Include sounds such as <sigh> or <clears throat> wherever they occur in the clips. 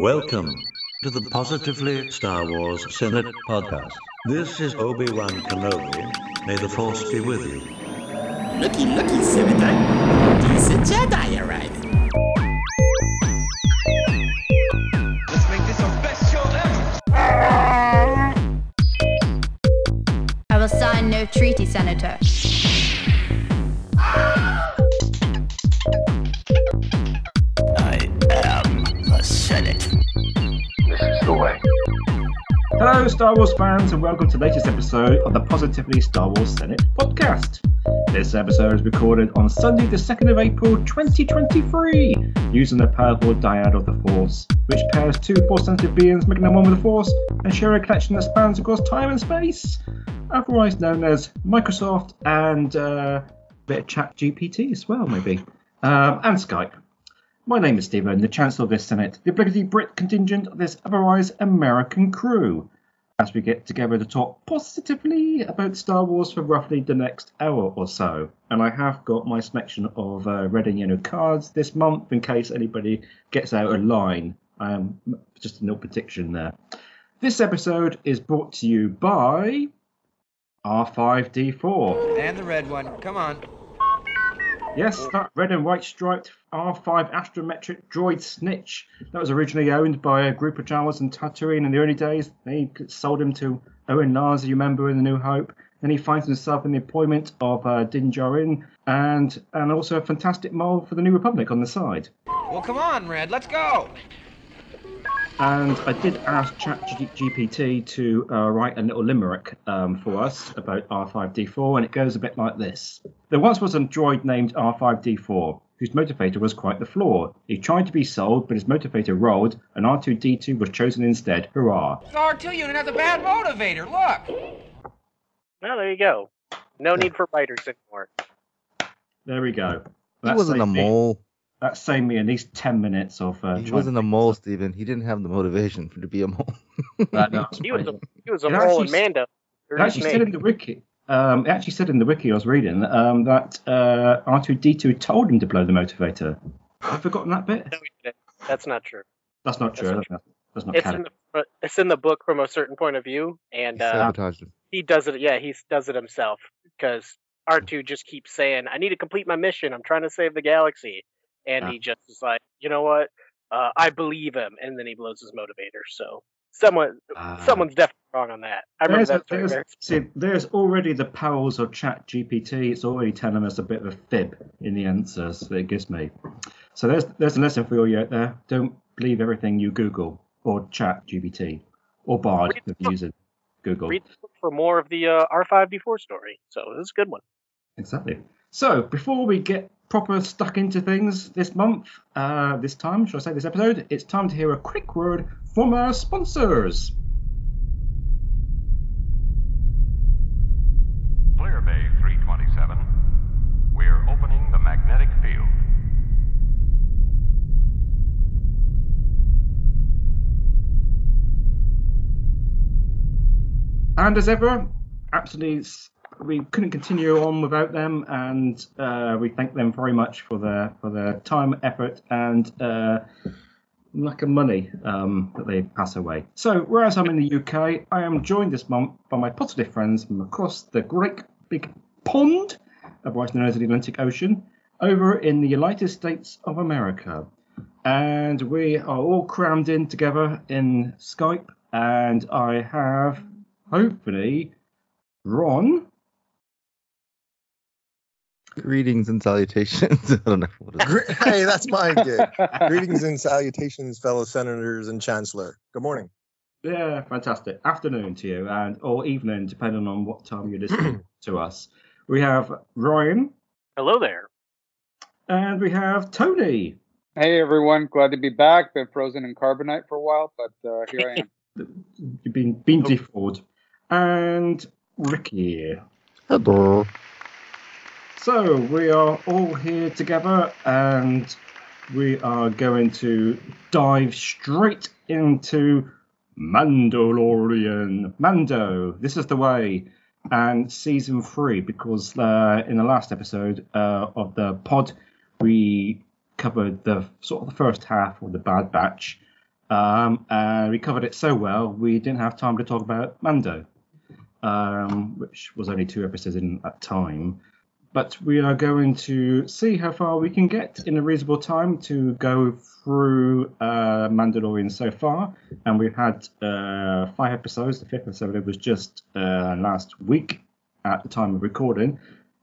Welcome to the Positively Star Wars Senate podcast. This is Obi Wan Kenobi. May the Force be with you. Looky, looky, Senator. Decent Jedi arriving. Let's make this our best show ever. I will sign no treaty, Senator. Star Wars fans, and welcome to the latest episode of the Positively Star Wars Senate podcast. This episode is recorded on Sunday, the 2nd of April 2023, using the powerful dyad of the Force, which pairs two Force sensitive beings making them one with the Force and share a connection that spans across time and space, otherwise known as Microsoft and uh, a bit of Chat GPT as well, maybe, um, and Skype. My name is Stephen, the Chancellor of this Senate, the obligatory Brit contingent of this otherwise American crew, as we get together to talk positively about Star Wars for roughly the next hour or so. And I have got my selection of uh, red and yellow cards this month in case anybody gets out of line. Um, just a little prediction there. This episode is brought to you by R5D4. And the red one. Come on. Yes, that red and white striped R5 astrometric droid snitch. That was originally owned by a group of Jawas and Tatooine in the early days. They sold him to Owen Lars, you remember, in The New Hope. Then he finds himself in the employment of uh, Din Djarin and, and also a fantastic mole for the New Republic on the side. Well, come on, Red. Let's go. And I did ask ChatGPT to uh, write a little limerick um, for us about R5D4, and it goes a bit like this. There once was a droid named R5D4, whose motivator was quite the flaw. He tried to be sold, but his motivator rolled, and R2D2 was chosen instead. Hurrah! The R2 unit has a bad motivator. Look. Well, there you go. No need for writers anymore. There we go. He That wasn't a saved me- mole. That saved me at least 10 minutes of. Uh, He wasn't to a mole, Stephen. He didn't have the motivation for to be a mole. that <laughs> down. He was a he was a It mole actually in Mando. It actually said in the wiki. Um, it actually said in the wiki I was reading um, that uh, R2D2 told him to blow the motivator. I've forgotten that bit. No, he didn't. That's not true. That's not true. That's not, that's not It's canon. in the it's in the book from a certain point of view, and He uh, he does it. Yeah, he does it himself because R2 just keeps saying, "I need to complete my mission. I'm trying to save the galaxy," and Yeah. he just is like, "You know what? Uh, I believe him," and then he blows his motivator. So someone Ah. someone's definitely wrong on that. I remember that there's, see, there's already the powers of Chat GPT. It's already telling us a bit of a fib in the answers that it gives me. So there's there's a lesson for all you out there. Don't believe everything you Google or Chat GPT or Bard if the you're using Google. Read for more of the uh, R5D4 story. So this is a good one. Exactly. So before we get proper stuck into things this month, uh, this time, should I say this episode, it's time to hear a quick word from our sponsors. Clear Bay 327. We're opening the magnetic field. And as ever, absolutely, we couldn't continue on without them, and uh, we thank them very much for their for their time, effort, and uh, lack of money um, that they pass away. So, whereas I'm in the UK, I am joined this month by my positive friends from across the great big pond, otherwise known as the Atlantic Ocean, over in the United States of America. And we are all crammed in together in Skype, and I have hopefully Ron. Greetings and salutations. <laughs> I don't know what it is. Hey, that's my gig. <laughs> Greetings and salutations, fellow senators and chancellor. Good morning. Yeah, fantastic. Afternoon to you, and or evening, depending on what time you're listening <clears throat> to us. We have Ryan, Hello there. and we have Tony. Hey everyone, glad to be back. Been frozen in carbonite for a while, but uh, here I am. <laughs> You've been been default, and Ricky. Hello. So we are all here together, and we are going to dive straight into Mandalorian. Mando, this is the way, and season three, because uh, in the last episode uh, of the pod, we covered the sort of the first half of the Bad Batch, Um, and we covered it so well, we didn't have time to talk about Mando, um, which was only two episodes in at time. But we are going to see how far we can get in a reasonable time to go through uh, Mandalorian so far. And we've had uh, five episodes. The fifth episode was just uh, last week at the time of recording.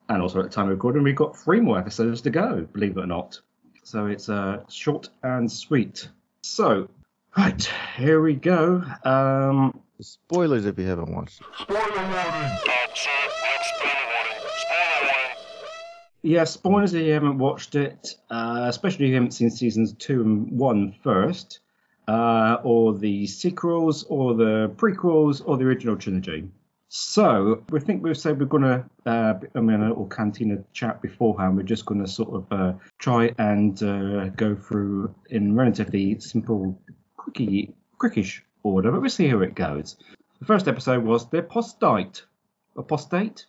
And also at the time of recording, we've got three more episodes to go, believe it or not. So it's uh, short and sweet. So, right, here we go. Um, Spoilers if you haven't watched it. Yeah, spoilers if you haven't watched it, uh, especially if you haven't seen seasons two and one first, uh, or the sequels, or the prequels, or the original trilogy. So we think we've said we're going to, uh, I mean, a little cantina chat beforehand. We're just going to sort of uh, try and uh, go through in relatively simple, quickie, quickish order, but we'll see how it goes. The first episode was the apostate. Apostate?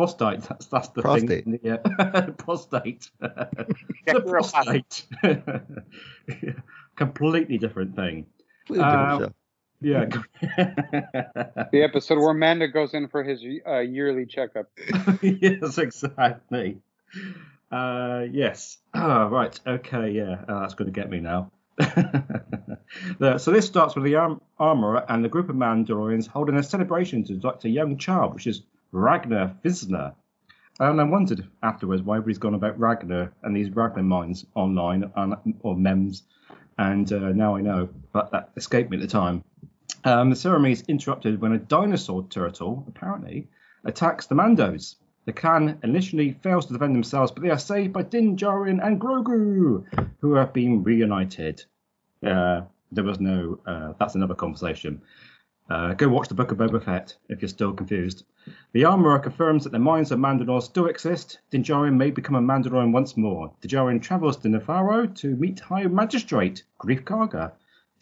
Apostate, that's, that's the Prostate. thing. Yeah, <laughs> prostate. <laughs> The we're prostate. <laughs> Completely different thing. Completely different Um. Yeah. The episode where Manda goes in for his uh, yearly checkup. yes, exactly. Uh, yes. <clears throat> Ah, right. Okay. Yeah. Uh, that's going to get me now. The- so this starts with the arm- armorer and the group of Mandalorians holding a celebration to induct a young child, which is Ragnar Vizsla. And I wondered afterwards why everybody's gone about Ragnar and these Ragnar mines online or memes, and uh, now I know, but that escaped me at the time. Um, the ceremony is interrupted when a dinosaur turtle, apparently, attacks the Mandos. The clan initially fails to defend themselves, but they are saved by Din Djarin and Grogu, who have been reunited. Uh, there was no. Uh, that's another conversation. Uh, go watch the Book of Boba Fett if you're still confused. The armorer confirms that the mines of Mandalore still exist. Din Djarin may become a Mandalorian once more. Djarin travels to Nevarro to meet High Magistrate Greef Karga.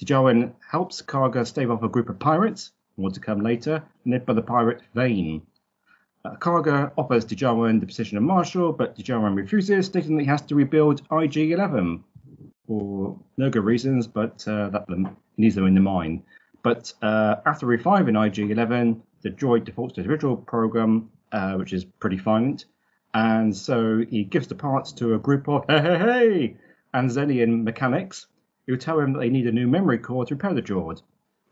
Djarin helps Karga stave off a group of pirates, more to come later, led by the pirate Vane. Uh, Karga offers Djarin the position of marshal, but Djarin refuses, stating that he has to rebuild IG-11 for no good reasons, but uh, that he needs them in the mine. But uh, after reviving IG-11, the droid defaults to his original program, uh, which is pretty violent, and so he gives the parts to a group of <laughs> hey hey hey Anzellan mechanics who tell him that they need a new memory core to repair the droid.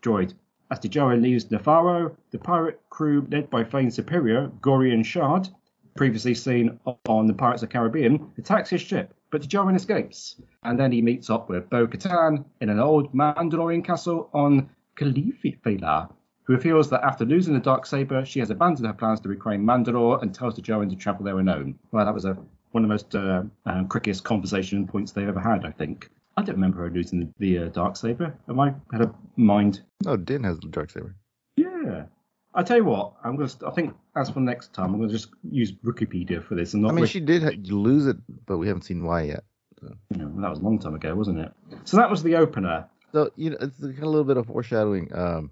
Droid. As Djarin leaves Nevarro, the pirate crew led by Vane's superior, Gorian Shard, previously seen on the Pirates of the Caribbean, attacks his ship, but Djarin escapes. And then he meets up with Bo Katan in an old Mandalorian castle on Kalevala, who reveals that after losing the dark saber, she has abandoned her plans to reclaim Mandalore and tells Djarin to travel there alone. Well, that was a one of the most uh, um, quickest conversation points they've ever had, I think. I don't remember her losing the, the uh, dark saber. Am I had a mind? No, Din has the dark saber. Yeah. I tell you what, I'm gonna. st- I think as for next time, I'm gonna just use Wikipedia for this and not. I mean, Wik- she did ha- lose it, but we haven't seen why yet. you know, that was a long time ago, wasn't it? So that was the opener. So you know, it's a little bit of foreshadowing. Um,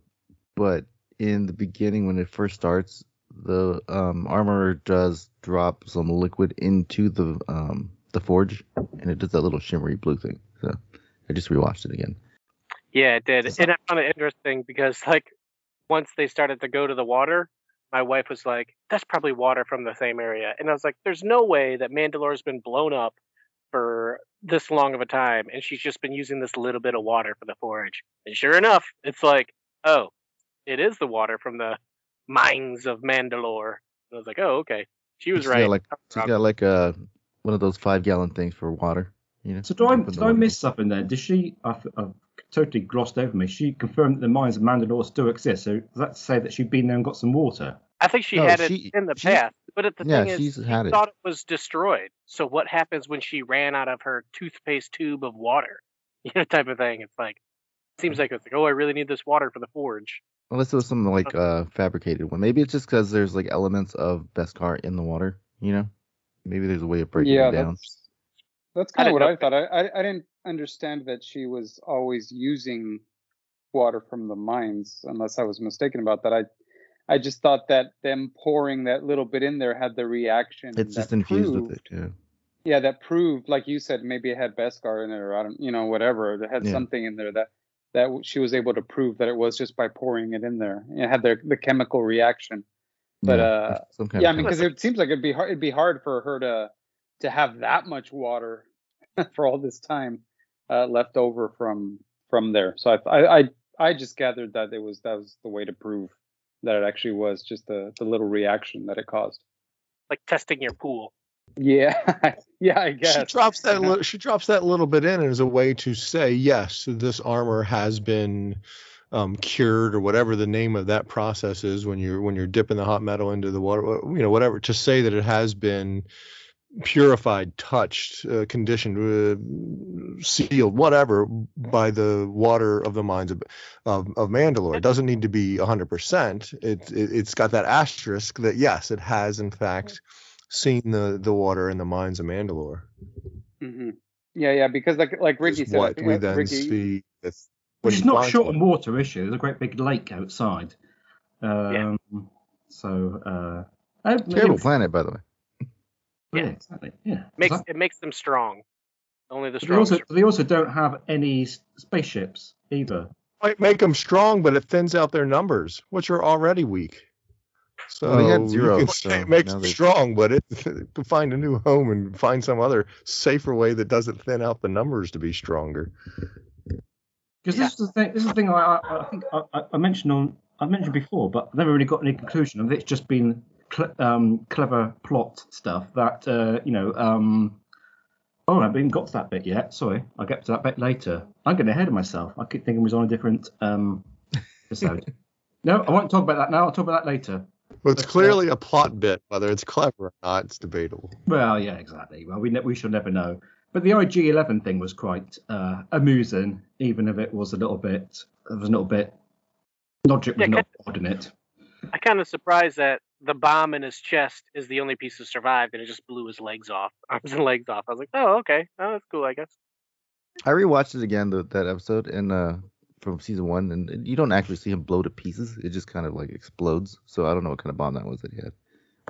but in the beginning, when it first starts, the um armor does drop some liquid into the um the forge, and it does that little shimmery blue thing. So I just rewatched it again. Yeah, it did. And I found it interesting because, like, once they started to go to the water, my wife was like, that's probably water from the same area. And I was like, there's no way that Mandalore's been blown up for this long of a time and she's just been using this little bit of water for the forage. And sure enough, it's like, oh, it is the water from the mines of Mandalore. And I was like, oh, okay. She was She's right. Got like she's got like a one of those five gallon things for water. You know. So do I, Put did I miss something there? Did she? I've, I've totally glossed over me. She confirmed that the mines of Mandalore still exist. So does that say that she'd been there and got some water? I think she No, had she- it in the she's- past, but at the yeah, thing is, she had it. thought it was destroyed. So what happens when she ran out of her toothpaste tube of water? <laughs> You know, type of thing. It's like seems like it's like, oh, I really need this water for the forge. Unless it was something like uh fabricated one. Maybe it's just because there's like elements of Beskar in the water. You know. Maybe there's a way of breaking yeah, it down. that's that's kind of what know I thought. I, I I didn't understand that she was always using water from the mines, unless I was mistaken about that. I I just thought that them pouring that little bit in there had the reaction. It's just infused with it. Yeah. Yeah, that proved, like you said, maybe it had Beskar in it, or I don't, you know, whatever. It had Yeah. something in there that that she was able to prove that it was just by pouring it in there. It had the the chemical reaction. But Yeah, uh, some kind yeah, I mean, because it seems like it'd be hard. It'd be hard for her to to have that much water <laughs> for all this time uh, left over from from there. So I, I I I just gathered that it was that was the way to prove that it actually was just the the little reaction that it caused. Like testing your pool. Yeah, <laughs> yeah, I guess. She drops that. Li- she drops that little bit in as a way to say, yes, this armor has been um, cured or whatever the name of that process is when you're when you're dipping the hot metal into the water. You know, whatever to say that it has been purified, touched, uh, conditioned, uh, sealed, whatever by the water of the mines of of, of Mandalore. It doesn't need to be 100%. It, it it's got that asterisk that yes, it has in fact seen the the water in the mines of Mandalore. hmm Yeah, yeah, because like like Ricky Is said, I what we then Ricky, see. That's Which is not short on water issue. There's a great big lake outside. Um, So, uh, uh, Terrible planet, by the way. yeah, Yeah. exactly. Yeah. Makes Exactly. it makes them strong. Only the But they strong. also, they also don't have any spaceships either. might make them strong, but it thins out their numbers, which are already weak. So Well, they had you zero, can so it makes now them they- strong, but it <laughs> to find a new home and find some other safer way that doesn't thin out the numbers to be stronger. Because this is the thing. This is the thing. I, I, I think I, I- I mentioned on I mentioned before, but I never really got any conclusion. of it. It's just been cl- um, clever plot stuff that uh, you know. Um, oh, I haven't even got to that bit yet. Sorry, I'll get to that bit later. I'm getting ahead of myself. I keep thinking it was on a different um, episode. <laughs> no, I won't talk about that now. I'll talk about that later. Well, it's uh, clearly a plot bit. Whether it's clever or not, it's debatable. Well, yeah, exactly. Well, we ne- we shall never know. But the IG11 thing was quite uh, amusing, even if it was a little bit. It was a little bit. Logic was Yeah, not odd in it. I'm kind of surprised that the bomb in his chest is the only piece that survived, and it just blew his legs off, <laughs> arms and legs off. I was like, oh, okay, oh, that's cool, I guess. I rewatched it again the, that episode and uh from season one, and you don't actually see him blow to pieces. It just kind of like explodes. So I don't know what kind of bomb that was that he had,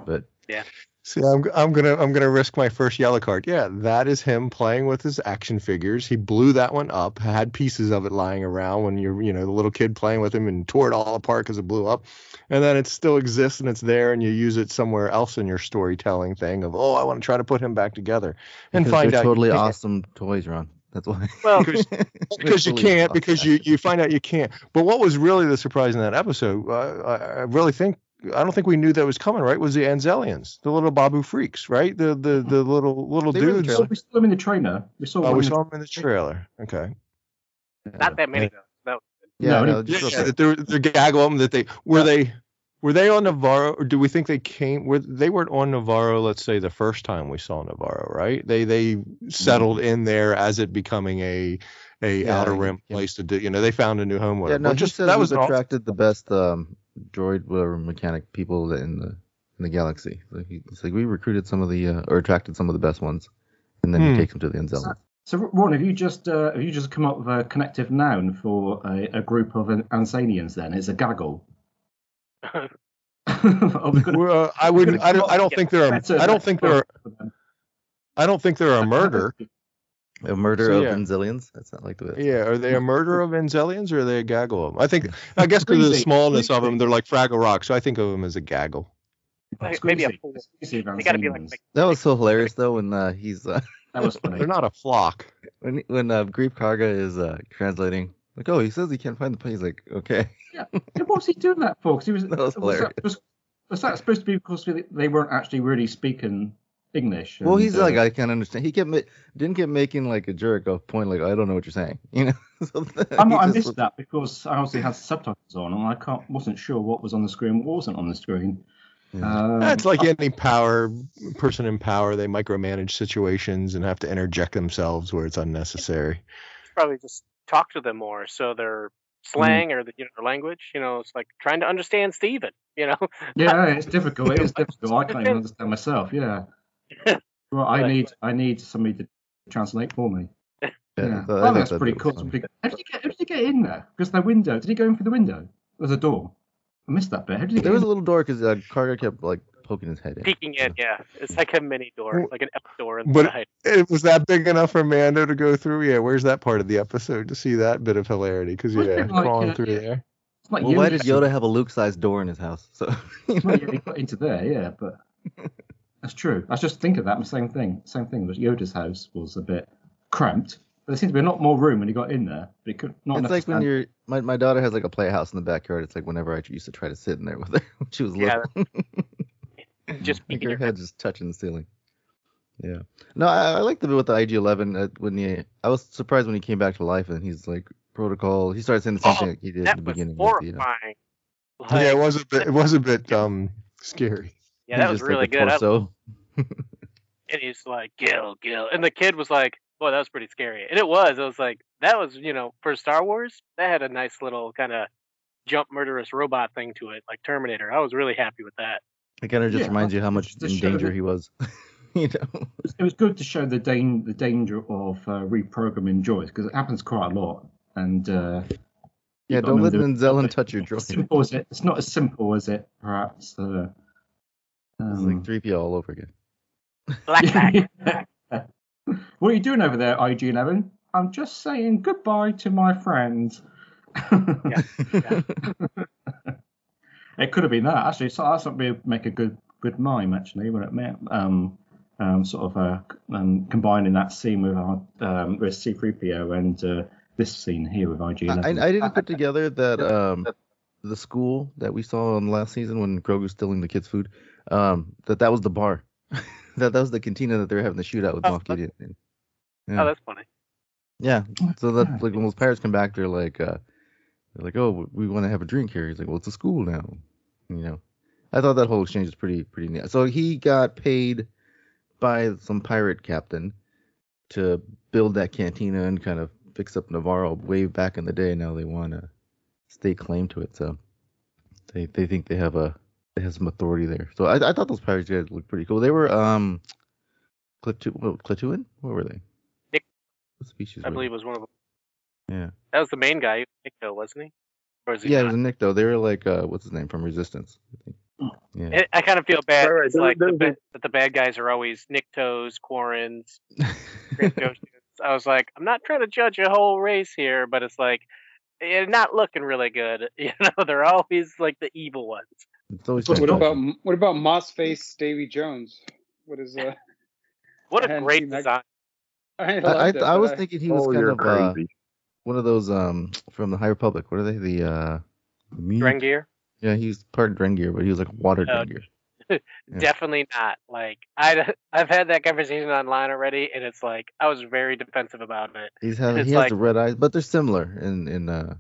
but yeah. See, I'm I'm gonna I'm gonna risk my first yellow card. Yeah, that is him playing with his action figures. He blew that one up, had pieces of it lying around when you're you know the little kid playing with him and tore it all apart because it blew up, and then it still exists and it's there and you use it somewhere else in your storytelling thing of oh I want to try to put him back together and because find they're out totally awesome toys, Ron. That's why. Well, <laughs> because <laughs> because you can't because you you find out you can't. But what was really the surprise in that episode? Uh, I, I really think I don't think we knew that was coming. Right? Was the Anzellans, the little Babu Friks, right? The the the little little They were in the dudes. trailer. We saw them in the trailer. We saw. Oh, one we in the- saw them in the trailer. Okay. Not that many though. Yeah, No, no, it- just real Yeah, quick. there, there gaggle them that they were they were they on Nevarro or do we think they came were they weren't on Nevarro let's say the first time we saw Nevarro right they they settled in there as it becoming a a Yeah, outer rim yeah. place to do you know they found a new home with Yeah, no, Well, just said that was an aw- attracted the best um, droid, whatever mechanic people in the in the galaxy. So he, he's like, we recruited some of the uh, or attracted some of the best ones, and then Hmm. he takes them to the Anzellans. So, Ron, have you just uh, have you just come up with a connective noun for a, a group of an Ansanians? Then it's a gaggle. <laughs> Are we gonna- Well, I wouldn't I don't I don't think they're I don't think they're? I don't think they're a murder A murder So, of yeah. That's not like the yeah are they a murder of Anzellans or are they a gaggle of them I think <laughs> I guess because of the smallness of them they're like Fraggle Rock so I think of them as a gaggle Like, maybe a Squeezy. fool. Squeezy of They gotta be like, like That was so hilarious though when uh, he's uh, That was funny. they're not a flock <laughs> when when uh, Greef Karga is uh, translating. Like, oh, he says he can't find the plane. He's like, okay. Yeah, what was he doing that for? Because he was, <laughs> That was hilarious. that, was, was that supposed to be because they weren't actually really speaking English? Well, he's uh, like, I can't understand. He kept ma- didn't get making like a jerk of point like, I don't know what you're saying. You know. <laughs> so I, he might- I missed was- that because I obviously had subtitles on, and I can't wasn't sure what was on the screen, what wasn't on the screen. Um, It's like any power person in power, they micromanage situations and have to interject themselves where it's unnecessary. probably just talk to them more, so their slang or the, you know their language. You know, it's like trying to understand Steven, <laughs> You know. Yeah, it's difficult. It is <laughs> difficult. I can't even understand myself. Yeah. <laughs> Well, I need I need somebody to translate for me. Yeah, Yeah. so I Oh, think that's that pretty cool. was. Pretty- How did you get? How did you get in there? Because the window. Did he go in through the window? There's a door. I missed that bit. How did he get There was in? a little door because uh, Carter kept like poking his head in. Peeking in, yeah. It's like a mini door, like an F door But inside. it was that big enough for Mando to go through. Yeah, where's that part of the episode to see that bit of hilarity? Because Well, yeah, it's like, crawling uh, through there. Well, why did Yoda have a Luke-sized door in his house? So <laughs> Well, yeah, he got into there, yeah, but <laughs> that's true. I was just thinking that the same thing. Same thing. Was Yoda's house was a bit cramped. But there seemed to be a lot more room when he got in there. But it could not. it's like when stand- you're my, my daughter has like a playhouse in the backyard. It's like whenever I used to try to sit in there with her <laughs> when she was Yeah, little. <laughs> Just like peeking your head just touching the ceiling. Yeah. No, I, I like the bit with the IG-11 uh, when he. I was surprised when he came back to life and he's like protocol. He started saying the same Oh, thing like he did that in the was beginning. with the, horrifying. yeah, it was a bit. It was a bit <laughs> um scary. yeah, that he's was just really like a good. I- <laughs> and he's like, Gil, Gil. And the kid was like, boy, that was pretty scary. And it was. It was like, that was, you know, for Star Wars, that had a nice little kind of jump murderous robot thing to it, like Terminator. I was really happy with that. It kind of just Yeah, reminds you how much in danger that- he was. <laughs> you know. it was good to show the dan- the danger of uh, reprogramming droids because it happens quite a lot. And uh, Yeah, you've got to don't let remember- Denzelin touch your As droid. simple as it, it's not as simple as it perhaps. Uh, It's um, like 3PO all over again. Black <laughs> Pack. what are you doing over there, IG11? I'm just saying goodbye to my friends. <laughs> it could have been that actually. So that's what would make a good good mime actually, when it meant um, um, sort of uh, um, combining that scene with our um, with C3PO and uh, this scene here with IG11. I, I didn't put <laughs> together that um the school that we saw on last season when Grogu's stealing the kids' food. Um, that that was the bar. <laughs> that that was the cantina that they were having the shootout with Oh, Moff Gideon. Yeah. Oh, that's funny. yeah. So that like when those pirates come back, they're like, uh, they're like, oh, we want to have a drink here. He's like, well, it's a school now. You know, I thought that whole exchange was pretty pretty neat. So he got paid by some pirate captain to build that cantina and kind of fix up Navarro way back in the day. Now they want to stake claim to it. So they they think they have a they have some authority there. So I, I thought those pirates guys looked pretty cool. They were um Clatu- what? What were they? Nick- What species? I believe was one of them. They? Yeah. That was the main guy, Nico, wasn't he? Or is he Yeah, it was a Nick though. They were like uh what's his name from Resistance. I think. Yeah. I- I kind of feel bad. Right, right. Like the, there's a- ba- that the bad guys are always Niktos, Quarrens, <laughs> I was like, I'm not trying to judge a whole race here, but it's like, they're not looking really good. <laughs> You know, they're always like the evil ones. It's always What about what about Moss Face Davy Jones? What is uh? What a great seen that- design. <laughs> I, I, I, loved I was thinking he was Oh, kind you're of uh, crazy. One of those um from the High Republic. What are they? The uh Drengir? Yeah, he's part Drengir, but he was like water Oh, Drengir. <laughs> Yeah. Definitely not. Like I, <laughs> I've had that conversation online already, and it's like I was very defensive about it. He's he has like- the red eyes, but they're similar in in uh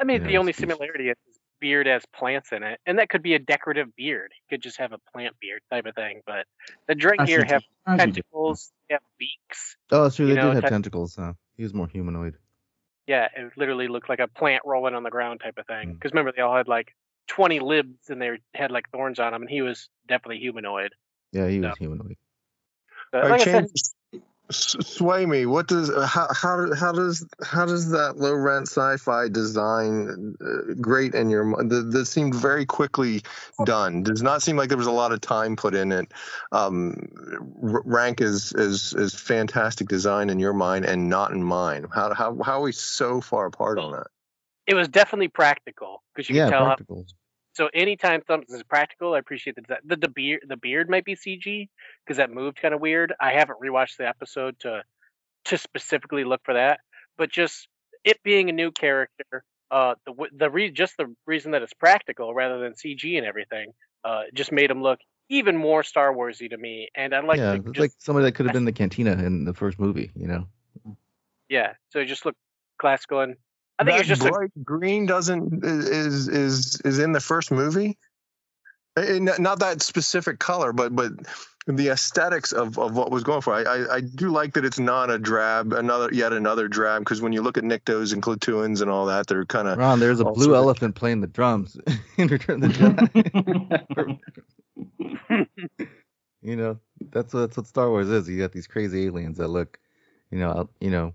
I mean, Yeah, the only similarity is his beard has plants in it, and that could be a decorative beard. He could just have a plant beard type of thing. But the Drengir have tentacles, they have beaks. oh, that's true. They know, did have tentacles. Huh? He was more humanoid. Yeah, it literally looked like a plant rolling on the ground type of thing. Mm. Because remember, they all had like 20 libs and they had like thorns on them, and he was definitely humanoid. Yeah, he was No. humanoid. But like right, I said, James, s- sway me. What does how how how does how does that low rent sci-fi design uh, great in your mind? Th- This seemed very quickly done. Does not seem like there was a lot of time put in it. Um, r- rank is is is fantastic design in your mind and not in mine. How how how are we so far apart on that? it was definitely practical because you yeah, can tell. How, practical. So anytime something is practical, I appreciate the design. The, the beard, the beard might be CG because that moved kind of weird. I haven't rewatched the episode to to specifically look for that, but just it being a new character, uh, the the re- just the reason that it's practical rather than CG and everything, uh, just made him look even more Star Warsy to me. And I like yeah, just, like somebody that could have <laughs> been the cantina in the first movie. You know. yeah, so it just looked classical and. I think it's That just a, green doesn't is is is in the first movie. Eh, n- Not that specific color, but but the aesthetics of, of what was going for. I, I I do like that it's not a drab, another yet another drab. Because when you look at Niktos and Clatuans and all that, they're kind of Ron, there's a blue sorts of- elephant playing the drums <laughs> in Return of the Jedi. <laughs> you know, that's what that's what Star Wars is. You got these crazy aliens that look, you know, you know,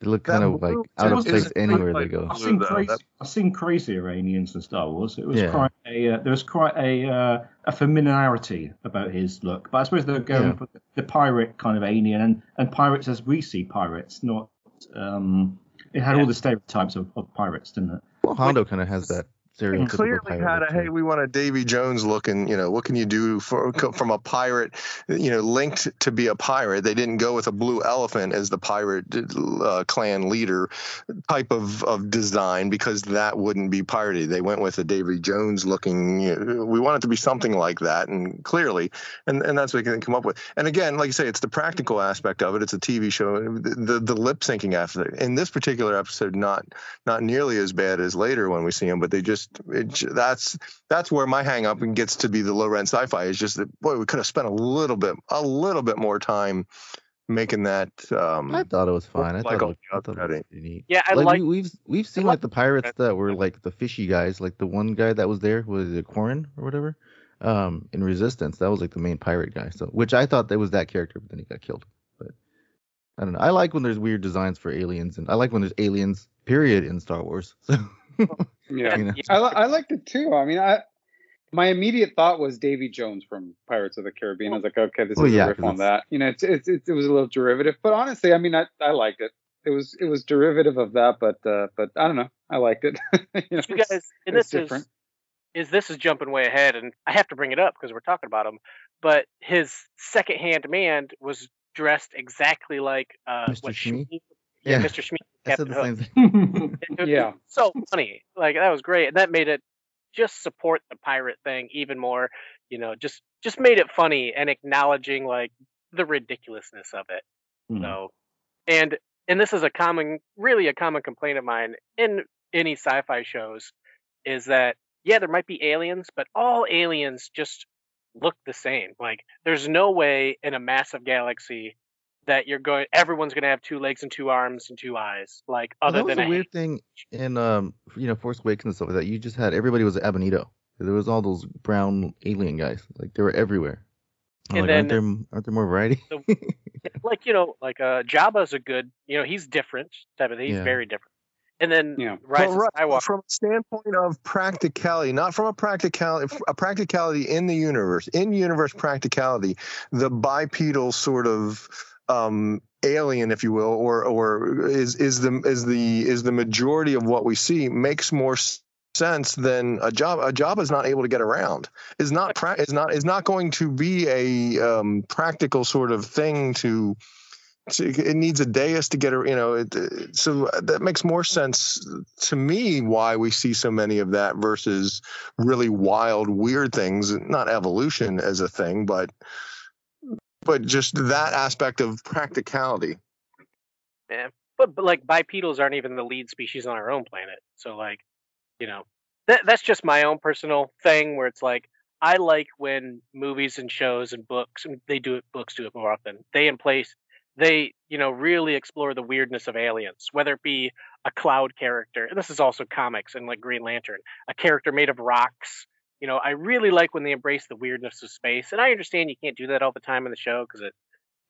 They look That kind of like out of place anywhere like- they go. I've seen crazy, that- I've seen crazier aliens in Star Wars. It was Yeah. quite a uh, there was quite a uh, a familiarity about his look, but I suppose they're going Yeah. for the pirate kind of alien and, and pirates as we see pirates, not um. It had all the stereotypes of, of pirates, didn't it? Well, Hondo kind of has that stereotypical clearly had a hey we want a davy jones looking you know what can you do for <laughs> from a pirate you know linked to be a pirate? They didn't go with a blue elephant as the pirate uh, clan leader type of, of design because that wouldn't be piratey they went with a davy jones looking you know, we want it to be something like that and clearly and, and that's what they can come up with. And again like you say it's the practical aspect of it. It's a tv show. The the, the lip syncing aspect in this particular episode not not nearly as bad as later when we see them, but they just it, that's that's where my hang up and gets to be the low rent sci-fi is just that boy we could have spent a little bit a little bit more time making that um I thought it was fine. I like thought, it was, the I thought it was pretty neat. Yeah, I like, like. we, we've we've seen like like the pirates that were like the fishy guys, like the one guy that was there was it Corin or whatever, um, in Resistance. That was like the main pirate guy. So which I thought that was that character, but then he got killed. But I don't know. I like when there's weird designs for aliens, and I like when there's aliens. Period in Star Wars. So <laughs> Yeah, you know. I, I liked it too. I mean, I my immediate thought was Davy Jones from Pirates of the Caribbean. I was like, okay, this Well, is yeah, a riff 'cause on that. You know, it's, it's, it's it was a little derivative, but honestly, I mean, I, I liked it. It was it was derivative of that, but uh, but I don't know, I liked it. <laughs> you know, you it's- guys, and this different. is is this is jumping way ahead, and I have to bring it up because we're talking about him. But his second-hand man was dressed exactly like uh, Mr. what Shmee? Shmee- Yeah. Mr. Shmee, I said Captain Hook. same thing. <laughs> It was Yeah. so funny. Like that was great, and that made it just support the pirate thing even more. You know, just just made it funny and acknowledging like the ridiculousness of it. Hmm. So, and and this is a common, really a common complaint of mine in any sci-fi shows, is that yeah, there might be aliens, but all aliens just look the same. Like there's no way in a massive galaxy that you're going everyone's going to have two legs and two arms and two eyes like Well, other that was than a a weird thing in um you know Force Awakens and stuff like that. You just had everybody was Abednedo. There was all those brown alien guys. Like they were everywhere. I'm And like, aren't there then- aren't there more variety? <laughs> like you know like uh Jabba's a good you know he's different type of he's Yeah. very different and then Yeah. Rise Well, of right, Skywalker from a standpoint of practicality, not from a practicality, a practicality in the universe, in universe practicality, the bipedal sort of um, alien, if you will, or or is is the is the is the majority of what we see makes more sense than a job. A job is not able to get around. Is not pra- is not is not going to be a um, practical sort of thing to it needs a dais to get her you know it- so that makes more sense to me why we see so many of that versus really wild weird things not evolution as a thing but but just that aspect of practicality. Man but, but like bipedals aren't even the lead species on our own planet so like you know that that's just my own personal thing where it's like I like when movies and shows and books they do it books do it more often. They in place they you know really explore the weirdness of aliens whether it be a cloud character and this is also comics and like green lantern a character made of rocks you know i really like when they embrace the weirdness of space and i understand you can't do that all the time in the show because it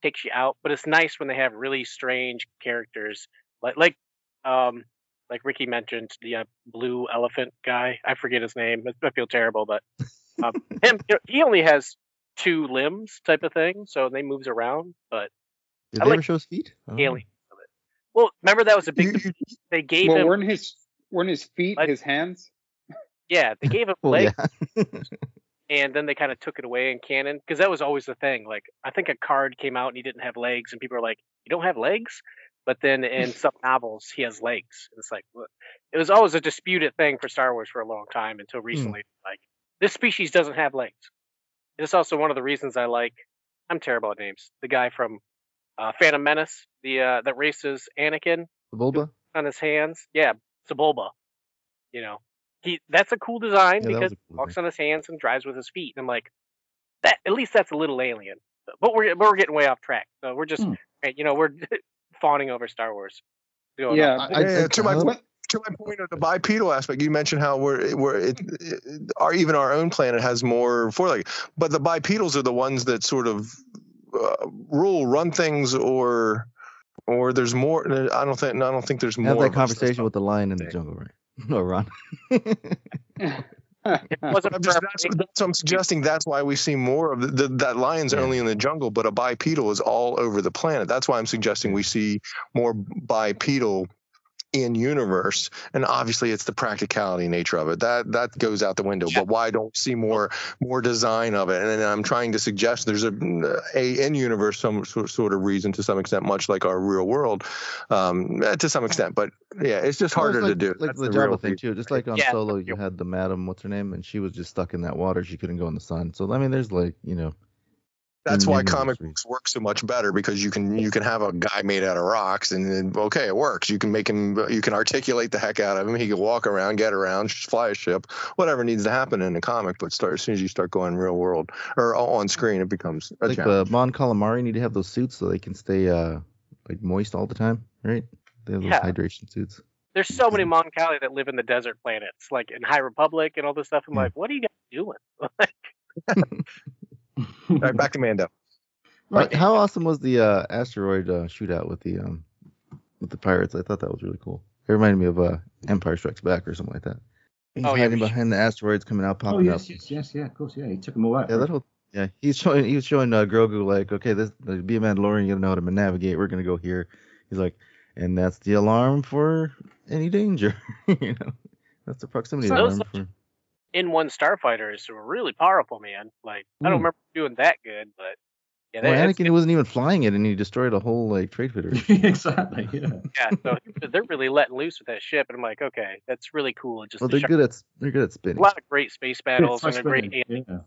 takes you out but it's nice when they have really strange characters like like um like ricky mentioned the uh, blue elephant guy i forget his name i I feel terrible but um, <laughs> him you know, he only has two limbs type of thing so and they moves around but Did I they like ever show his feet? I don't know. aliens of it. Well, remember that was a big. You- debate. they gave Well, him. weren't his weren't his feet Like- his hands? Yeah, they gave him <laughs> Well, legs, yeah. and then they kind of took it away in canon because that was always the thing. Like, I think a card came out and he didn't have legs, and people are like, "You don't have legs?" But then in <laughs> some novels, he has legs. It's like it was always a disputed thing for Star Wars for a long time until recently. Like, this species doesn't have legs. It's also one of the reasons I like. I'm terrible at names. The guy from uh, Phantom Menace, the uh, that races Anakin. Sebulba? on his hands. Yeah, Sebulba. You know, he that's a cool design Yeah, because he cool walks on his hands and drives with his feet. And I'm like, that at least that's a little alien. But we're but we're getting way off track. So we're just Hmm. you know we're <laughs> fawning over Star Wars. Going Yeah, off. I- Yeah, I to my point, to my point of the bipedal aspect, you mentioned how we're we're it, it, our even our own planet has more four-legged, but the bipedals are the ones that sort of uh, rule, run things, or or there's more. I don't think. I don't think there's more. Have more. that conversation with the lion in the jungle, right? <laughs> No, Ron. <laughs> wasn't I'm just, that's, that's what I'm suggesting. That's why we see more of the, the, that lion's Yeah. only in the jungle, but a bipedal is all over the planet. That's why I'm suggesting we see more bipedal in universe and obviously it's the practicality nature of it that that goes out the window but why don't we see more more design of it and then i'm trying to suggest there's a a in universe some sort sort of reason to some extent much like our real world um to some extent but yeah it's just Well, it's harder like, to do Like That's the the real Jabba thing too. Just like on Yeah, Solo, you had the madam, what's her name, and she was just stuck in that water. She couldn't go in the sun. So I mean, there's like you know. That's why universe comic books work so much better because you can you can have a guy made out of rocks and then okay it works you can make him you can articulate the heck out of him he can walk around get around fly a ship whatever needs to happen in a comic but start as soon as you start going real world or on screen it becomes a Like uh, challenge. the Mon Calamari need to have those suits so they can stay uh like moist all the time, right? They have those Yeah. hydration suits. There's so many mm-hmm. Mon Cali that live in the desert planets, like in High Republic and all this stuff. I'm Yeah. like, what are you guys doing? <laughs> <laughs> All right, back to Mando <laughs> Right. How awesome was the uh, asteroid uh, shootout with the um with the pirates? I thought that was really cool. It reminded me of uh, Empire Strikes Back or something like that. He's Oh, yeah, hiding should- behind the asteroids coming out, Oh popping yes, up. yes, yes, yeah, of course, yeah. He took them all out. Yeah, that whole yeah. He's showing he was showing uh, Grogu like, okay, this uh, be a Mandalorian, you gotta know how to navigate. We're gonna go here. He's like, and that's the alarm for any danger. <laughs> you know, that's the proximity So- alarm for. N1 starfighters were really powerful, man. Like I don't Hmm. remember doing that good, but yeah, Well, they, it's- wasn't even flying it, and he destroyed a whole like trade federation. <laughs> exactly. Yeah. <laughs> yeah. So they're really letting loose with that ship, and I'm like, okay, that's really cool. Just Well, they're good at they're good at spinning. a lot of great space battles and a great yeah.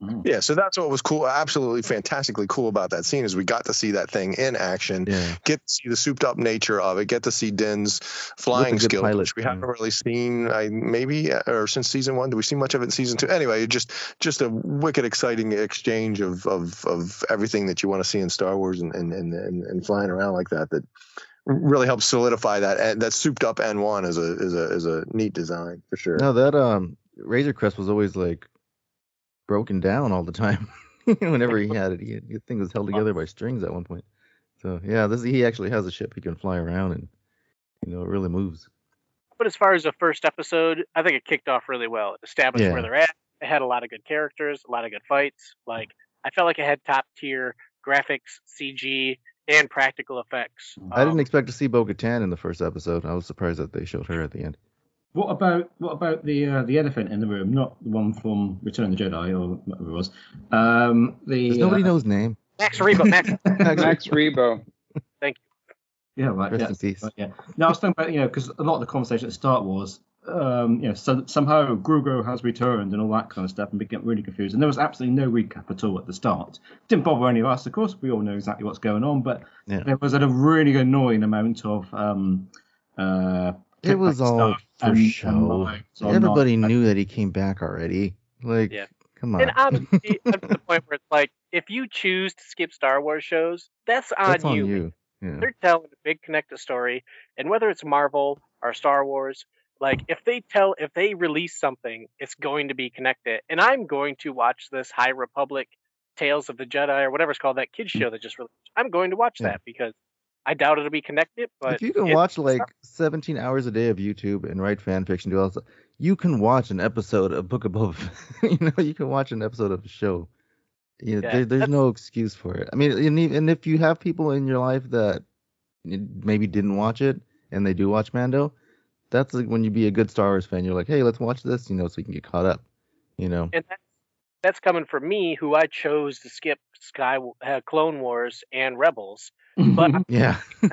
Mm. yeah so that's what was cool absolutely fantastically cool about that scene is we got to see that thing in action Yeah. get to see the souped up nature of it, get to see Den's flying skills, pilot, which we yeah. haven't really seen. I maybe uh, or since season one, do we see much of it in season two? Anyway, just just a wicked exciting exchange of of, of everything that you want to see in Star Wars and and, and and flying around like that that really helps solidify that and that souped up N1 is a is a is a neat design for sure. No, that um Razor Crest was always like broken down all the time. <laughs> Whenever he <laughs> had it, he, the thing was held together by strings at one point. So yeah, this he actually has a ship he can fly around and you know it really moves. But as far as the first episode, I think it kicked off really well. It established Yeah. where they're at. It had a lot of good characters, a lot of good fights. Like I felt like it had top tier graphics, CG, and practical effects. I didn't Um, expect to see Bo Katan in the first episode. I was surprised that they showed her at the end. What about what about the uh, the elephant in the room? Not the one from Return of the Jedi or whatever it was. Um, the Does nobody uh, know his name? Max Rebo, Max. <laughs> Max Rebo. Thank you. Yeah, right. Rest yeah, in peace. right, yeah. No, I was thinking about you know because a lot of the conversation at the start was um, you know so, somehow Grogu has returned and all that kind of stuff and we get really confused and there was absolutely no recap at all at the start. Didn't bother any of us, of course. We all know exactly what's going on, but Yeah. there was a really annoying amount of um, uh, It was all for and- and show. lies on Everybody not- knew that he came back already. Like, Yeah. come on. And honestly, I'm to <laughs> the point where it's like, if you choose to skip Star Wars shows, that's on, That's on you. you. Yeah. They're telling a big connected story, and whether it's Marvel or Star Wars, like if they tell, if they release something, it's going to be connected. And I'm going to watch this High Republic Tales of the Jedi or whatever it's called, that kids mm. show that just released. I'm going to watch Yeah. that because I doubt it'll be connected. But if you can watch like 17 hours a day of YouTube and write fan fiction, do all this, you can watch an episode of Book of Boba. <laughs> You know, you can watch an episode of a show. You know, Yeah, there, there's no excuse for it. I mean, and, and if you have people in your life that maybe didn't watch it and they do watch Mando, that's like when you be a good Star Wars fan. You're like, hey, let's watch this, you know, so you can get caught up. You know, and that's that's coming from me, who I chose to skip Sky uh, Clone Wars and Rebels. But yeah. <laughs>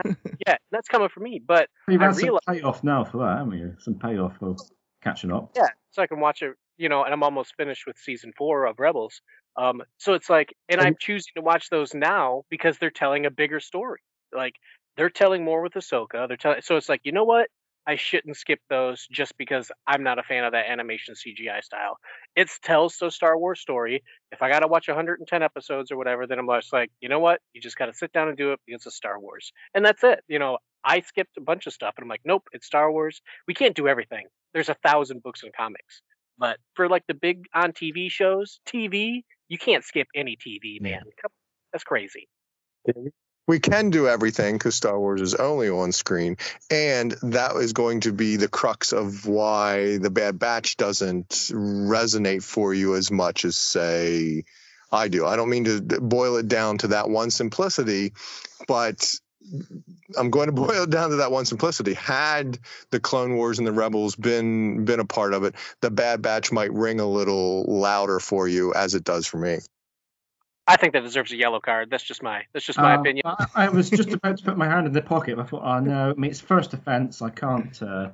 yeah, that's coming from me. But You've I had some payoff now for that, haven't you? Some payoff for catching up. yeah, so I can watch it, you know, and I'm almost finished with season four of Rebels. Um, so it's like, and I'm choosing to watch those now because they're telling a bigger story. Like they're telling more with Ahsoka. They're telling, so it's like, you know what? I shouldn't skip those just because I'm not a fan of that animation CGI style. It tells the Star Wars story. If I got to watch 110 episodes or whatever, then I'm just like, you know what? You just got to sit down and do it because it's Star Wars. And that's it. You know, I skipped a bunch of stuff and I'm like, nope, it's Star Wars. We can't do everything. There's a thousand books and comics. But for like the big on TV shows, TV, you can't skip any TV, man. That's crazy. We can do everything because Star Wars is only on screen, and that is going to be the crux of why the Bad Batch doesn't resonate for you as much as say I do. I don't mean to boil it down to that one simplicity, but I'm going to <laughs> boil it down to that one simplicity. Had the Clone Wars and the Rebels been been a part of it, the Bad Batch might ring a little louder for you as it does for me. I think that deserves a yellow card. That's just my that's just my Uh, opinion. I, I was just <laughs> about to put my hand in the pocket. but I thought, oh no, I mean, it's first offence. I can't. Uh,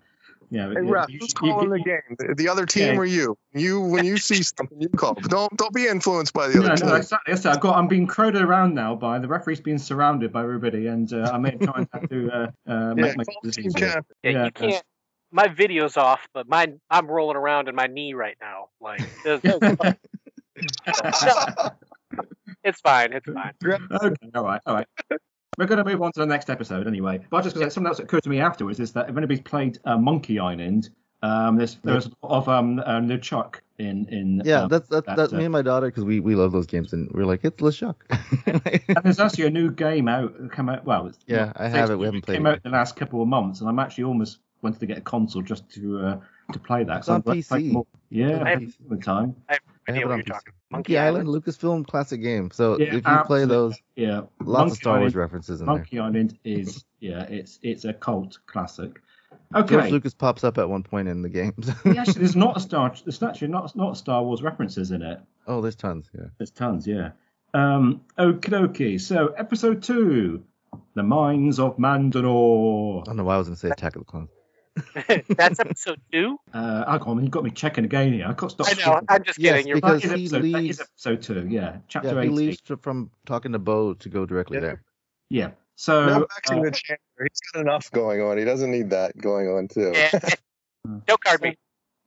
you know, Hey, ref, you- who's calling you- the game? The- The other team Yeah. or you? You when you see <laughs> something, you call. Don't don't be influenced by the other no, team. exactly. Yes, I've got. I'm being crowded around now by the referee's being surrounded by everybody, and uh, I may try and have to uh, uh, make my decisions. here. Yeah, Yeah, you can't. My video's off, but mine I'm rolling around in my knee right now. Like there's- there's- <laughs> it's fine. It's fine. okay, all right, all right. <laughs> We're going to move on to the next episode anyway. But just because something else that occurred to me afterwards is that if anybody's played uh, Monkey Island, um, there's there's a lot of um, um the Chuck in in Yeah, um, that's that's that, that's uh, me and my daughter because we we love those games and we're like it's LeChuck. <laughs> and there's actually a new game out come out. Well, it's Yeah, not- I have it. We haven't played came it out the last couple of months, and I'm actually almost wanted to get a console just to uh, to play that. It's So on I'd like to play PC. more- Yeah, I PC. the time. I have I no have idea what you're PC. talking. Monkey Island, Lucasfilm classic game. So Yeah, if you play those, Yeah, lots Monkey of Star Wars Island- references in there. Monkey Island is <laughs> yeah, it's it's a cult classic. George Okay. Lucas pops up at one point in the games. <laughs> Yeah, actually, there's not a Star. There's actually not not Star Wars references in it. oh, there's tons. Yeah. There's tons, yeah. Um, okie dokie. So episode two, the mines of Mandalore. I don't know why I was gonna say Attack of the Clones. <laughs> That's episode two. Uh, I got, you got me checking again here. I got stop. I know. I'm just Yes, kidding. You're because that he episode, leaves- is episode two. Yeah, chapter Yeah, he eight. leaves to- from talking to Bo to go directly Yeah. there. Yeah. So no Max uh, the Chandler. He's got enough going on. He doesn't need that going on too. Yeah. <laughs> no card me.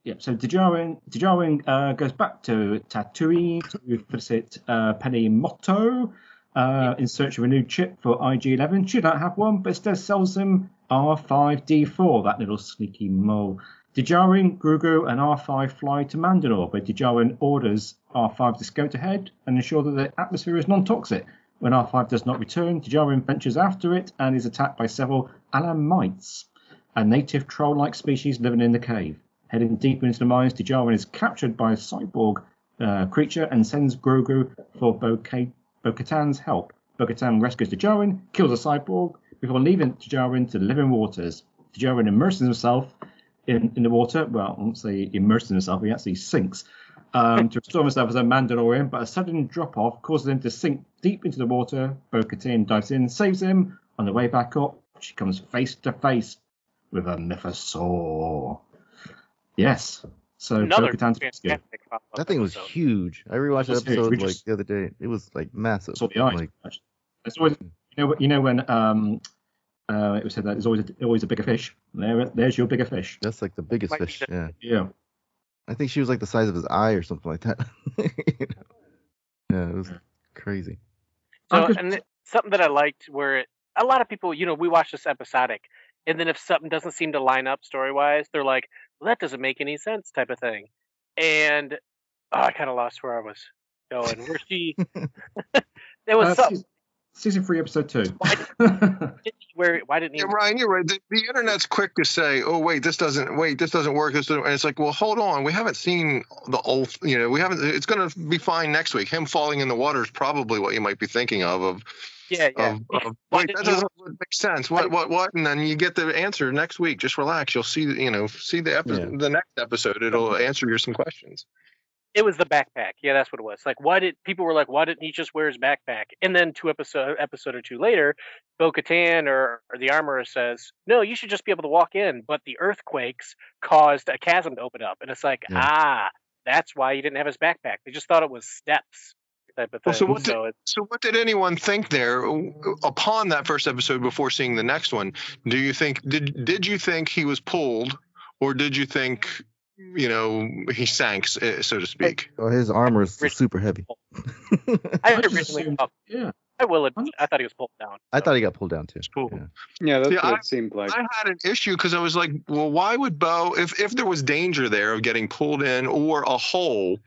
Yeah, so Djarin, Djarin uh, goes back to Tatooine to visit uh, Peli Motto uh, in search of a new chip for IG-11. She don't have one, but instead sells him R5D4, that little sneaky mole. Djarin, Grogu, and R5 fly to Mandalore, where Djarin orders R5 to scout ahead and ensure that the atmosphere is non-toxic. When R5 does not return, Djarin ventures after it and is attacked by several Alamites, a native troll-like species living in the cave. Heading deeper into the mines, Djarin is captured by a cyborg uh, creature and sends Grogu for Bo-Ka- Bo-Katan's help. Bo-Katan rescues Djarin, kills a cyborg before leaving Djarin to the living waters. Djarin immerses himself in, in the water. Well, I won't say immerses himself, he actually sinks um, to restore himself as a Mandalorian, but a sudden drop off causes him to sink deep into the water. Bo Katan dives in, saves him. On the way back up, she comes face to face with a Mythosaur. Yes. So Another Bo fantastic follow-up That thing was episode. huge. I rewatched It that episode We like just- the other day. It was like massive. Saw the eyes. Like, It's always, you know, you know when um, uh, it was said that there's always a, always a bigger fish. There, there's your bigger fish. that's like the biggest Might fish. the- Yeah. Yeah. I think she was like the size of his eye or something like that. You <laughs> know? Yeah, it was crazy. So, just- and th- something that I liked where it, a lot of people, you know, we watch this episodic, and then if something doesn't seem to line up story wise, they're like, well, that doesn't make any sense, type of thing. And oh, I kind of lost where I was going. Where she, <laughs> <laughs> there was Uh, something season, season three, episode two. where why didn't <laughs> he? Yeah, Ryan, you're right. The, the internet's quick to say, "Oh, wait, this doesn't. Wait, this doesn't work." This doesn't, and it's like, well, hold on. We haven't seen the old. You know, we haven't. It's going to be fine next week. Him falling in the water is probably what you might be thinking of. Of, Yeah, yeah. of, of wait, that doesn't make sense. What, what, what? And then you get the answer next week. Just relax. You'll see. You know, see the episode, Yeah. the next episode. It'll answer your some questions. It was the backpack. Yeah, that's what it was. Like, why did people were like, why didn't he just wear his backpack? And then two episode episode or two later, Bo Katan or, or the armorer says, no, you should just be able to walk in. But the earthquakes caused a chasm to open up, and it's like, Yeah. ah, that's why he didn't have his backpack. They just thought it was steps type of thing. Well, so what did- so it, So, what did anyone think there upon that first episode before seeing the next one? Do you think did did you think he was pulled, or did you think you know he sank, eh, so to speak? Oh, his armor is super heavy. I I originally yeah. I will admit, I thought he was pulled down. I thought he got pulled down too. Cool. Yeah. Yeah, that's See, what I- it seemed like. I had an issue because I was like, well, why would Bo, if if there was danger there of getting pulled in or a hole,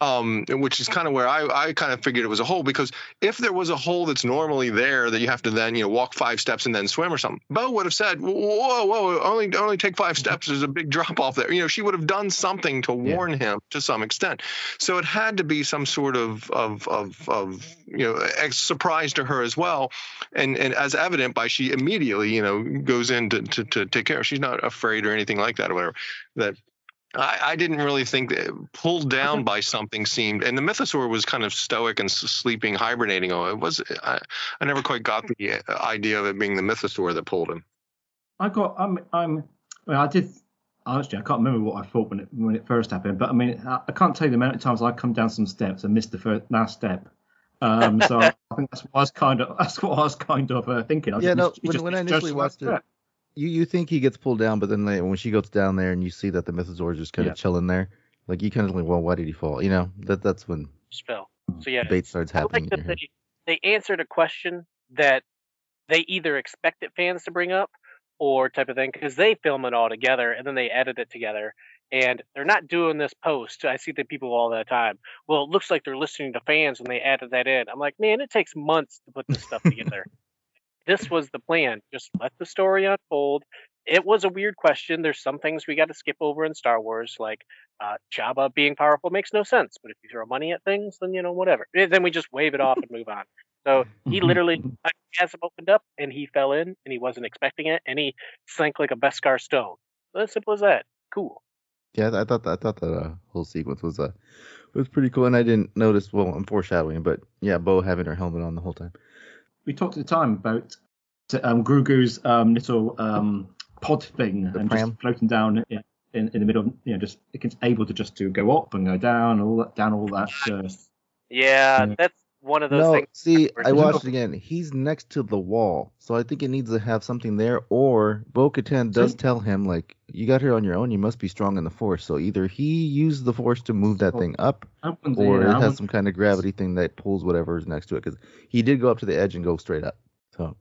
um, which is kind of where I, I kind of figured it was a hole because if there was a hole that's normally there that you have to then you know walk five steps and then swim or something, Bo would have said, "Whoa, whoa, only only take five steps. There's a big drop off there." You know, she would have done something to warn him to some extent. So it had to be some sort of of of, of you know surprise to her as well, and and as evident by she immediately you know goes in to, to, to take care. She's not afraid or anything like that or whatever. That I, I didn't really think that pulled down by something seemed, and the mythosaur was kind of stoic and sleeping, hibernating. Oh, it was. I, I never quite got the uh, idea of it being the mythosaur that pulled him. I got. I'm. I'm. Well, I did. Honestly, I can't remember what I thought when it when it first happened. But I mean, I, I can't tell you the amount of times I come down some steps and missed the first, last step. Um, so <laughs> I think that's what I was kind of. <laughs> That's what I was kind of uh, thinking. I Yeah, like, no. it's- it's When, just- when I initially watched it, step. You you think he gets pulled down, but then they, when she goes down there and you see that the mythosaur is just kind Yeah. of chilling there, like you kind of like, well, why did he fall? You know, that that's when Spill. So yeah, debate starts happening like they, they answered a question that they either expected fans to bring up or type of thing because they film it all together and then they edit it together and they're not doing this post. I see the people all the time. Well, it looks like they're listening to fans when they added that in. I'm like, man, it takes months to put this stuff together. <laughs> this was the plan. Just let the story unfold. It was a weird question. There's some things we got to skip over in Star Wars, like uh, Jabba being powerful makes no sense. But if you throw money at things, then you know whatever. Eh, Then we just wave it off and move on. So he literally <laughs> uh, has him opened up and he fell in and he wasn't expecting it and he sank like a Beskar stone. As simple as that. Cool. Yeah, I thought that, I thought that uh, whole sequence was uh was pretty cool, and I didn't notice. Well, I'm foreshadowing, but yeah, Bo having her helmet on the whole time. We talked at the time about um, Grogu's um, little um, pod thing and pram? just floating down yeah, in, in the middle. of- You know, just it's able to just to go up and go down, all that down all that. Uh, Yeah, Yeah. that's one of those No, things. see, I watched it again. He's next to the wall, so I think it needs to have something there. Or Bo-Katan does See? tell him like, "You got here on your own. You must be strong in the Force." So either he used the Force to move that Oh, thing up, or it has some kind of gravity thing that pulls whatever is next to it. Because he did go up to the edge and go straight up. So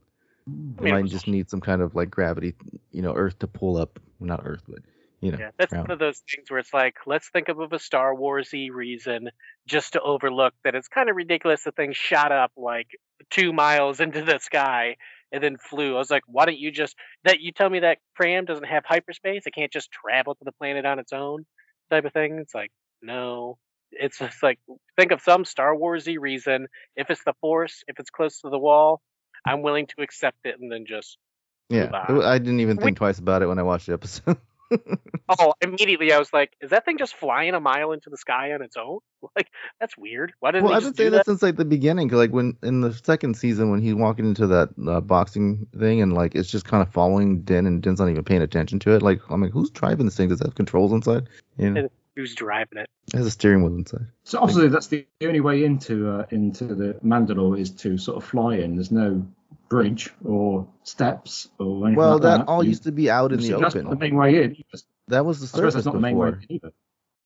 I mean, might just need some kind of like gravity, you know, Earth to pull up. Not Earth, but you know. Yeah, that's ground. one of those things where it's like, let's think of a Star Warsy reason just to overlook that it's kind of ridiculous the thing shot up like two miles <laughs> into the sky and then flew. I was like, why don't you just that you tell me that Pram doesn't have hyperspace? It can't just travel to the planet on its own, type of thing. It's like, no. It's just like think of some Star Warsy reason. If it's the Force, if it's close to the wall, I'm willing to accept it and then just Yeah, move on. I didn't even We- think twice about it when I watched the episode. <laughs> Oh, immediately I was like, is that thing just flying a mile into the sky on its own? <laughs> Like, that's weird. Why didn't Well, I've just been saying that that? since like the beginning. 'cause, like when in the second season, when he's walking into that uh, boxing thing, and like it's just kind of following Din, and Din's not even paying attention to it. Like, I'm like, who's driving this thing? Does it have controls inside? You know, And Who's driving it? it has a steering wheel inside. So obviously that's the only way into uh, into the Mandalore is to sort of fly in. There's no bridge or steps or anything Well, like that that. all used to be out in the that's open. not the main way in. That was the surface that's not the main way before. in either.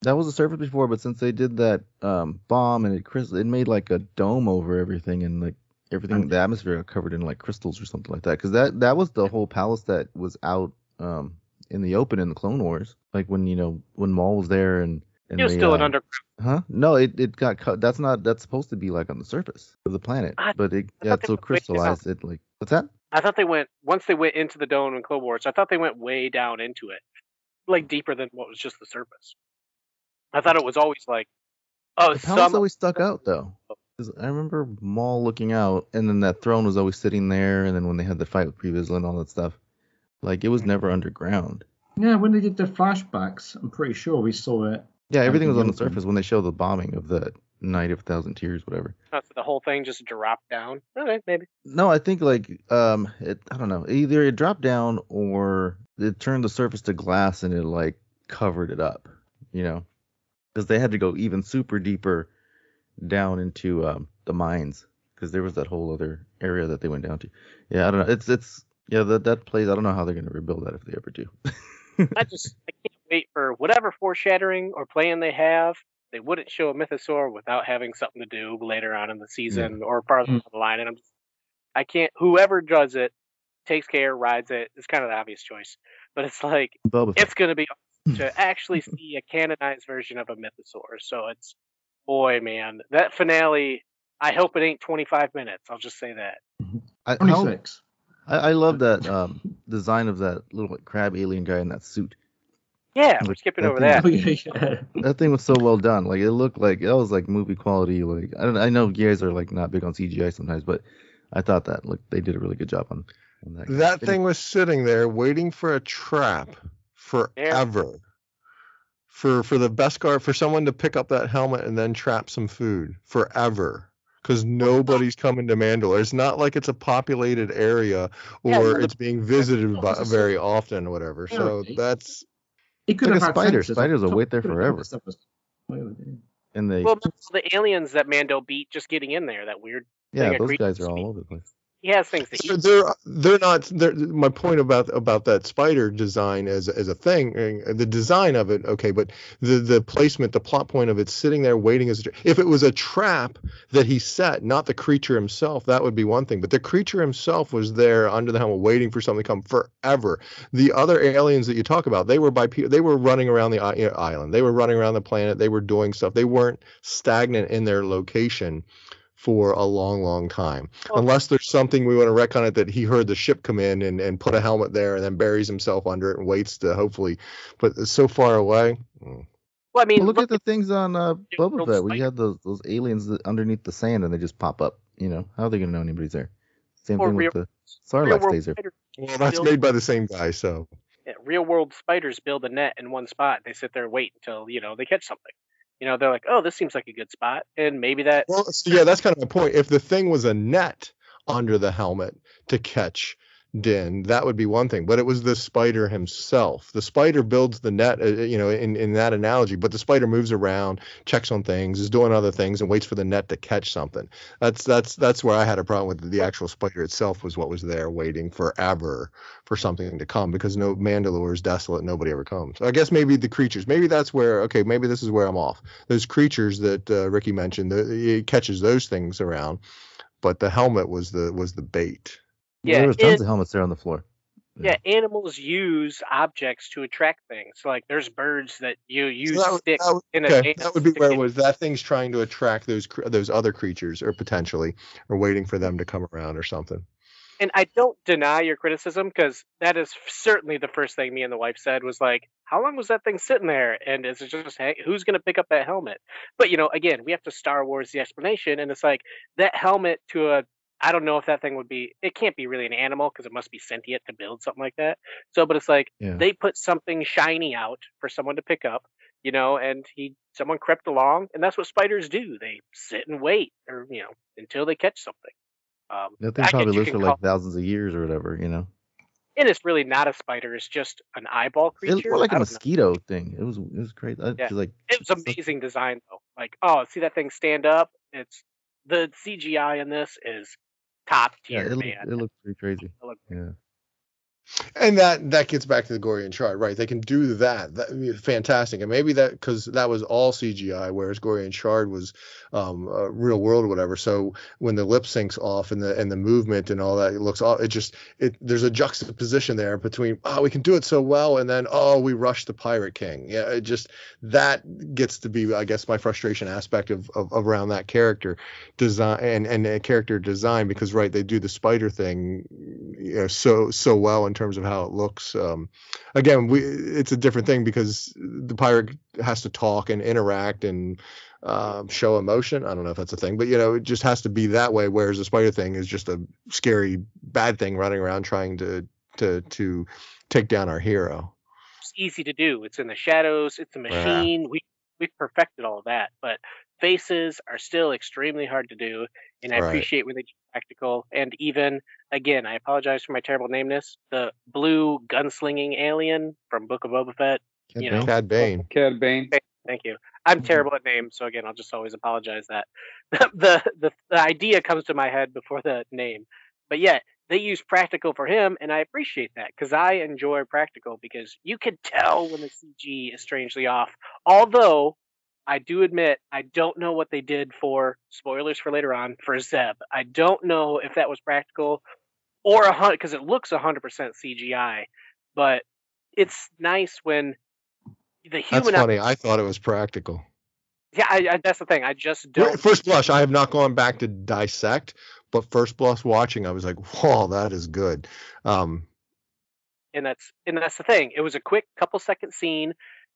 That was the surface before, but since they did that um, bomb and it crystal, it made like a dome over everything, and like everything, the atmosphere got covered in like crystals or something like that. Because that that was the whole palace that was out um, in the open in the Clone Wars, like when you know when Maul was there and. And It was they, still an uh, underground. Huh? No, it, it got cut. That's not. That's supposed to be like on the surface of the planet, I- but it I got so went down. crystallized. It like what's that? I thought they went once they went into the dome in Clone Wars. I thought they went way down into it, like deeper than what was just the surface. I thought it was always like, oh, The palace some always stuck out though. I remember Maul looking out, and then that throne was always sitting there. And then when they had the fight with Pre-Vizsla and all that stuff, like it was never underground. Yeah, when they did the flashbacks, I'm pretty sure we saw it. Yeah, everything was on the surface when they show the bombing of the Night of a Thousand Tears, whatever. uh, so the whole thing just dropped down. Okay, maybe. No, I think like um, it, I don't know. Either it dropped down or it turned the surface to glass and it like covered it up. You know, because they had to go even super deeper down into um, the mines because there was that whole other area that they went down to. Yeah, I don't know. It's it's yeah that that place. I don't know how they're gonna rebuild that if they ever do. <laughs> I just I can't wait for whatever foreshadowing or plan they have. They wouldn't show a mythosaur without having something to do later on in the season or farther Mm. down the line. And I'm just, I can't. Whoever does it, takes care, rides it. It's kind of the obvious choice, but it's like Boba it's going to be awesome to <laughs> actually see a canonized version of a mythosaur. So it's boy, man, that finale. I hope it ain't 25 minutes. I'll just say that. I, 26. I, I love that um, design of that little like, crab alien guy in that suit. Yeah, we're skipping that over thing- that. Oh, yeah, yeah. <laughs> That thing was so well done. Like it looked like that was like movie quality. Like I don't. I know you guys are like not big on CGI sometimes, but I thought that like they did a really good job on, on that. That thing was sitting there waiting for a trap forever. For for the Beskar for someone to pick up that helmet and then trap some food forever. Because nobody's coming to Mandalore. It's not like it's a populated area Yeah, or the- it's being visited by, very often or whatever. So that's He could Like have a spider. sensors Spiders will wait there forever. done stuff was- well, yeah. and they Well, the aliens that Mando beat just getting in there, that weird. yeah thing those guys are all over the place. He has things to So eat. they're they're not they're, my point about about that spider design as as a thing uh, the design of it okay but the the placement the plot point of it sitting there waiting as a, if it was a trap that he set not the creature himself that would be one thing but the creature himself was there under the helmet waiting for something to come forever the other aliens that you talk about they were by they were running around the island they were running around the planet they were doing stuff they weren't stagnant in their location for a long, long time. Well- Unless there's something we want to wreck on it that he heard the ship come in and, and put a helmet there and then buries himself under it and waits to hopefully. But it's so far away. mm. Well, I mean, Well, look, look at the things on uh, Yeah, Boba Fett. We spider. had those those aliens underneath the sand and they just pop up. You know how are they gonna know anybody's there? Same Or thing real- with the real Sarlacc world there. spiders Well, that's made by the same guy, so. yeah, real world spiders build a net in one spot. They sit there and wait until you know they catch something. You know, they're like, oh, this seems like a good spot, and maybe that. Well, so yeah, that's kind of my point. If the thing was a net under the helmet to catch Din, that would be one thing. But it was the spider himself. The spider builds the net, uh, you know, in, in that analogy. But the spider moves around, checks on things, is doing other things, and waits for the net to catch something. That's that's that's where I had a problem with the actual spider itself. Was what was there waiting forever for something to come because no Mandalore is desolate. Nobody ever comes. I guess maybe the creatures. Maybe that's where. Okay, maybe this is where I'm off. Those creatures that uh, Ricky mentioned, the, he catches those things around, but the helmet was the was the bait. Yeah, there was tons it- of helmets there on the floor. Yeah, animals use objects to attract things. Like, there's birds that you use that would- sticks that would- in a Okay, dance that would be where it was. That thing's trying to attract those those other creatures, or potentially, or waiting for them to come around or something. And I don't deny your criticism because that is certainly the first thing me and the wife said was like, how long was that thing sitting there? And is it just, hey, who's going to pick up that helmet? But, you know, again, we have to Star Wars the explanation. And it's like that helmet to a, I don't know if that thing would be, it can't be really an animal because it must be sentient to build something like that. So, but it's like Yeah. they put something shiny out for someone to pick up, you know, and he, someone crept along. And that's what spiders do. They sit and wait or, you know, until they catch something. Um, That thing probably lives for like thousands of years or whatever. You know, and it's really not a spider; it's just an eyeball creature. looked more like a don't know. mosquito thing. It was it was great. Yeah. like It was amazing design though. Like, oh, see that thing stand up? It's the CGI in this is top yeah, tier, it looked, it looked pretty crazy. Looked- Yeah. And that that gets back to the Gorian Shard, right? They can do that. that fantastic. And maybe that because that was all CGI, whereas Gorian Shard was um, uh, real world or whatever. So when the lip syncs off and the and the movement and all that, it looks all it just it there's a juxtaposition there between oh we can do it so well and then oh we rushed the Pirate King. Yeah, it just that gets to be I guess my frustration aspect of, of, of around that character design and and uh, character design because right they do the spider thing you know so so well in terms of how it looks um again we it's a different thing because the pirate has to talk and interact and um, show emotion. I don't know if that's a thing, but you know, it just has to be that way. Whereas the spider thing is just a scary bad thing running around trying to to to take down our hero. It's easy to do. It's in the shadows. It's a machine. We we've perfected all of that, but faces are still extremely hard to do. And I Right. appreciate when they practical. And even again, I apologize for my terrible nameness. The blue gunslinging alien from Book of Boba Fett. Cad You know, Bane? Cad Bane. Cad Bane. Thank you. I'm mm-hmm. terrible at names, so again, I'll just always apologize that <laughs> the, the the idea comes to my head before the name. But yet, they use practical for him, and I appreciate that because I enjoy practical because you can tell when the CG is strangely off. Although I do admit I don't know what they did for spoilers for later on for Zeb. I don't know if that was practical or a hundred because it looks a hundred percent CGI, but it's nice when the human. That's funny. I thought it was practical. Yeah, I, I, that's the thing. I just don't. First blush, I have not gone back to dissect, but first blush watching, I was like, "Whoa, that is good." Um, and that's and that's the thing. It was a quick couple second scene.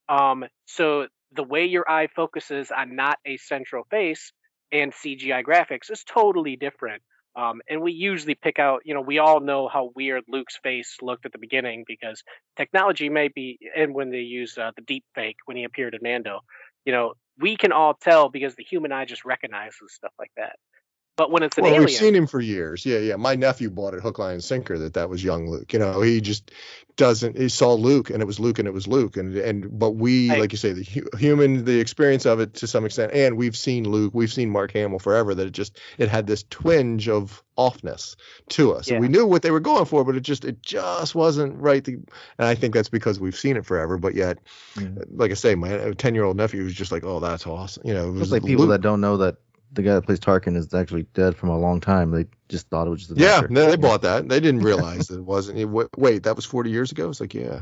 Um, so the way your eye focuses on not a central face and CGI graphics is totally different. Um, and we usually pick out, you know, we all know how weird Luke's face looked at the beginning because technology may be, and when they use uh, the deep fake when he appeared in Mando, you know, we can all tell because the human eye just recognizes stuff like that. But when it's an well, alien, we've seen him for years. Yeah, yeah. My nephew bought it hook, line, and sinker that that was young Luke. You know, he just doesn't. He saw Luke, and it was Luke, and it was Luke, and and but we, I- like you say, the hu- human, the experience of it to some extent, and we've seen Luke, we've seen Mark Hamill forever. That it just it had this twinge of offness to us, and we knew what they were going for, but it just it just wasn't right. To, and I think that's because we've seen it forever. But yet, like I say, my ten year old nephew was just like, oh, that's awesome. You know, it was It's like people Luke. that don't know that the guy that plays Tarkin is actually dead from a long time. They just thought it was just a Yeah, doctor. they bought that. They didn't <laughs> realize that it wasn't. it- Wait, that was 40 years ago. It's like, yeah,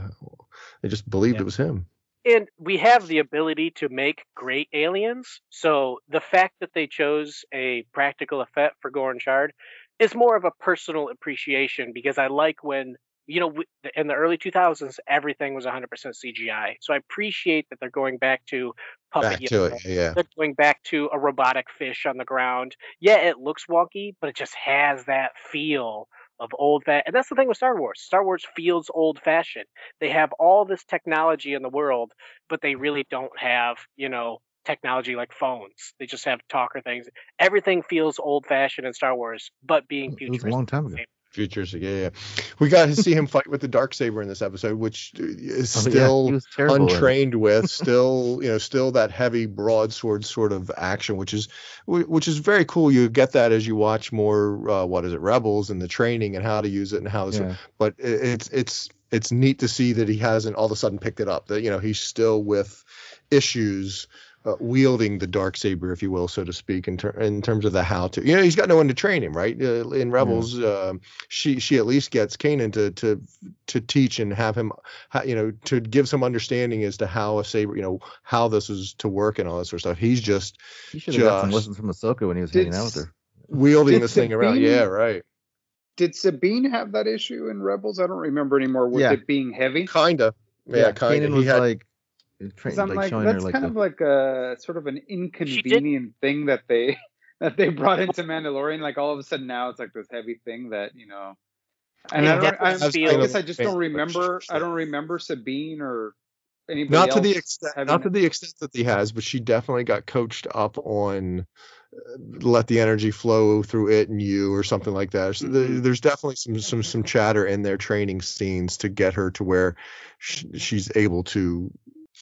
they just believed it was him. and we have the ability to make great aliens. So the fact that they chose a practical effect for Gorian Shard is more of a personal appreciation because I like when you know in the early 2000s everything was 100% CGI. So I appreciate that they're going back to puppet. Back to know, it, yeah. They're going back to a robotic fish on the ground. Yeah, it looks wonky, but it just has that feel of old fa- and that's the thing with Star Wars. Star Wars feels old fashioned. They have all this technology in the world, but they really don't have, you know, technology like phones. They just have talker things. Everything feels old fashioned in Star Wars, but being futuristic. It was a long time ago. Futuristic, yeah, yeah. We got to see him <laughs> fight with the dark saber in this episode, which is Oh, yeah, still he was terrible in it. untrained with, still, you know, still that heavy broadsword sort of action, which is, which is very cool. You get that as you watch more, uh, what is it, Rebels and the training and how to use it and how this. Yeah. But it, it's it's it's neat to see that he hasn't all of a sudden picked it up. That you know he's still with issues. Uh, wielding the dark saber, if you will, so to speak, in, ter- in terms of the how to. You know, he's got no one to train him, right? Uh, in Rebels, um, she she at least gets Kanan to to to teach and have him, you know, to give some understanding as to how a saber, you know, how this is to work and all that sort of stuff. He's just He should have got some lessons from Ahsoka when he was Did hanging out with her. wielding Did this thing around. Yeah, right. Did Sabine have that issue in Rebels? I don't remember anymore. With Yeah. it being heavy? Kinda. Yeah, kinda. Kanan He was had- like, tra- I'm like, like, showing her that's like kind the, of like a sort of an inconvenient thing that they <laughs> that they brought into Mandalorian. Like all of a sudden now it's like this heavy thing that you know. And Yeah, I, don't, definitely I'm- I guess I just don't remember. I don't remember Sabine or anybody not to else the extent having not to the extent that he has but she definitely got coached up on uh, let the energy flow through it and you or something like that so the- Mhm. there's definitely some some some chatter in their training scenes to get her to where sh- she's able to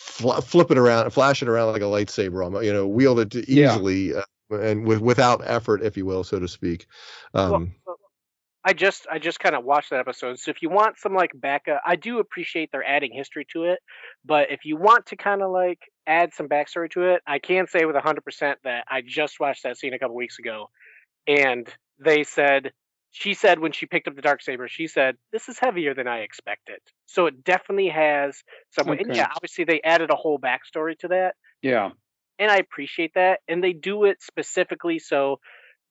fl- flip it around flash it around like a lightsaber you know wield it Yeah. easily uh, and with without effort if you will so to speak um well, I just I just kind of watched that episode. So if you want some like backup, I do appreciate they're adding history to it. But if you want to kind of like add some backstory to it, I can say with hundred percent that I just watched that scene a couple weeks ago, and they said she said when she picked up the dark saber, she said this is heavier than I expected. So it definitely has some. And yeah, obviously they added a whole backstory to that Yeah. and I appreciate that. And they do it specifically so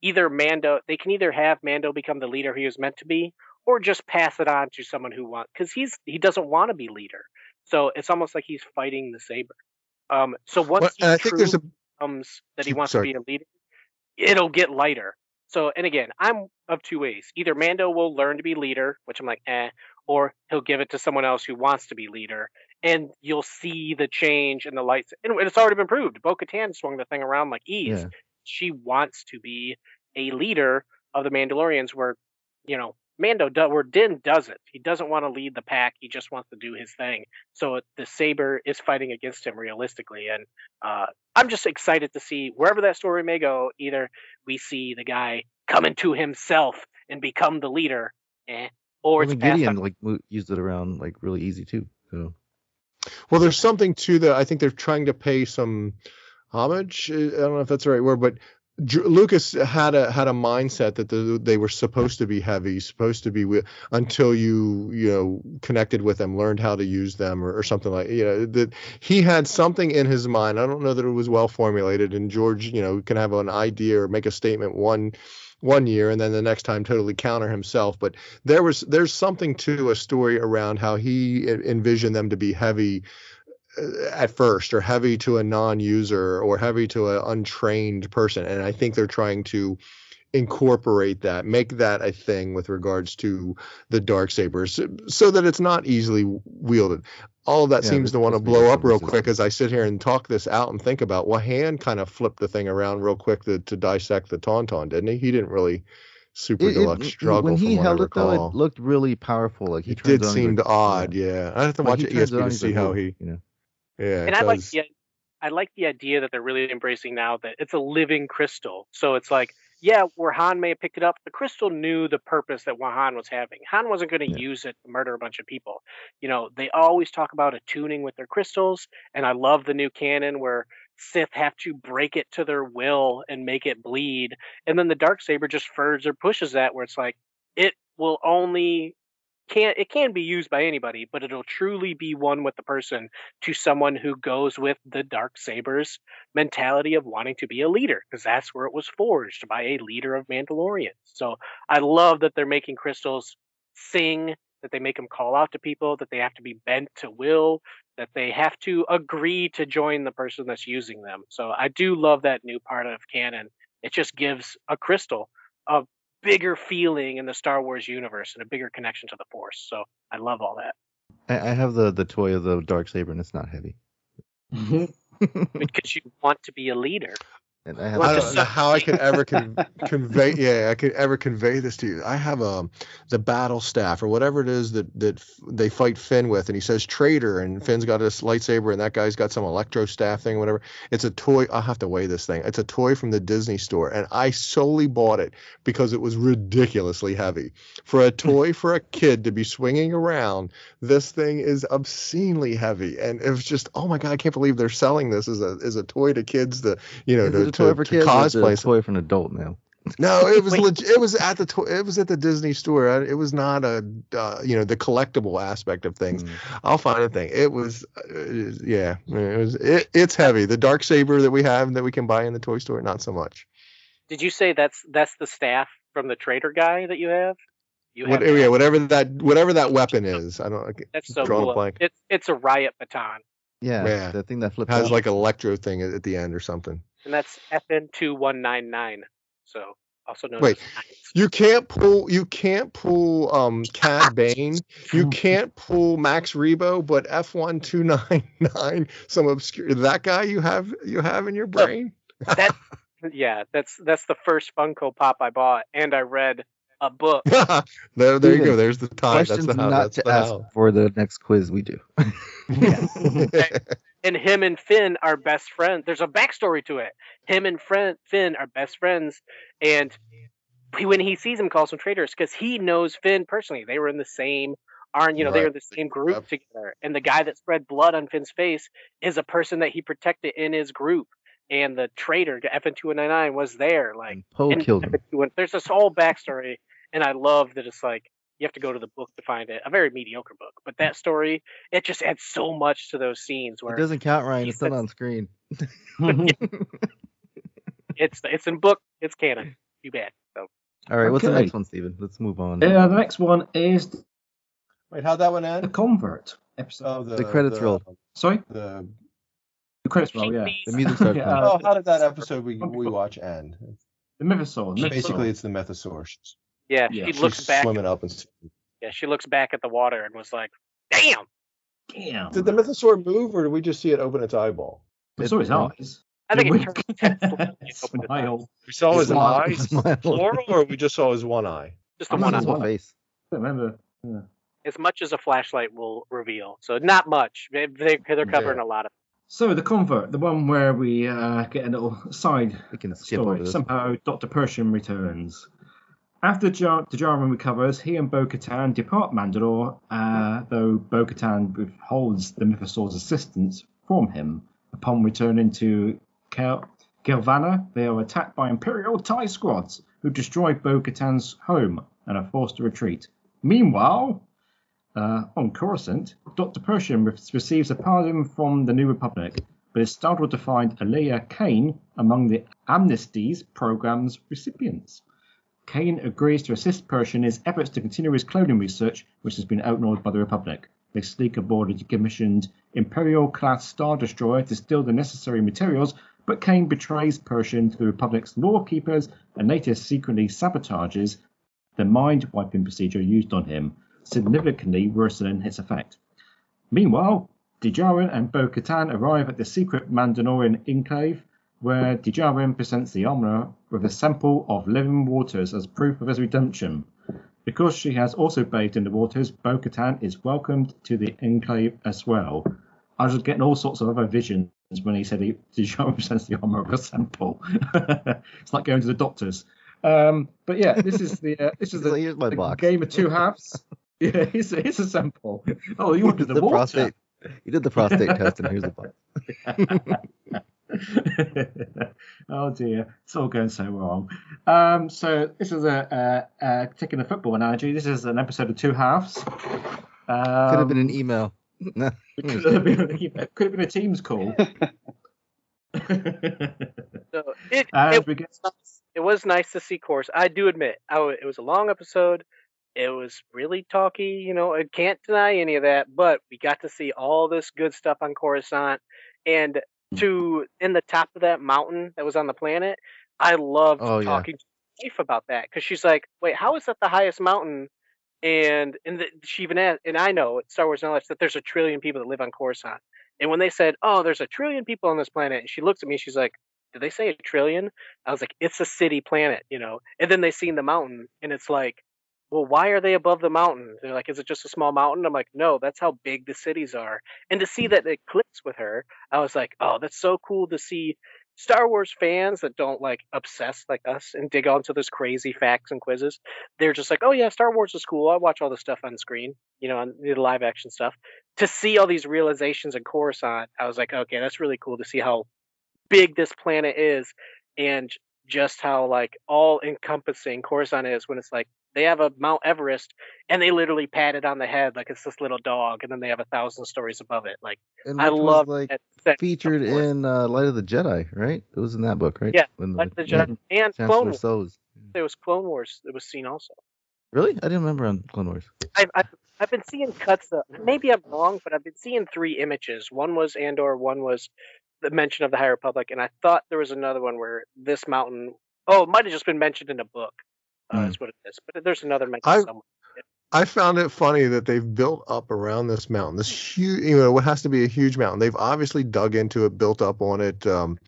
either Mando, they can either have Mando become the leader he was meant to be, or just pass it on to someone who wants, because he's he doesn't want to be leader. So it's almost like he's fighting the saber. Um, so once well, i think there's a becomes that he wants sorry. to be a leader, it'll get lighter. So, and again, I'm of two ways. Either Mando will learn to be leader, which I'm like, eh, or he'll give it to someone else who wants to be leader, and you'll see the change in the lights. And it's already been proved. Bo Katan swung the thing around like ease. Yeah. She wants to be a leader of the Mandalorians, where, you know, Mando, do, where Din doesn't. He doesn't want to lead the pack. He just wants to do his thing. So the saber is fighting against him realistically, and uh, I'm just excited to see wherever that story may go. Either we see the guy come into himself and become the leader, eh, or it's Gideon like used it around like really easy too. So Well, there's something to that. I think they're trying to pay some homage. uh, I don't know if that's the right word, but J- Lucas had a had a mindset that the, they were supposed to be heavy, supposed to be wi- until you you know connected with them, learned how to use them, or, or something like you know that he had something in his mind. I don't know that it was well formulated, and George you know can have an idea or make a statement one one year and then the next time totally counter himself but there was there's something to a story around how he envisioned them to be heavy at first or heavy to a non-user or heavy to an untrained person and i think they're trying to incorporate that make that a thing with regards to the dark sabers so, that it's not easily wielded. All of that Yeah, seems to want to supposed to be blow up real quick as i sit here and talk this out and think about well hand kind of flipped the thing around real quick to, to dissect the tauntaun didn't he? He didn't really super It- it- deluxe struggle when he held it though, it looked really powerful. Like he it did it seem odd yeah. i have to Like, watch it ESP it to see how he you know. Yeah and I like the I like the idea that they're really embracing now that it's a living crystal. So it's like, yeah, where Han may have picked it up, the crystal knew the purpose that Han was having. Han wasn't going to Yeah. use it to murder a bunch of people. You know, they always talk about attuning with their crystals, and I love the new canon where Sith have to break it to their will and make it bleed, and then the dark saber just further pushes that where it's like it will only can it can be used by anybody, but it'll truly be one with the person to someone who goes with the dark sabers mentality of wanting to be a leader because that's where it was forged by a leader of Mandalorians. So I love that they're making crystals sing, that they make them call out to people, that they have to be bent to will, that they have to agree to join the person that's using them. So I do love that new part of canon. It just gives a crystal a bigger feeling in the Star Wars universe and a bigger connection to the Force. So I love all that. I, I have the the toy of the dark saber and it's not heavy. Mm-hmm. <laughs> because you want to be a leader. And I have I don't know how I could ever <laughs> con- convey. Yeah, I could ever convey this to you. I have um the battle staff or whatever it is that that f- they fight Finn with, and he says traitor, and Finn's got his lightsaber, and that guy's got some electro staff thing, or whatever. It's a toy. I'll have to weigh this thing. It's a toy from the Disney store, and I solely bought it because it was ridiculously heavy. For a <laughs> toy for a kid to be swinging around, this thing is obscenely heavy, and it was just, oh my god, I can't believe they're selling this as a as a toy to kids to you know to, it a toy to, for to kids? or is it cosplay. a toy for an adult now. No, it was <laughs> legit. It was at the to- it was at the Disney store. It was not a uh, you know the collectible aspect of things. Mm. I'll find a thing. It was uh, yeah, it was it, it's heavy. The dark saber that we have that we can buy in the toy store, not so much. Did you say that's that's the staff from the trader guy that you have? You What, yeah, whatever that whatever that weapon is, I don't. I that's so cool. blank. It's it's a riot baton, Yeah, Yeah. the thing that flips has out. like an electro thing at, at the end or something. And that's FN two one nine nine. So also known Wait. as You can't pull you can't pull um <laughs> Cad Bane. You <laughs> can't pull Max Rebo, but F one two nine <laughs> nine, some obscure that guy you have you have in your brain. that yeah, that's that's the first Funko Pop I bought, and I read a book. there, there you go. There's the tie. That's the how. not That's to the ask how. for the next quiz we do. And him and Finn are best friends. There's a backstory to it. Him and friend Finn are best friends, and when he sees him, calls him traitors because he knows Finn personally. They were in the same Arn, you know, they were in the same group Yep. together. And the guy that spread blood on Finn's face is a person that he protected in his group. And the traitor, FN two nine nine, was there. Like And Poe and killed him. There's this whole backstory, and I love that it's like you have to go to the book to find it. A very mediocre book, but that story it just adds so much to those scenes where It doesn't count, Ryan. It's not on screen. <laughs> it's it's in book, it's canon. Too bad. So All right, what's the next one, Stephen? Let's move on. Uh, the next one is Wait, how'd that one end? the end? convert episode. Oh, the, The credits the, roll. Sorry, The, the credits roll. Yeah, The music starts <laughs> Yeah, uh, oh, how did that episode we, we watch end? the Mythosaur. Basically, Mythosaur. it's the Mythosaur. She's, yeah, Yeah, she she's looks back. swimming up and. Yeah, she looks back at the water and was like, "Damn." Damn. Did the Mythosaur move, or did we just see it open its eyeball? I saw his eyes. I think The it turned its head slowly and opened its eyes. Smile. We saw his Smile. eyes, Smile. <laughs> <laughs> plural, or we just saw his one eye. Just the I'm one eye. as face. I don't remember. Yeah. As much as a flashlight will reveal. So not much. They, they, they're covering a lot of. So the convert, the one where we uh, get a little side We can skip story. Somehow Dr. Pershing returns. After Jar- Djarin recovers, he and Bo-Katan depart Mandalore, uh, though Bo-Katan withholds the Mythosaur's assistance from him upon returning to Kalevala, they are attacked by Imperial TIE squads who destroy Bo Katan's home and are forced to retreat. Meanwhile, uh, on Coruscant, Dr. Pershing re- receives a pardon from the New Republic, but is startled to find Elia Kane among the Amnesty's program's recipients. Kane agrees to assist Pershing in his efforts to continue his cloning research, which has been outlawed by the Republic. They sneak aboard a decommissioned Imperial class Star Destroyer to steal the necessary materials, but Kane betrays Pershing to the Republic's lawkeepers and later secretly sabotages the mind wiping procedure used on him, significantly worsening its effect. Meanwhile, Djarin and Bo Katan arrive at the secret Mandalorian enclave, where Djarin presents the armorer with a sample of living waters as proof of his redemption. Because she has also bathed in the waters, Bo Katan is welcomed to the enclave as well. I was getting all sorts of other visions when he said he <laughs> Djarin presents the armorer with a sample. <laughs> it's like going to the doctors. Um, but yeah, this is the uh, this is <laughs> the, like, the box." game of two halves. Yeah, here's a, here's a sample. Oh, you wanted the, the water. prostate. You did the prostate test, and here's the box. <laughs> oh dear, it's all going so wrong. Um, so this is a, a, a taking a football analogy. This is an episode of two halves. Um, <laughs> Could have been an email. No. could have been, could have been a Teams call. <laughs> So it, it, get- was nice. it was nice to see Course. I do admit, I, w- it was a long episode. It was really talky, you know. I can't deny any of that, but we got to see all this good stuff on Coruscant, and. To in the top of that mountain that was on the planet. I loved Oh, yeah. talking to Chief about that because she's like, "Wait, how is that the highest mountain?" And and the, she even asked, and I know it's Star Wars knowledge that there's a trillion people that live on Coruscant. And when they said, "Oh, there's a trillion people on this planet," and she looks at me, she's like, "Did they say a trillion? I was like, "It's a city planet, you know." And then they seen the mountain, and it's like, "Well, why are they above the mountain?" They're like, "Is it just a small mountain?" I'm like, "No, that's how big the cities are." And to see that it clicks with her, I was like, "Oh, that's so cool to see." Star Wars fans that don't like obsess like us and dig onto those crazy facts and quizzes, they're just like, oh yeah, Star Wars is cool. I watch all the stuff on screen, you know, on the live action stuff. To see all these realizations in Coruscant, I was like, okay, that's really cool to see how big this planet is and just how like all encompassing Coruscant is when it's like they have a Mount Everest and they literally pat it on the head like it's this little dog and then they have a thousand stories above it. Like And I love like that, that featured in uh, Light of the Jedi, right? It was in that book, right? Yeah, When Light of the yeah, Jedi and Chancellor Clone Wars. So's. There was Clone Wars that was seen also. Really? I didn't remember on Clone Wars. I've, I've, I've been seeing cuts. Of, maybe I'm wrong, but I've been seeing three images. One was Andor, one was the mention of the High Republic, and I thought there was another one where this mountain. Oh, it might have just been mentioned in a book. Uh, Hmm. That's what it is. But there's another I- somewhere. I found it funny that they've built up around this mountain, this huge, you know, what has to be a huge mountain. They've obviously dug into it, built up on it, um,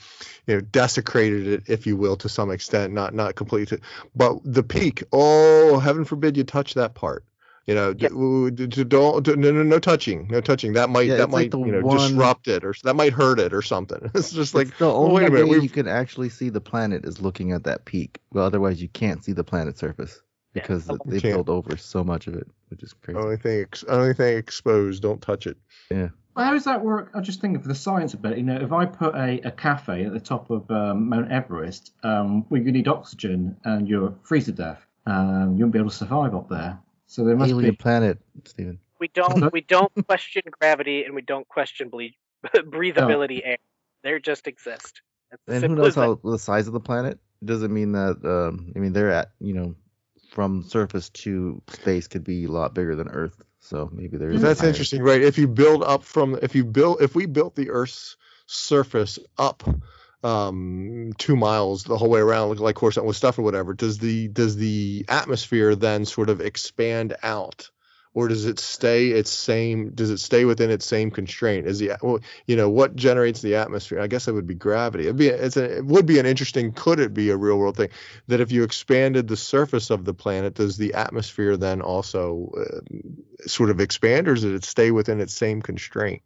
you know, desecrated it, if you will, to some extent, not not completely. But the peak, oh, heaven forbid you touch that part. You know, d- w- d- d- don't, d- no, no, no touching, no touching. That might, Yeah, that it's like might, you know, one- disrupt it, or that might hurt it, or something. <laughs> It's just like, It's the well, wait a minute, way we've you can actually see the planet is looking at that peak. Well, otherwise you can't see the planet's surface because Yeah. they Can't. built over so much of it, which is crazy. only thing, ex- only thing exposed, don't touch it. Yeah. Well, how does that work? I'm just thinking for the science of it. You know, if I put a, a cafe at the top of um, Mount Everest, um, well, you need oxygen and you'll freeze to death. Um, you won't be able to survive up there. So there must Alien be. A planet, Stephen. We don't <laughs> we don't question gravity and we don't question ble- <laughs> breathability air. They just exist. It's And who knows how the size of the planet? It doesn't mean that. Um, I mean, they're at you know, from surface to space could be a lot bigger than Earth. So maybe there is. That's higher- interesting, right? If you build up from, if you build, if we built the Earth's surface up um two miles the whole way around like, Coruscant with stuff or whatever does the does the atmosphere then sort of expand out? Or does it stay its same does it stay within its same constraint? Is the well, you know what generates the atmosphere? I guess it would be gravity. It'd be it's a, it would be an interesting could it be a real world thing that if you expanded the surface of the planet does the atmosphere then also uh, sort of expand or does it stay within its same constraint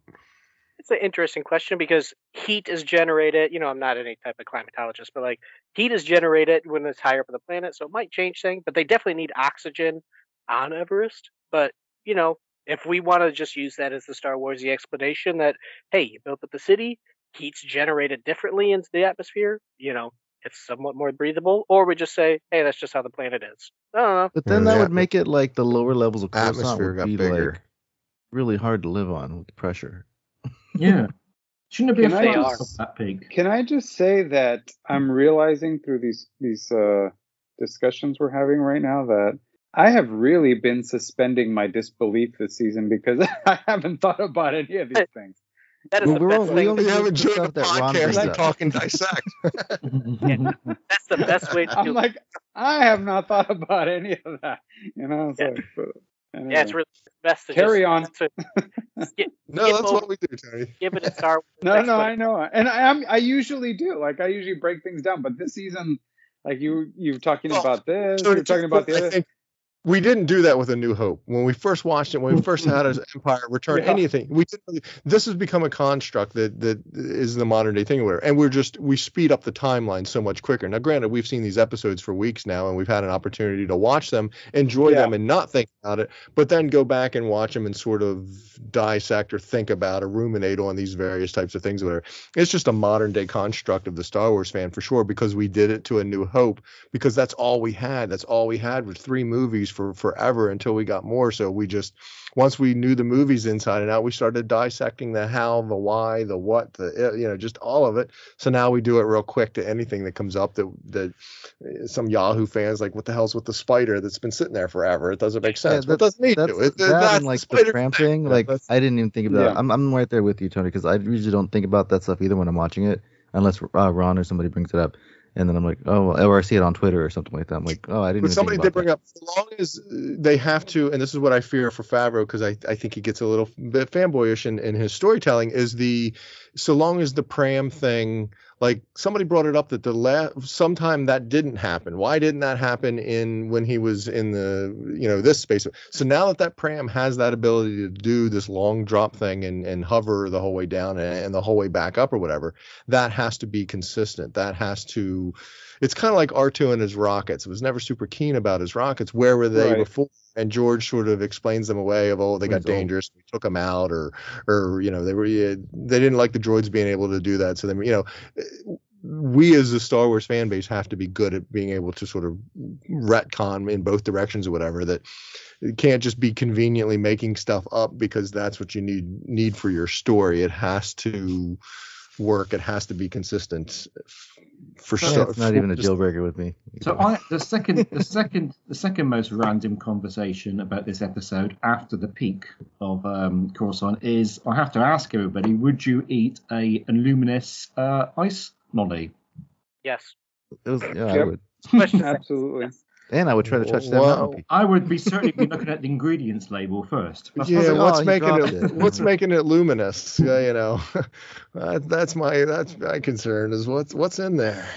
an interesting question because heat is generated. You know, I'm not any type of climatologist, but like heat is generated when it's higher up in the planet, so it might change things. But they definitely need oxygen on Everest. But you know, if we want to just use that as the Star Warsy explanation that hey, you built up the city, heat's generated differently into the atmosphere, you know, it's somewhat more breathable, or we just say, hey, that's just how the planet is. I don't know. But then mm, that the would make it like the lower levels of Coruscant Atmosphere would got be bigger. like really hard to live on with the pressure. Yeah. Shouldn't it be Can a I flight that pig? Can I just say that I'm realizing through these these uh, discussions we're having right now that I have really been suspending my disbelief this season because <laughs> I haven't thought about any of these things. That is Well, the we're best all- we only You do haven't the joined stuff the that podcast brings and talk and dissect. <laughs> That's the best way to <laughs> I'm do it. like, I have not thought about any of that. You know, it's Yeah. like, but anyway. Yeah, it's really best to Carry just, on. To <laughs> skip, No, skip that's over- what we do, Tony. <laughs> Give it a Star Wars. No, no, I know, and I am. I usually do. Like, I usually break things down, but this season, like you, you were talking Well, about this. So you're talking just about put- the I other. think we didn't do that with A New Hope. When we first watched it, when we mm, first mm. had an Empire Return, Yeah. anything, we didn't. Really, this has become a construct that that is the modern day thing. Where and we're just we speed up the timeline so much quicker. Now, granted, we've seen these episodes for weeks now, and we've had an opportunity to watch them, enjoy Yeah. them, and not think about it. But then go back and watch them and sort of dissect or think about or ruminate on these various types of things. Whatever. It's just a modern day construct of the Star Wars fan for sure because we did it to A New Hope because that's all we had. That's all we had with three movies for forever until we got more. So we just once we knew the movies inside and out, we started dissecting the how, the why, the what, the uh, you know, just all of it. So now we do it real quick to anything that comes up that that uh, some Yahoo fans like, what the hell's with the spider that's been sitting there forever? It doesn't make sense. Well, it doesn't need that's, to. It, that that's and like the tramp thing. Yeah, Like that's- I didn't even think about. Yeah. it. I'm I'm right there with you, Tony, because I usually don't think about that stuff either when I'm watching it, unless uh, Ron or somebody brings it up, and then I'm like, oh, or I see it on Twitter or something like that. I'm like, oh, I didn't. But somebody did bring that. up, as long as they have to, and this is what I fear for Favreau because I, I think he gets a little bit fanboyish in, in his storytelling, is the so long as the pram thing, like somebody brought it up that the last sometime that didn't happen. Why didn't that happen in when he was in the you know this space? So now that that pram has that ability to do this long drop thing and and hover the whole way down and, and the whole way back up or whatever, that has to be consistent. That has to it's kind of like R2 and his rockets. It was never super keen about his rockets. Where were they Right. before? And George sort of explains them away of oh they got dangerous, we took them out, or or you know they were they didn't like the droids being able to do that. So then you know eh, we as a Star Wars fan base have to be good at being able to sort of retcon in both directions or whatever. That it can't just be conveniently making stuff up because that's what you need need for your story. It has to work. It has to be consistent. Eh, For Yeah, sure, it's not even a just- deal breaker with me. So I the second the second the second most random conversation about this episode after the peak of um, Coruscant is I have to ask everybody: Would you eat a luminous uh, ice lolly? Yes. It was, yeah, I Yep. would, Question. <laughs> Absolutely. And I would try to touch that Wow. mountain. I would be certainly be looking at the ingredients label first. <laughs> That's yeah, like, oh, what's making it, it. What's <laughs> making it luminous? Yeah, you know, that, <laughs> uh, that's my that's my concern is what's what's in there.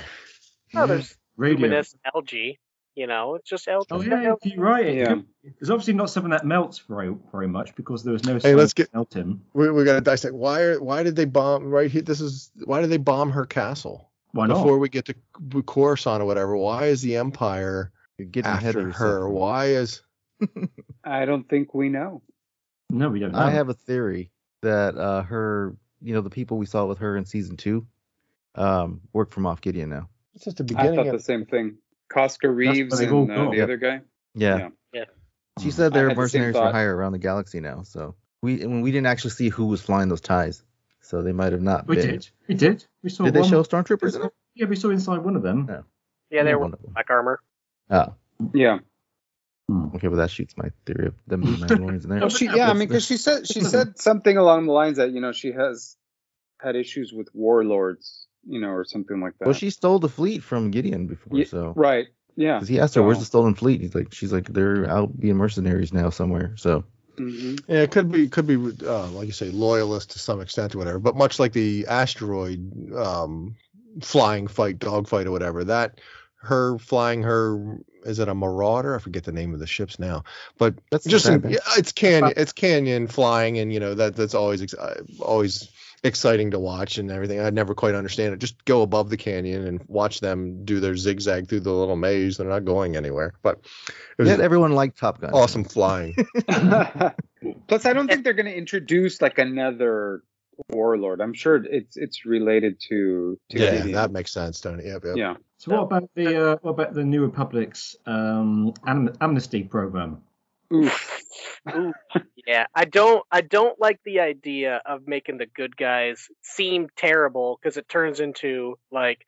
Oh, there's mm-hmm. radio. luminous algae. You know, it's just algae. Oh yeah, you're right. Yeah. It's obviously not something that melts very very much because there was no. Hey, let's get- of melting. We we got to dissect why are why did they bomb right here? This is why did they bomb her castle Why not? before we get to Coruscant or whatever? Why is the Empire You're getting ahead after of her? yourself. Why is <laughs> I don't think we know. No, we don't know. I have a theory that uh, her, you know, the people we saw with her in season two, um, work from Moff Gideon now. it's just the I thought of the same thing. Koska Reeves they've all and uh, the Yeah. other guy. Yeah. Yeah. She said I they're had the mercenaries for hire around the galaxy now. So we and we didn't actually see who was flying those ties, so they might have not we been. did. We did. We saw. Did they one- show stormtroopers in? Yeah, we saw inside one of them. No. Yeah, they were One of them. black armor. Oh, Yeah. okay, well that shoots my theory of them being <laughs> Mandalorians in there. Well, she, yeah, I mean, because she said she said something along the lines that you know she has had issues with warlords, you know, or something like that. Well, she stole the fleet from Gideon before, Ye- so right. Yeah. because he asked her, "Where's the stolen fleet?" He's like, "She's like, they're out being mercenaries now somewhere." So Mhm. Yeah, it could be could be uh, like you say loyalist to some extent or whatever. But much like the asteroid um, flying fight, dogfight or whatever, that her flying her is it a Marauder? I forget the name of the ships now. But That's just the in, it's canyon, it's canyon flying, and you know that that's always uh, always exciting to watch and everything. I never quite understand it. Just go above the canyon and watch them do their zigzag through the little maze. They're not going anywhere. But it was yet everyone liked Top Gun. awesome flying. <laughs> <laughs> Plus, I don't think they're going to introduce like another warlord. I'm sure it's it's related to to Yeah, Gideon. that makes sense, Tony. Yep, yep. yeah. So what about the uh, what about the New Republic's um, am- amnesty program? Oof. Ooh, yeah, I don't I don't like the idea of making the good guys seem terrible because it turns into like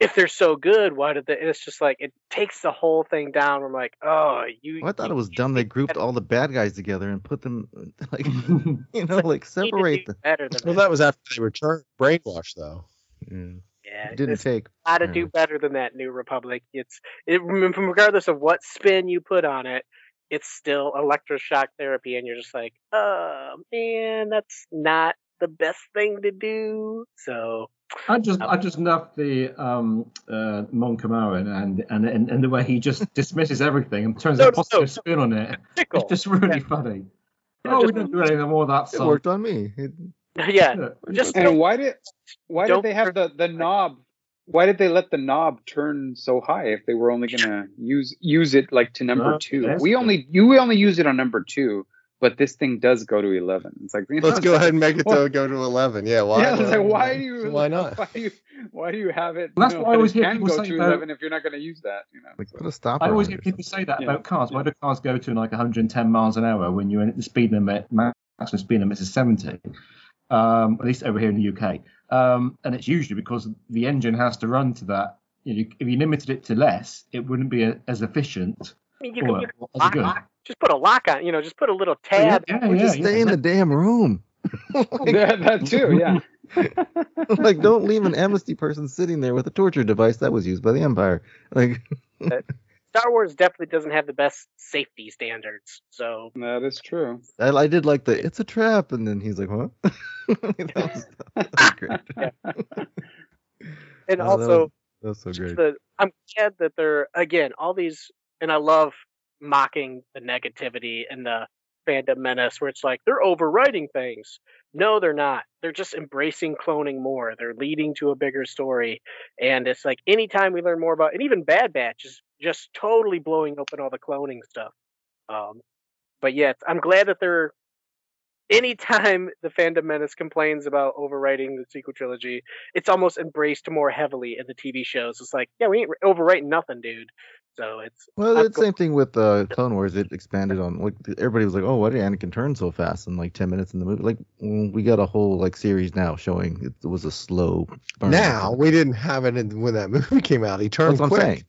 if they're so good, why did they? and It's just like it takes the whole thing down. I'm like, oh, you. Well, I thought you it was dumb. They grouped all the bad guys together and put them <laughs> <laughs> like you know like need separate them. Well, that. that was after they returned brainwashed, though. Yeah. Yeah, It didn't it's take. got to do better than that. New Republic. It's it regardless of what spin you put on it. It's still electroshock therapy, and you're just like, oh man, that's not the best thing to do. So I just I just love the um uh Mon Calamari and, and and and the way he just dismisses everything and turns No, a positive no. spin on it. Tickle. It's just really funny. Yeah, Oh, we just- don't do anything more of that. It son. worked on me. It, <laughs> yeah, Yeah. just And why did why did they have the the knob? Why did they let the knob turn so high if they were only gonna use use it like to number Uh, two? We good. only you we only use it on number two, but this thing does go to eleven. It's like <laughs> you know, Let's go like, ahead and make it <laughs> What? to go to eleven. Yeah, why? yeah, like why do you Why not? Why do you why do you have it? Well, that's you know, what I that always hear people go say to about- eleven if you're not gonna use that. You know. like put a stopper. I always hear people say that Yeah. about cars. Why do cars go to like 110 miles an hour when you're in the speed limit, maximum speed limit is 70? Um, at least over here in the UK. Um, and it's usually because the engine has to run to that. You know, if you limited it to less, it wouldn't be a, as efficient I mean, you or can, you can as lock, just put a lock on. You know, just put a little tab. yeah, Or yeah, just yeah. stay in the damn room. <laughs> that, that too, yeah. <laughs> <laughs> like, don't leave an amnesty person sitting there with a torture device that was used by the Empire. Like, Star Wars definitely doesn't have the best safety standards. So That is true. I, I did like the it's a trap, and then he's like, "What?" <laughs> that, was, that was great. <laughs> <laughs> and Oh, also that's that so just great. the I'm glad that they're again all these and I love mocking the negativity and the fandom menace where it's like they're overwriting things. No, they're not. They're just embracing cloning more. They're leading to a bigger story. And it's like anytime we learn more about and even Bad Batch is just totally blowing open all the cloning stuff. Um but yeah, I'm glad that they're anytime <laughs> the fandom menace complains about overwriting the sequel trilogy, it's almost embraced more heavily in the TV shows. It's like, yeah, we ain't overwriting nothing, dude. So it's Well, it's the same thing with uh, Clone Wars. It expanded on like everybody was like, "Oh, why did Anakin turn so fast in like ten minutes in the movie?" Like, we got a whole like series now showing it was a slow burn. Now we didn't have it in, when that <laughs> movie came out. He turned That's what I'm quick.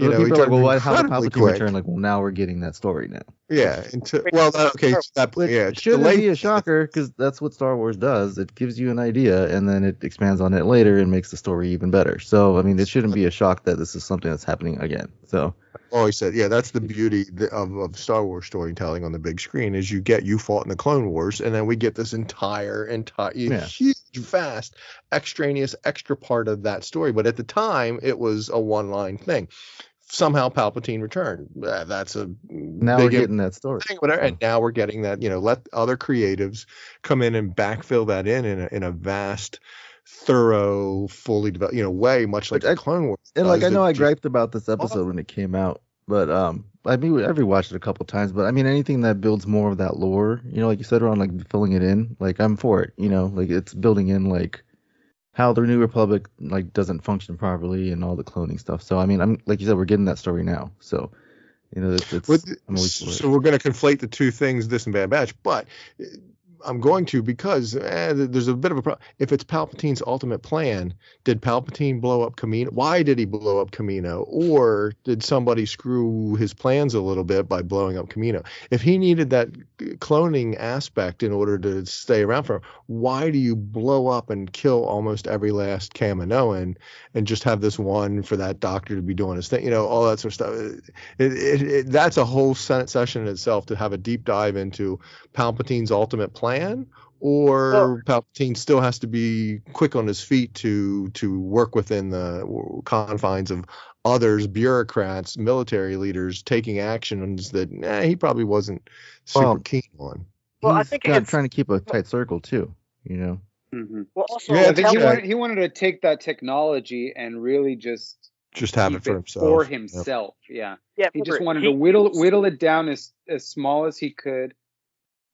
Saying. You know, people are like, well, why, how did incredibly Palpatine quick. return? Like, well, now we're getting that story now. Yeah. Into, well, that- okay. so that, yeah. it's shouldn't delayed- be a shocker because that's what Star Wars does. It gives you an idea and then it expands on it later and makes the story even better. So, I mean, it shouldn't be a shock that this is something that's happening again. So, oh, always said, yeah, that's the beauty of, of Star Wars storytelling on the big screen is you get you fought in the Clone Wars, and then we get this entire, entire Yeah. huge, vast, extraneous, extra part of that story. But at the time, it was a one line thing. Somehow Palpatine returned. Uh, That's a now we're getting that story. thing, whatever. And now we're getting that. You know, let other creatives come in and backfill that in in a, in a vast, thorough, fully developed, you know, way, much like I- the Clone Wars. And like I know I griped about this episode when it came out, but um, I mean I've rewatched it a couple times. But I mean anything that builds more of that lore, you know, like you said, around like filling it in, like I'm for it. You know, like it's building in like how the New Republic like doesn't function properly and all the cloning stuff. So I mean, I'm like you said, we're getting that story now. So you know, it's, it's With- I'm it. so we're going to conflate the two things, this and Bad Batch, but I'm going to because eh, there's a bit of a problem. If it's Palpatine's ultimate plan, did Palpatine blow up Camino? Why did he blow up Camino? Or did somebody screw his plans a little bit by blowing up Camino? If he needed that cloning aspect in order to stay around for him, why do you blow up and kill almost every last Kaminoan and just have this one for that doctor to be doing his thing? You know, all that sort of stuff. It, it, it, that's a whole Senate session in itself to have a deep dive into Palpatine's ultimate plan, or Well- Palpatine still has to be quick on his feet to to work within the confines of others, bureaucrats, military leaders taking actions that eh, he probably wasn't super Well, keen on. Well, I think got- it's trying to keep a tight circle too. You know, hmm well also Yeah, I think he wanted he wanted to take that technology and really just Just have keep it for himself. for Yep. himself. Yeah, yeah, he just wanted he- to whittle whittle it down as as small as he could,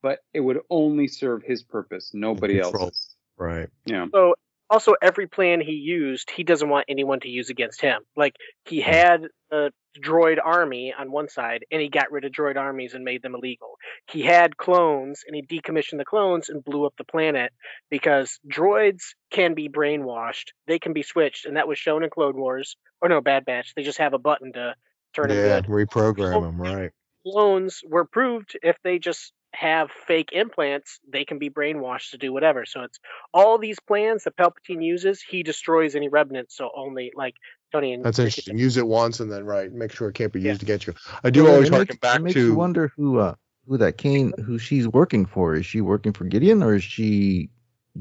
but it would only serve his purpose, nobody Control. else's. Right. Yeah. So also every plan he used, he doesn't want anyone to use against him. Like he had a droid army on one side and he got rid of droid armies and made them illegal. He had clones and he decommissioned the clones and blew up the planet because droids can be brainwashed. They can be switched and that was shown in Clone Wars or no Bad Batch. They just have a button to turn them Yeah, good. reprogram them, right. Clones were proved if they just have fake implants, they can be brainwashed to do whatever. So it's all these plans that Palpatine uses, he destroys any remnants. So only like Tony and That's interesting. Use it once and then right, make sure it can't be Yeah. used against you. I do Well, always harken back it makes to you wonder who uh who that Kane who she's working for. Is she working for Gideon or is she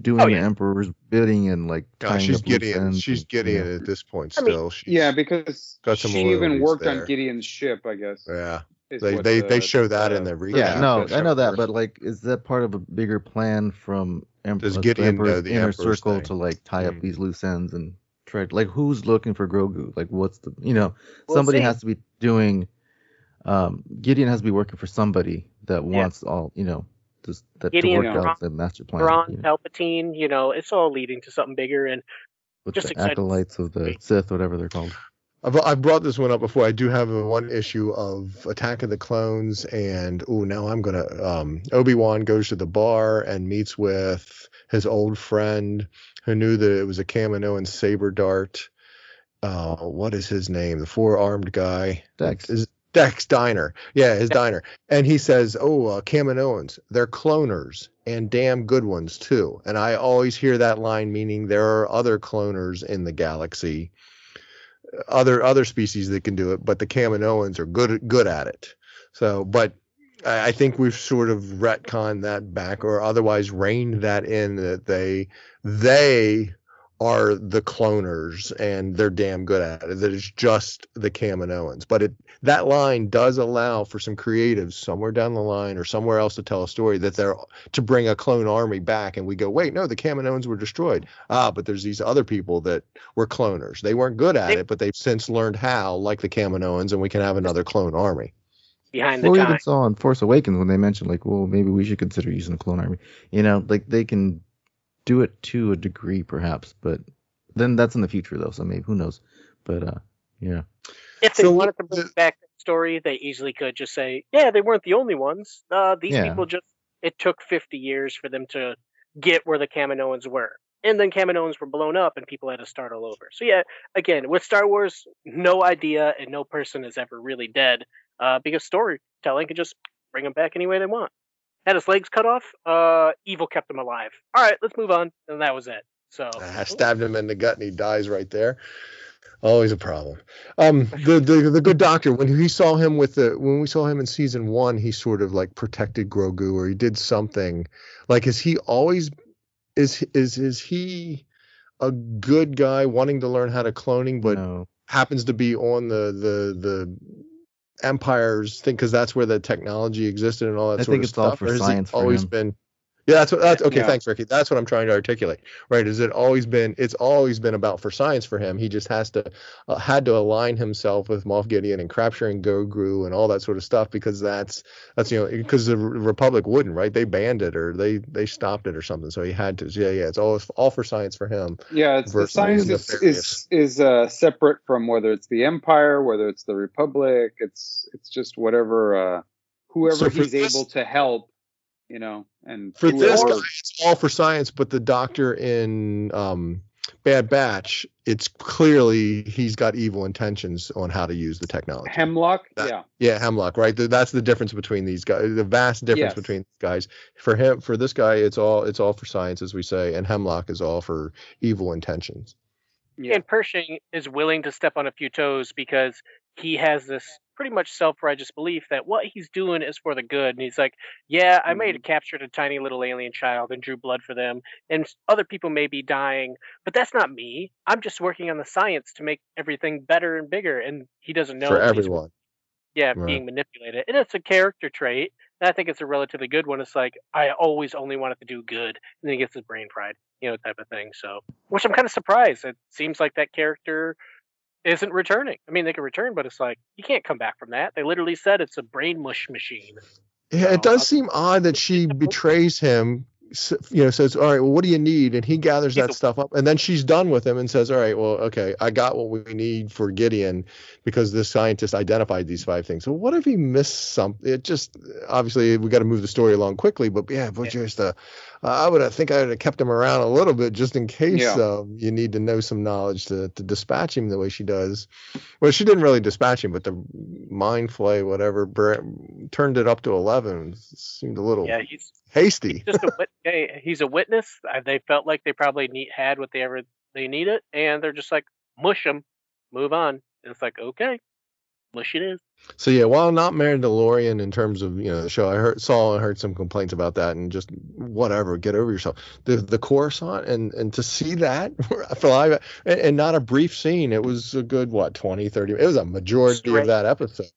doing Oh, the. Emperor's bidding and like God, tying she's up loose Gideon. ends She's and- Gideon yeah. at this point I mean, still. She's, Yeah, because got some she even worked there. on Gideon's ship, I guess. Yeah. Is They they the- they show that the- in the recap. Yeah, no, I know that, show but like, is that part of a bigger plan from Emperor, Does the Gideon know the inner Emperor's circle thing? to like tie up Mm. these loose ends and try? Like, who's looking for Grogu? Like, what's the you know We'll somebody see. has to be doing. Um, Gideon has to be working for somebody that Yeah. wants all you know, just that Gideon, to work Thrawn- out the master plan. Thrawn, you know, Palpatine, you know, it's all leading to something bigger. And with just the excited acolytes of the Sith, whatever they're called. I've, I've brought this one up before. I do have one issue of Attack of the Clones, and oh, now I'm gonna. Um, Obi Wan goes to the bar and meets with his old friend who knew that it was a Kaminoan saber dart. Uh, what is his name? The four armed guy. Dex. Is Dex Diner. Yeah, his diner. And he says, "Oh, uh, Kaminoans, they're cloners and damn good ones too." And I always hear that line meaning there are other cloners in the galaxy other other species that can do it, but the Kaminoans are good good at it. So, but I I think we've sort of retconned that back, or otherwise reined that in that they they are the cloners and they're damn good at it. That it's just the Kaminoans. But it that line does allow for some creatives somewhere down the line or somewhere else to tell a story that they're to bring a clone army back and we go, wait, no, the Kaminoans were destroyed. Ah, but there's these other people that were cloners. They weren't good at They- it, but they've since learned how, like the Kaminoans, and we can have another clone army. behind the Well, we time. even saw in Force Awakens when they mentioned like, well, maybe we should consider using a clone army. You know, like they can do it to a degree, perhaps, but then that's in the future though. So maybe who knows? But uh, yeah, If they So wanted to bring the- back that story, they easily could just say, "Yeah, they weren't the only ones. Uh, these Yeah. people just it took 50 years for them to get where the Kaminoans were." And then Kaminoans were blown up, and people had to start all over. So yeah, again, with Star Wars, no idea and no person is ever really dead, uh, because storytelling can just bring them back any way they want. Had his legs cut off, uh, evil kept him alive. All right, let's move on, and that was it. So I stabbed him in the gut and he dies right there. Always a problem. Um, <laughs> the, the the good doctor when he saw him with the when we saw him in season one, he sort of like protected Grogu or he did something. Like, is he always is is is he a good guy wanting to learn how to cloning, but no, happens to be on the the the empire's thing because that's where the technology existed and all that I sort think of it's all stuff. for or has science for always him. been. Yeah, that's what. That's okay. Yeah. Thanks, Ricky. That's what I'm trying to articulate. Right? Is it always been? It's always been about for science for him. He just has to uh, had to align himself with Moff Gideon and capturing Grogu and all that sort of stuff because that's that's you know because the Republic wouldn't right. They banned it or they they stopped it or something. So he had to. Yeah, yeah. It's all all for science for him. Yeah, it's, the science is is, is uh, separate from whether it's the Empire, whether it's the Republic. It's it's just whatever uh, whoever So he's this- able to help, you know. And For this whoever- guy, it's all for science, but the doctor in um, Bad Batch, it's clearly he's got evil intentions on how to use the technology. Hemlock, That- yeah, Yeah, Hemlock, right? Th- That's the difference between these guys. The vast difference Yes. between these guys. For him, for this guy, it's all it's all for science, as we say, and Hemlock is all for evil intentions. yeah. And Pershing is willing to step on a few toes because he has this pretty much self-righteous belief that what he's doing is for the good. And he's like, "Yeah, I may have mm-hmm. captured a tiny little alien child and drew blood for them, and other people may be dying, but that's not me. I'm just working on the science to make everything better and bigger." And he doesn't know for everyone. yeah, Right. being manipulated. And it's a character trait. And I think it's a relatively good one. It's like, I always only wanted to do good. And then he gets his brain fried, you know, type of thing. So, which I'm kind of surprised. It seems like that character isn't returning. I mean, they can return, but it's like, you can't come back from that. They literally said it's a brain mush machine. Yeah, it does I'll- seem odd that she betrays him you know says all right well what do you need? And he gathers that stuff up and then she's done with him and says all right well okay i got what we need for gideon because this scientist identified these five things. So what if he missed something it just obviously we got to move the story along quickly but yeah but just uh, i would have think i would have kept him around a little bit just in case Yeah. um, you need to know some knowledge to, to dispatch him the way she does. Well she didn't really dispatch him but the mind flay whatever br- turned it up to 11 seemed a little Yeah, he's hasty just a yeah, he's a witness. Uh, They felt like they probably need, had what they ever they needed, and they're just like mush him, move on. And it's like okay, mush it is. So yeah, while not Mandalorian in terms of you know the show, I heard saw and heard some complaints about that, and just whatever, get over yourself. The the Coruscant and and to see that <laughs> for live and, and not a brief scene, it was a good what 20, 30. It was a majority Straight. of that episode.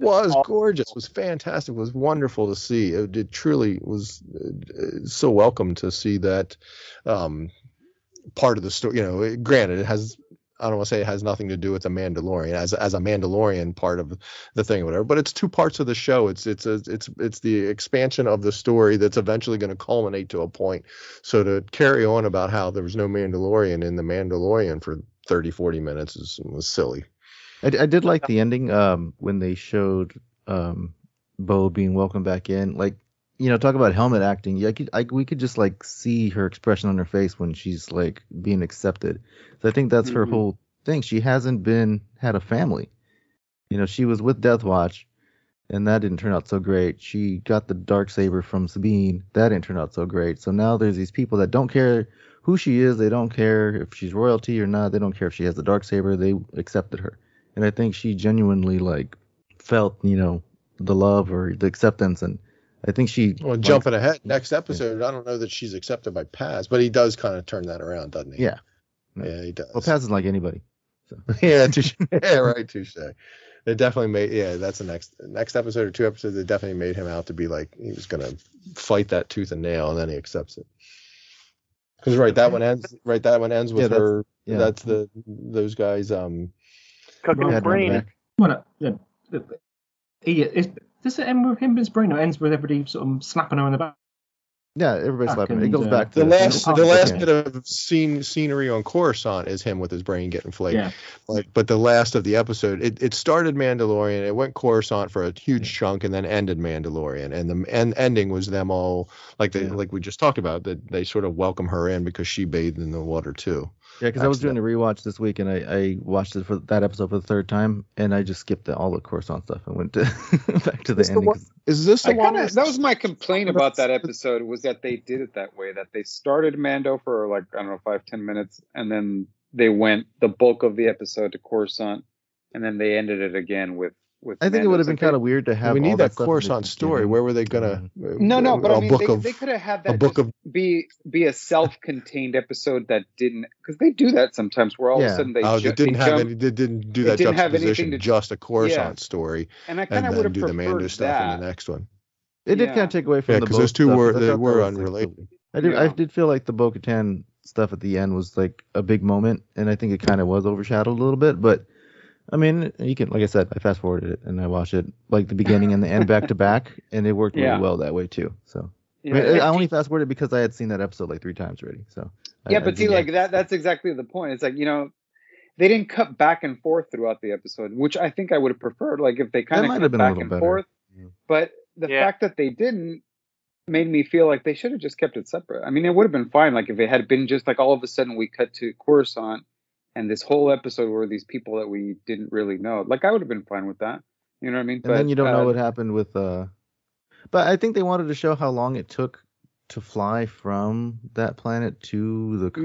Was All- gorgeous, was fantastic, was wonderful to see. It, it truly was uh, so welcome to see that um, part of the story. You know, it- granted, it has I don't want to say it has nothing to do with the Mandalorian as as a Mandalorian part of the thing or whatever, but it's two parts of the show. It's it's a, it's it's the expansion of the story that's eventually going to culminate to a point. So to carry on about how there was no Mandalorian in the Mandalorian for 30 40 minutes is was silly. I, I did like the ending um, when they showed um, Bo being welcomed back in. Like, you know, talk about helmet acting. Yeah, I could, I, we could just like see her expression on her face when she's like being accepted. So I think that's her Mhm. whole thing. She hasn't been had a family. You know, she was with Death Watch, and that didn't turn out so great. She got the dark saber from Sabine. That didn't turn out so great. So now there's these people that don't care who she is. They don't care if she's royalty or not. They don't care if she has the dark saber. They accepted her and I think she genuinely like felt you know the love or the acceptance, and I think she Well, jumping ahead, next episode, I don't know that she's accepted by Paz, but he does kind of turn that around, doesn't he? yeah. yeah, he does. Well, Paz is like anybody. So. <laughs> yeah, touche. yeah, right, touche. It definitely made yeah. That's the next next episode or two episodes. It definitely made him out to be like he was gonna fight that tooth and nail, and then he accepts it. Because right, that one ends. Right, that one ends with Yeah, that's- her. yeah. That's the those guys. Um, Cooking Well, his brain. back. Well, yeah, the- the- he is. Does it end with him and his brain, or ends with everybody sort of slapping her in the back? Yeah, everybody's Back slapping. It goes uh, back to the last Oh, the last bit of scene scenery on Coruscant is him with his brain getting flayed. Yeah. Like, but the last of the episode, it, it started Mandalorian, it went Coruscant for a huge chunk, and then ended Mandalorian. And the end ending was them all like they Yeah. like we just talked about that they sort of welcome her in because she bathed in the water too. Yeah, because I was doing a rewatch this week, and I, I watched it for that episode for the third time, and I just skipped the, all the Coruscant stuff and went to <laughs> back to the Is the ending. one- Is this the I one? kinda, that was my complaint about that episode was that they did it that way. That they started Mando for like I don't know five ten minutes, and then they went the bulk of the episode to Coruscant, and then they ended it again with with. I think it would have been like kind of weird to have. we all need that stuff in the story. Where were they gonna? No, no, but I mean, book they, of they could have had a that book of be be a self-contained episode that didn't because they do that sometimes where all of a sudden they, oh, ju- they didn't they have jump, any. They didn't do that didn't anything juxtaposition. to- just a Coruscant Yeah. story, and I kind of would then have do the preferred Mando stuff that. in the next one. It did kind of take away from Yeah, the 'cause boat those two stuff, were- they were unrelated. I did. I did feel like the Bo-Katan stuff at the end was like a big moment, and I think it kind of was overshadowed a little bit. But I mean, you can, like I said, I fast forwarded it and I watched it like the beginning and the end back to back, and it worked really Yeah. well that way too. So I, mean, I only fast forwarded because I had seen that episode like three times already. So yeah, I but see, like that that's exactly the point. It's like, you know, they didn't cut back and forth throughout the episode, which I think I would have preferred. Like if they kind of cut been back and better. forth. Yeah. But the Yeah. fact that they didn't made me feel like they should have just kept it separate. I mean, it would have been fine. Like if it had been just like all of a sudden we cut to Coruscant and this whole episode were these people that we didn't really know. Like I would have been fine with that. You know what I mean? and then you don't uh, know what happened with. uh But I think they wanted to show how long it took to fly from that planet to the con.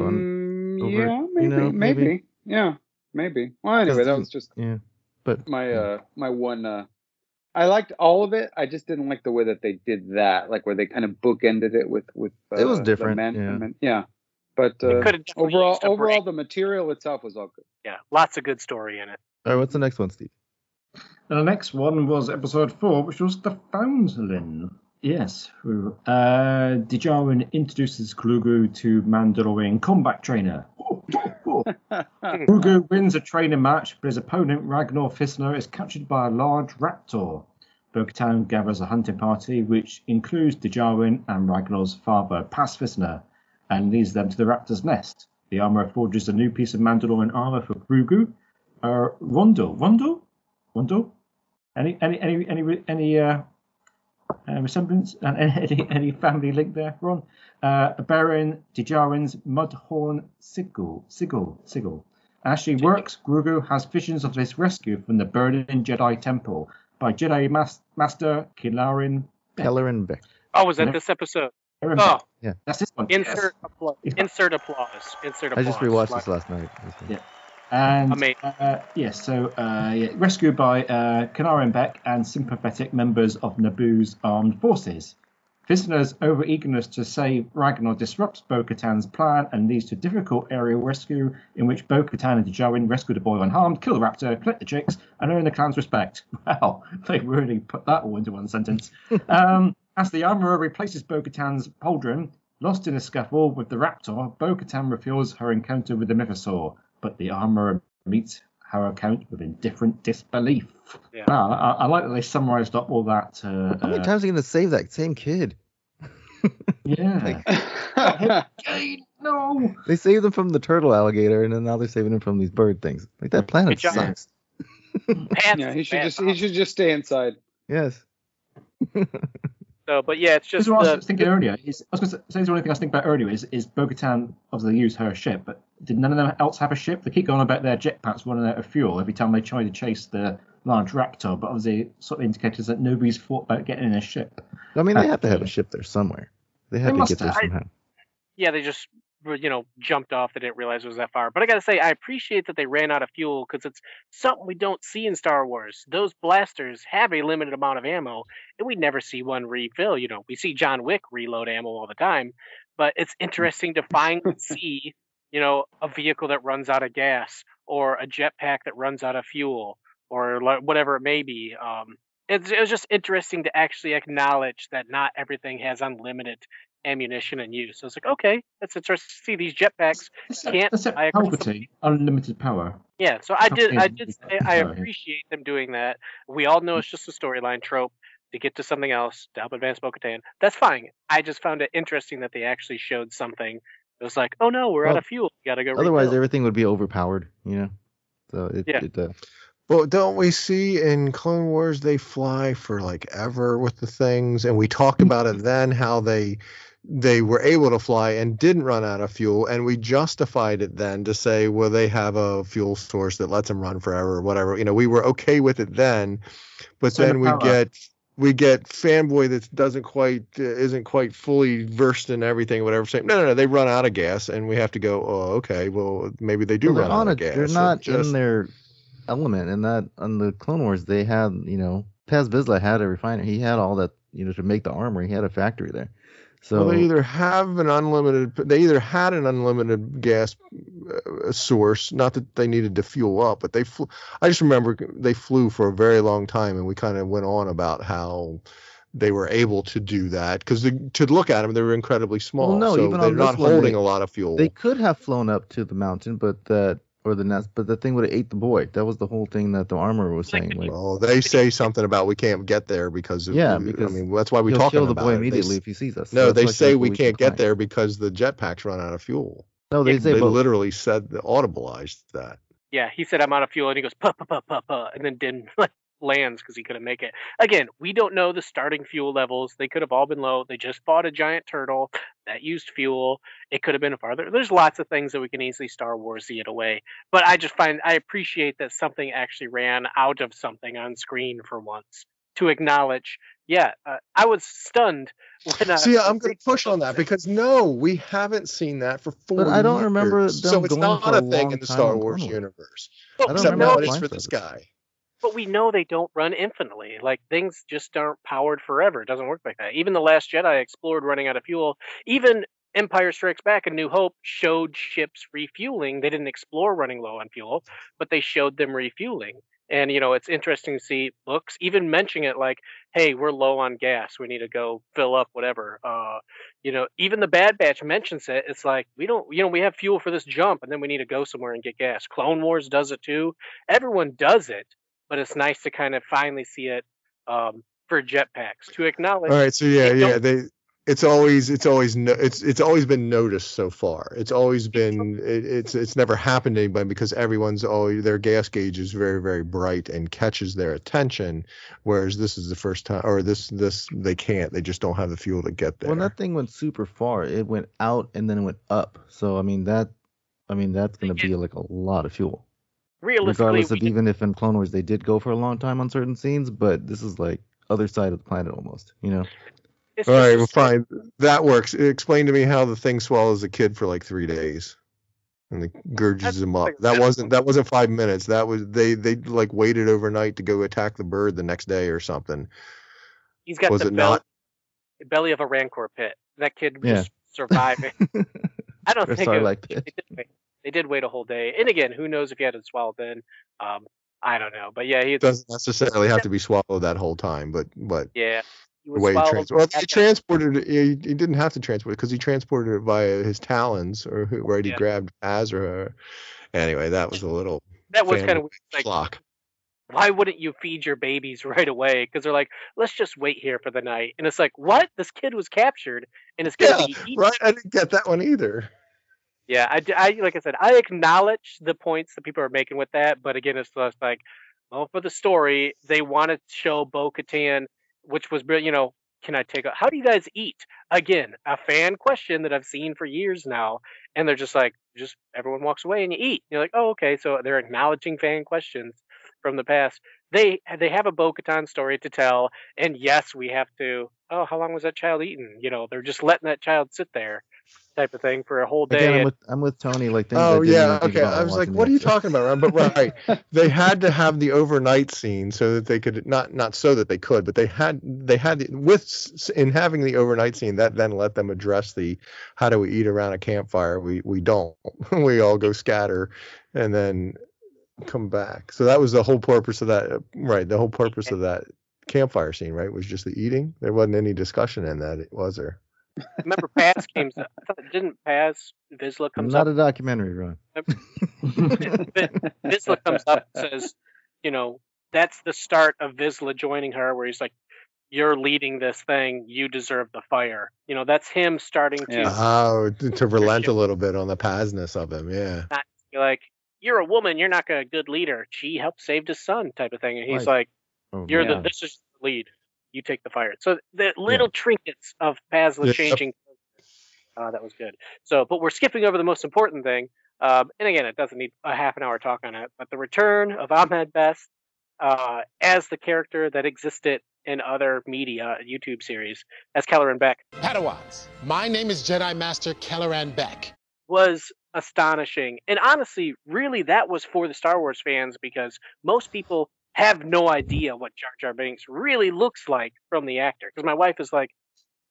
Mm, over- yeah, you maybe, know, maybe, maybe. yeah, maybe. Well, anyway, that was just Yeah, but my uh my one. uh I liked all of it. I just didn't like the way that they did that, like where they kind of bookended it with with. Uh, It was the different, man- yeah. man- yeah. But uh, overall, overall, break. the material itself was all good. Yeah, lots of good story in it. all right, what's the next one, Steve? The next one was episode four, which was the Foundling. Yes, who uh, Djarin introduces Klugu to Mandalorian combat trainer. <laughs> Klugu wins a training match, but his opponent Ragnar Vizsla is captured by a large raptor. Bo-Katan gathers a hunting party, which includes Djarin and Ragnar's father, Paz Vizsla, and leads them to the Raptor's nest. The armorer forges a new piece of Mandalorian armor for Grogu. Uh, Rondo, Rondo, Rondo. Any, any, any, any, any uh, uh, resemblance <laughs> and any, any family link there, Ron? Uh, Baron Djarin's Mudhorn Sigil, Sigil, Sigil. As she works, Grogu has visions of his rescue from the burning Jedi Temple by Jedi Mas- Master Kilarin Kelleran Beck. Oh, was that this episode? Kilarin Oh, Yeah. That's this one. insert yes. applause. Insert applause. Insert applause. I just rewatched Like- this last night. Yeah. And Amazing. uh, yes, so uh, yeah, rescued by uh, Kanarin Beck and sympathetic members of Naboo's armed forces. Vizsla's overeagerness to save Ragnar disrupts Bo-Katan's plan and leads to difficult aerial rescue in which Bo-Katan and Djarin rescue the boy unharmed, kill the raptor, collect the chicks, and earn the clan's respect. <laughs> Wow, they really put that all into one sentence. <laughs> um, as the armorer replaces Bo-Katan's pauldron, lost in a scuffle with the raptor, Bo-Katan reveals her encounter with the mythosaur, but the armorer meets her account with indifferent disbelief. Yeah. Wow, I, I like that they summarised up all that. Uh, How many uh, times are you gonna save that same kid? yeah. <laughs> Jade, no. They saved him from the turtle alligator, and then now they're saving him from these bird things. Like that planet Good sucks. Pants <laughs> yeah, he should just he should just stay inside. Yes. <laughs> So, but yeah, it's This just is what I was thinking earlier. Is, I was going to say the only thing I was thinking about earlier is is Bo-Katan obviously used her ship, but did none of them else have a ship? They keep going about their jetpacks running out of fuel every time they try to chase the large raptor, but obviously sort of indicators that nobody's thought about getting in a ship. I mean, they Uh, have to have a ship there somewhere. They had They to get there have. somehow. yeah, they just you know jumped off. They didn't realize it was that far. But I gotta say, I appreciate that they ran out of fuel because it's something we don't see in Star Wars. Those blasters have a limited amount of ammo, and we never see one refill. You know, we see John Wick reload ammo all the time, but it's interesting to finally see you know a vehicle that runs out of gas or a jetpack that runs out of fuel or whatever it may be. Um, it's, it was just interesting to actually acknowledge that not everything has unlimited ammunition and use. So it's like, okay, that's interesting see these jetpacks can't That's fly across the Palpatine, unlimited power. yeah, so I did. I did say I sorry. appreciate them doing that. We all know it's just a storyline trope to get to something else to help advance Bo-Katan. That's fine. I just found it interesting that they actually showed something. It was like, oh no, we're out of fuel. We gotta go. Otherwise, refill. everything would be overpowered, you know. So it, Yeah. it uh, Well, don't we see in Clone Wars they fly for like ever with the things, and we talked about it <laughs> then how they they were able to fly and didn't run out of fuel, and we justified it then to say, well, they have a fuel source that lets them run forever or whatever. You know, we were okay with it then, but So then we get we get fanboy that doesn't quite uh, isn't quite fully versed in everything, whatever. Saying no, no, no, they run out of gas, and we have to go. Oh, okay, well, maybe they do well, run out on of a, gas. they're not just- in their element. And that on the Clone Wars, they had, you know, Paz Vizsla had a refinery. He had all that, you know, to make the armor. He had a factory there. So well, they either have an unlimited, they either had an unlimited gas uh, source, not that they needed to fuel up, but they flew. I just remember they flew for a very long time, and we kind of went on about how they were able to do that because to look at them, they were incredibly small. Well, no, so even they're on not holding they- a lot of fuel. they could have flown up to the mountain, but that or the nest, but the thing would have ate the boy. That was the whole thing that the armor was saying. Like, well, they say something about we can't get there because of, Yeah, I because mean that's why we he'll talk kill the boy it. Immediately s- if he sees us. No, That's they like say the we can't get there because the jetpacks run out of fuel. No, they say, they but literally said audibleized that. yeah, he said I'm out of fuel, and he goes puh puh puh puh puh, and then didn't <laughs> like lands because he couldn't make it. Again, we don't know the starting fuel levels. They could have all been low. They just bought a giant turtle that used fuel. It could have been farther. There's lots of things that we can easily Star Warsy it away. But I just find I appreciate that something actually ran out of something on screen for once to acknowledge. Yeah, uh, I was stunned when uh, See, I'm going to push on that because no, we haven't seen that for four But I don't remember years. them so it's going not for a a thing in the Star Wars universe. Well, I don't Except remember now it is for this service. guy. But we know they don't run infinitely. Like things just aren't powered forever. It doesn't work like that. Even the Last Jedi explored running out of fuel. Even Empire Strikes Back and New Hope showed ships refueling. They didn't explore running low on fuel, but they showed them refueling. And you know, it's interesting to see books even mentioning it like, "Hey, we're low on gas. We need to go fill up whatever." Uh, you know, even the Bad Batch mentions it. It's like we don't, you know, we have fuel for this jump, and then we need to go somewhere and get gas. Clone Wars does it too. Everyone does it, but it's nice to kind of finally see it um, for jetpacks to acknowledge. All right, so yeah, they yeah, they it's always it's always no, it's it's always been noticed so far. It's always been it, it's it's never happened to anybody because everyone's always their gas gauge is very very bright and catches their attention, whereas this is the first time or this this they can't they just don't have the fuel to get there. Well, that thing went super far. It went out and then it went up. So I mean that, I mean that's gonna be like a lot of fuel. Realistically, Regardless of even if in Clone Wars they did go for a long time on certain scenes, but this is like other side of the planet almost. You know. it's All just right, well, fine. That works. Explain to me how the thing swallows a kid for like three days, and it gurges him up. That that. wasn't that wasn't five minutes. That was they they like waited overnight to go attack the bird the next day or something. He's got was the it belly, not? the belly of a rancor pit. That kid was Yeah. just surviving. <laughs> I don't Or think it, Sarlacc they, pit. They did wait a whole day. And again, who knows if he had it swallowed then? Um, I don't know. But yeah, he doesn't necessarily have to be swallowed that whole time, but but yeah. He the was way he swallowed trans- well, he transported it. He, he didn't have to transport it because he transported it via his talons, or who- right? He Yeah. grabbed Azra. Anyway, that was a little that was kind of like flock. why wouldn't you feed your babies <laughs> right away? Because they're like, let's just wait here for the night. And it's like, what? This kid was captured and it's gonna Yeah, be eaten. right. I didn't get that one either. Yeah, I like I said, I acknowledge the points that people are making with that, but again, it's just like, well, for the story, they want to show Bo Katan, which was, you know, can I take a? How do you guys eat? Again, a fan question that I've seen for years now, and they're just like, just everyone walks away and you eat. You're like, oh, okay, so they're acknowledging fan questions from the past. They they have a Bo Katan story to tell, and yes, we have to. Oh, how long was that child eating? You know, they're just letting that child sit there, type of thing, for a whole day. Again, I'm with I'm with Tony. Like things oh, I Oh yeah, okay. I was like, what the are you talking about? Ron? But right, they had to have the overnight scene so that they could not not so that they could, but they had they had the, with in having the overnight scene that then let them address the how do we eat around a campfire? We we don't. <laughs> we all go scatter, and then come back. So that was the whole purpose of that. Uh, right, the whole purpose of that campfire scene. Right, was just the eating. There wasn't any discussion in that, was there? Remember, Paz came. I thought, didn't Paz Vizsla comes Not up? Not a documentary, Ron. Vizsla comes up and says, you know, that's the start of Vizsla joining her, where he's like, "You're leading this thing. You deserve the fire." You know, that's him starting to Yeah. Oh, to, to relent a little bit on the Pazness of him. Yeah. not like, "You're a woman. You're not a good leader." She helped save his son, type of thing, and he's Right. like, Oh, "You're Yeah. the this is the lead. You take the fire." So the little trinkets of Pazla Yeah. changing. Uh, that was good. So, but we're skipping over the most important thing. Um, and again, it doesn't need a half an hour talk on it, but the return of Ahmed Best uh, as the character that existed in other media, YouTube series, as Kelleran Beck, Padawans, my name is Jedi Master Kelleran Beck. Was astonishing. And honestly, really, that was for the Star Wars fans because most people have no idea what Jar Jar Binks really looks like from the actor. Because my wife is like,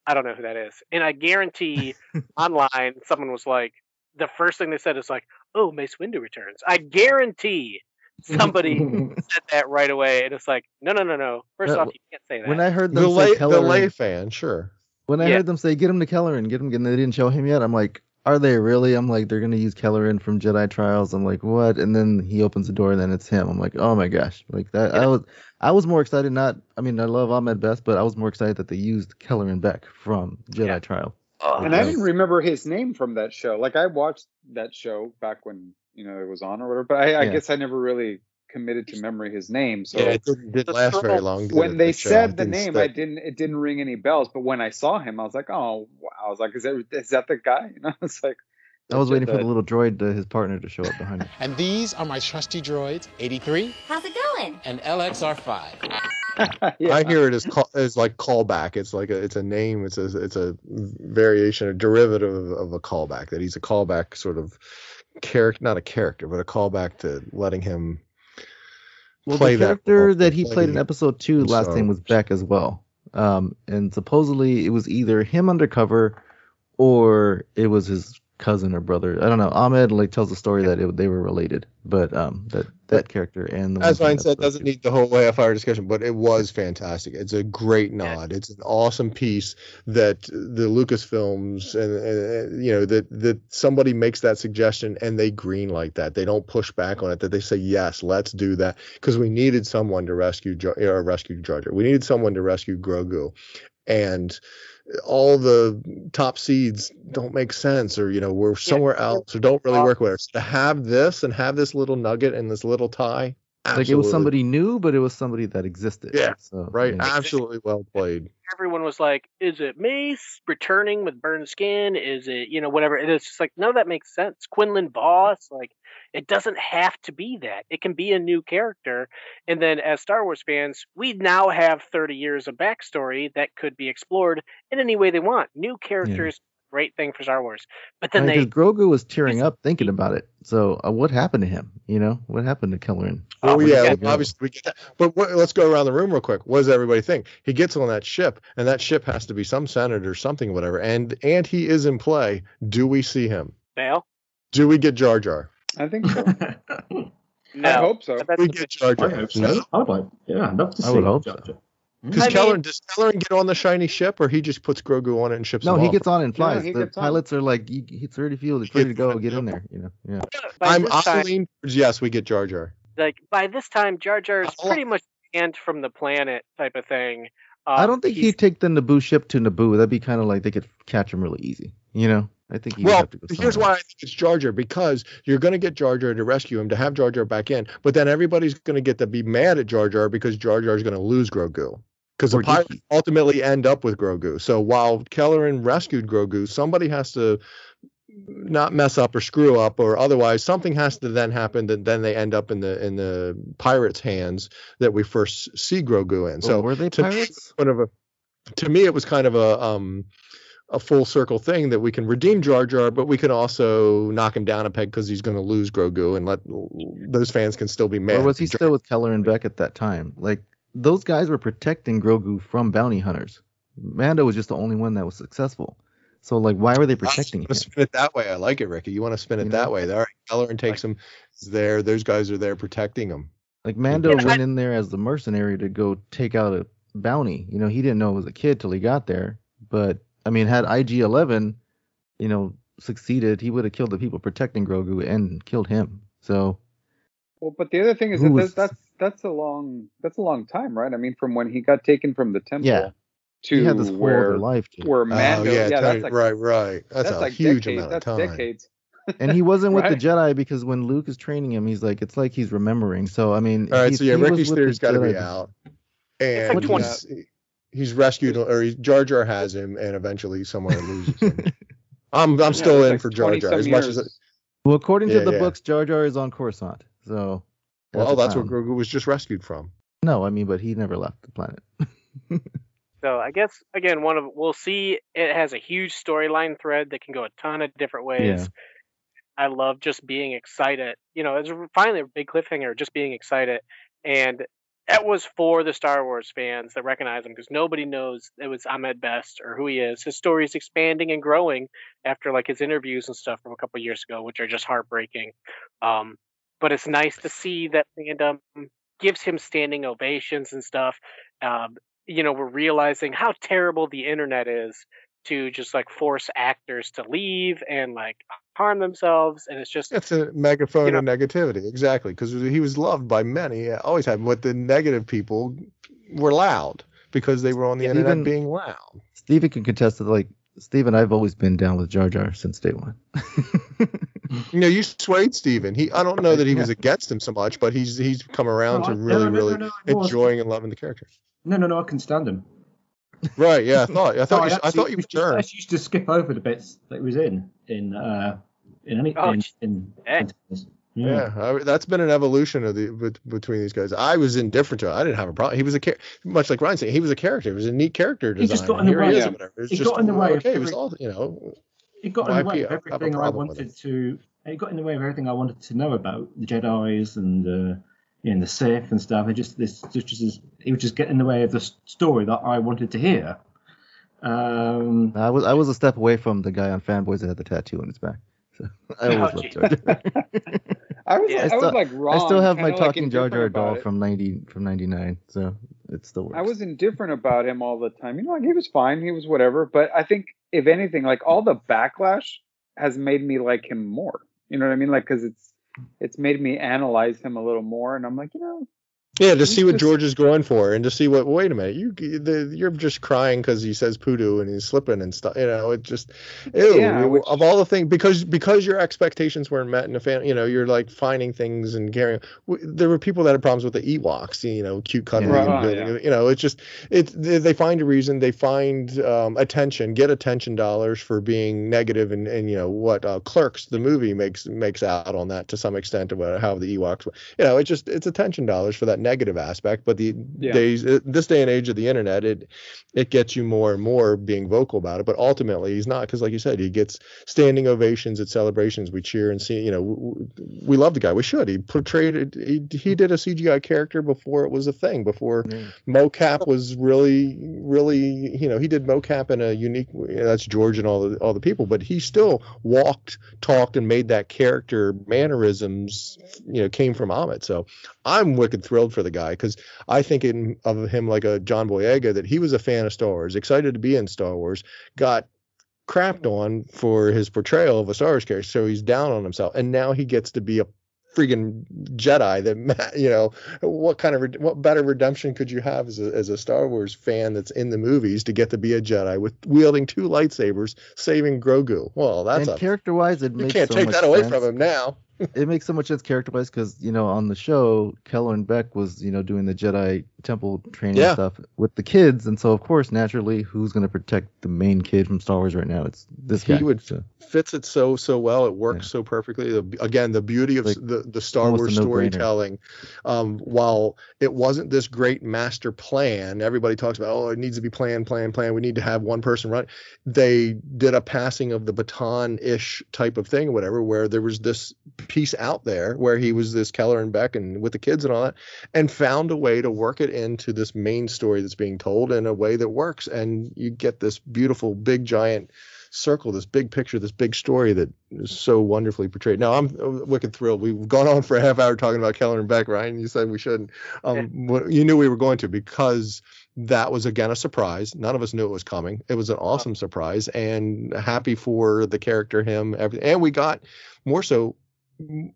I don't know who that is. And I guarantee <laughs> online someone was like, the first thing they said is like, oh, Mace Windu returns. I guarantee somebody <laughs> said that right away. And it's like, no, no, no, no. First off, you can't say that. When I heard The them say lay, the lay fan, sure. when I Yeah. heard them say get him to Kelleran, get him, and they didn't show him yet, I'm like, are they really? I'm like, they're gonna use Kelleran from Jedi Trials. I'm like, what? And then he opens the door, and then it's him. I'm like, oh my gosh, like that. I was, I was more excited. Not, I mean, I love Ahmed Best, but I was more excited that they used Kelleran Beck from Jedi Yeah. Trial. Oh, and I didn't remember his name from that show. Like I watched that show back when you know it was on or whatever, but I, I Yeah. guess I never really committed to memory his name. So yeah, it didn't, didn't last very long. when they the said the didn't name, I didn't. It didn't ring any bells. But when I saw him, I was like, oh, wow. I was like, is that is that the guy? <laughs> You know, it's like I was waiting for the- the little droid, uh, his partner, to show up behind him. <laughs> And these are my trusty droids, 83 How's it going? and LXR5. <laughs> yeah. I hear it as call, as like callback. It's like a, it's a name. It's a it's a variation, a derivative of, of a callback. That he's a callback sort of character, not a character, but a callback to letting him Well, play the that character role, that he played in episode two last name was Beck as well. Um, and supposedly it was either him undercover or it was his cousin or brother. I don't know. Ahmed like tells the story that it, they were related, but um that that character and the As Ryan said, doesn't need the whole way fire discussion, but it was fantastic. It's a great nod. It's an awesome piece that the Lucasfilms and, and you know that that somebody makes that suggestion and they green like that. They don't push back on it. That they say yes, let's do that because we needed someone to rescue or rescue Jar Jar. We needed someone to rescue Grogu, and all the top seeds don't make sense or you know we're somewhere else or don't really work with us to have this and have this little nugget and this little tie like it was somebody new, but it was somebody that existed. Yeah, So right you know. absolutely well played everyone was like, "Is it Mace returning with burned skin? Is it you know whatever?" And it's just like, no, that makes sense. Quinlan Vos like, it doesn't have to be that. It can be a new character. And then, as Star Wars fans, we now have 30 years of backstory that could be explored in any way they want. New characters, great thing for Star Wars. But then I mean, they 'cause Grogu was tearing up thinking about it. So uh, what happened to him? You know, what happened to Kelleran? oh Where'd yeah he obviously we get that but what, let's go around the room real quick what does everybody think he gets on that ship and that ship has to be some senator something whatever and and he is in play do we see him fail. do we get jar jar I think so. <laughs> No, I hope so. But that's we get big- jar I jar hope so. no I would like, yeah, I'd love to see. I would hope Jar so. Jar. because I mean- does Kelleran get on the shiny ship or he just puts Grogu on it and ships No, him he off? gets on and flies. he the gets on. pilots are like, "You- it's ready to fuel. It's ready to go. Get in there. You know. Yeah. by I'm this time- yes we get Jar Jar like by this time, Jar Jar's Oh. pretty much banned from the planet, type of thing. I Um, don't think he'd take the Naboo ship to Naboo. That'd be kind of like they could catch him really easy. You know. I think Well, have to go. here's why I think it's Jar Jar because you're going to get Jar Jar to rescue him to have Jar Jar back in, but then everybody's going to get to be mad at Jar Jar because Jar Jar is going to lose Grogu because the pirates ultimately end up with Grogu. So while Kelleran rescued Grogu, somebody has to not mess up or screw up or otherwise something has to then happen that then they end up in the in the pirates hands that we first see Grogu in. Well, So were they to me, pirates? kind of a to me it was kind of a um a full circle thing that we can redeem Jar Jar, but we can also knock him down a peg because he's going to lose Grogu, and let those fans can still be mad. Or was he at Jar- still with Kelleran Beq at that time? Like those guys were protecting Grogu from bounty hunters. Mando was just the only one that was successful. So like, why were they protecting You him? spin it that way? I like it, Ricky. You want to spin it You that know? way? All right, Kelleran takes him. He's there. Those guys are there protecting him. Like Mando Yeah, went in there as the mercenary to go take out a bounty. You know, he didn't know it was a kid till he got there. But I mean, had IG-11, you know, succeeded, he would have killed the people protecting Grogu and killed him. So Well, but the other thing is that was- that's, that's that's a long that's a long time, right? I mean, from when he got taken from the temple Yeah. to he had this whole where other life. to- where oh, Mando, oh yeah, yeah, Tony- that's like right, right. That's, that's a like huge decades, amount that's of time. decades. <laughs> and he wasn't with the Jedi because when Luke is training him, he's like, it's like he's remembering. So I mean, All right, he's- so yeah, he was Ricky's theory's got to be Jedi. out, It's like 20 he's, he's rescued, or he's, Jar Jar has him, and eventually someone loses him. <laughs> I'm I'm still in like for Jar Jar as much as years. it, Well, according Yeah, to the yeah. books, Jar Jar is on Coruscant. So well, the that's where town. Grogu was just rescued from. No, I mean, but he never left the planet. <laughs> So I guess again, one of we'll see. It has a huge storyline thread that can go a ton of different ways. Yeah. I love just being excited. You know, it's finally a big cliffhanger. Just being excited, and that was for the Star Wars fans that recognize him because nobody knows it was Ahmed Best or who he is. His story is expanding and growing after like his interviews and stuff from a couple years ago, which are just heartbreaking. Um, but it's nice to see that fandom gives him standing ovations and stuff. Um, you know, we're realizing how terrible the internet is to just like force actors to leave and like harm themselves, and it's just it's a megaphone You know- of negativity, exactly, because he was loved by many, uh, always had. But the negative people were loud because they were on the Yeah, internet even- being loud. Steven can contest that. Like Steven, I've always been down with Jar Jar since day one. You know, you swayed Steven. He, I don't know that he was against him so much, but he's he's come around No, to I- really, no, no, really no, no, I enjoying and loving the character. No, no, no, I can stand him. Right? Yeah, I thought. I <laughs> thought. No, you, I actually thought you used to- turned. I used to skip over the bits that he was in in uh in any Oh, in, gee. in, in Yeah, I, that's been an evolution of the bet- between these guys. I was indifferent to it. I didn't have a problem. He was a char- much like Ryan said. He was a character. He was a neat character He design. just got in the way. is Yeah. or whatever. It's He just got in the way of okay. It was all you know. It got in the way of I have a everything I problem with wanted to. It got in the way of everything I wanted to know about the Jedi's and uh, you know, the Sith and stuff. It just this just, just it would just get in the way of the story that I wanted to hear. Um, I was I was a step away from the guy on Fanboys that had the tattoo on his back. <laughs> So I always Oh, loved Jar Jar. <laughs> I was, I I still, was like wrong. I still have my kinda, like, talking Jar Jar doll from ninety from ninety nine, so it still works. I was indifferent about him all the time. You know, like he was fine, he was whatever. But I think if anything, like all the backlash has made me like him more. You know what I mean? Like because it's it's made me analyze him a little more, and I'm like, you know, Yeah, to see what just- George is going for, and to see what. Wait a minute, you the, you're just crying because he says poodoo and he's slipping and stuff. You know, it just ew, Yeah, which- of all the things because because your expectations weren't met in a fan. You know, you're like finding things and carrying. w- There were people that had problems with the Ewoks. You know, cute cuddly. Yeah. and Right, yeah. You know, it's just it. They, they find a reason. They find um, attention. Get attention dollars for being negative and and you know what uh, Clerks the movie makes makes out on that to some extent about how the Ewoks. You know, it just it's attention dollars for that negative aspect. But the Yeah. days uh, this day and age of the internet, it it gets you more and more being vocal about it. But ultimately, he's not because, like you said, he gets standing ovations at celebrations. We cheer and see. You know, w- w- we love the guy. We should. He portrayed it. He, he mm. did a CGI character before it was a thing. Before mocap was really, really. You know, he did mocap in a unique. That's George and all the all the people. But he still walked, talked, and made that character mannerisms. You know, came from Ahmed. So I'm wicked thrilled for the guy because I think in, of him like a John Boyega that he was a fan of Star Wars, excited to be in Star Wars, got crapped on for his portrayal of a Star Wars character, so he's down on himself, and now he gets to be a freaking Jedi. That <laughs> you know, what kind of what better redemption could you have as a, as a Star Wars fan that's in the movies to get to be a Jedi with wielding two lightsabers, saving Grogu? Well, that's and a character wise, it you can't so take that away sense. from him now. <laughs> it makes so much sense character wise because you know on the show Kelleran Beq was you know doing the Jedi Temple training Yeah. stuff with the kids, and so of course naturally who's going to protect the main kid from Star Wars right now? It's this he guy. would so. fits it so so well. It works so perfectly. The, again, the beauty of Like, the the Star Wars storytelling, um, while it wasn't this great master plan, everybody talks about oh it needs to be plan plan plan. We need to have one person run. They did a passing of the baton ish type of thing, or whatever, where there was this piece out there where he was this Kelleran Beq and with the kids and all that, and found a way to work it into this main story that's being told in a way that works, and you get this beautiful big giant circle, this big picture, this big story that is so wonderfully portrayed. Now I'm wicked thrilled. We've gone on for a half hour talking about Kelleran Beq, Ryan. You said we shouldn't. Um, you knew we were going to because that was again a surprise. None of us knew it was coming. It was an awesome surprise, and happy for the character, him, everything. And we got more so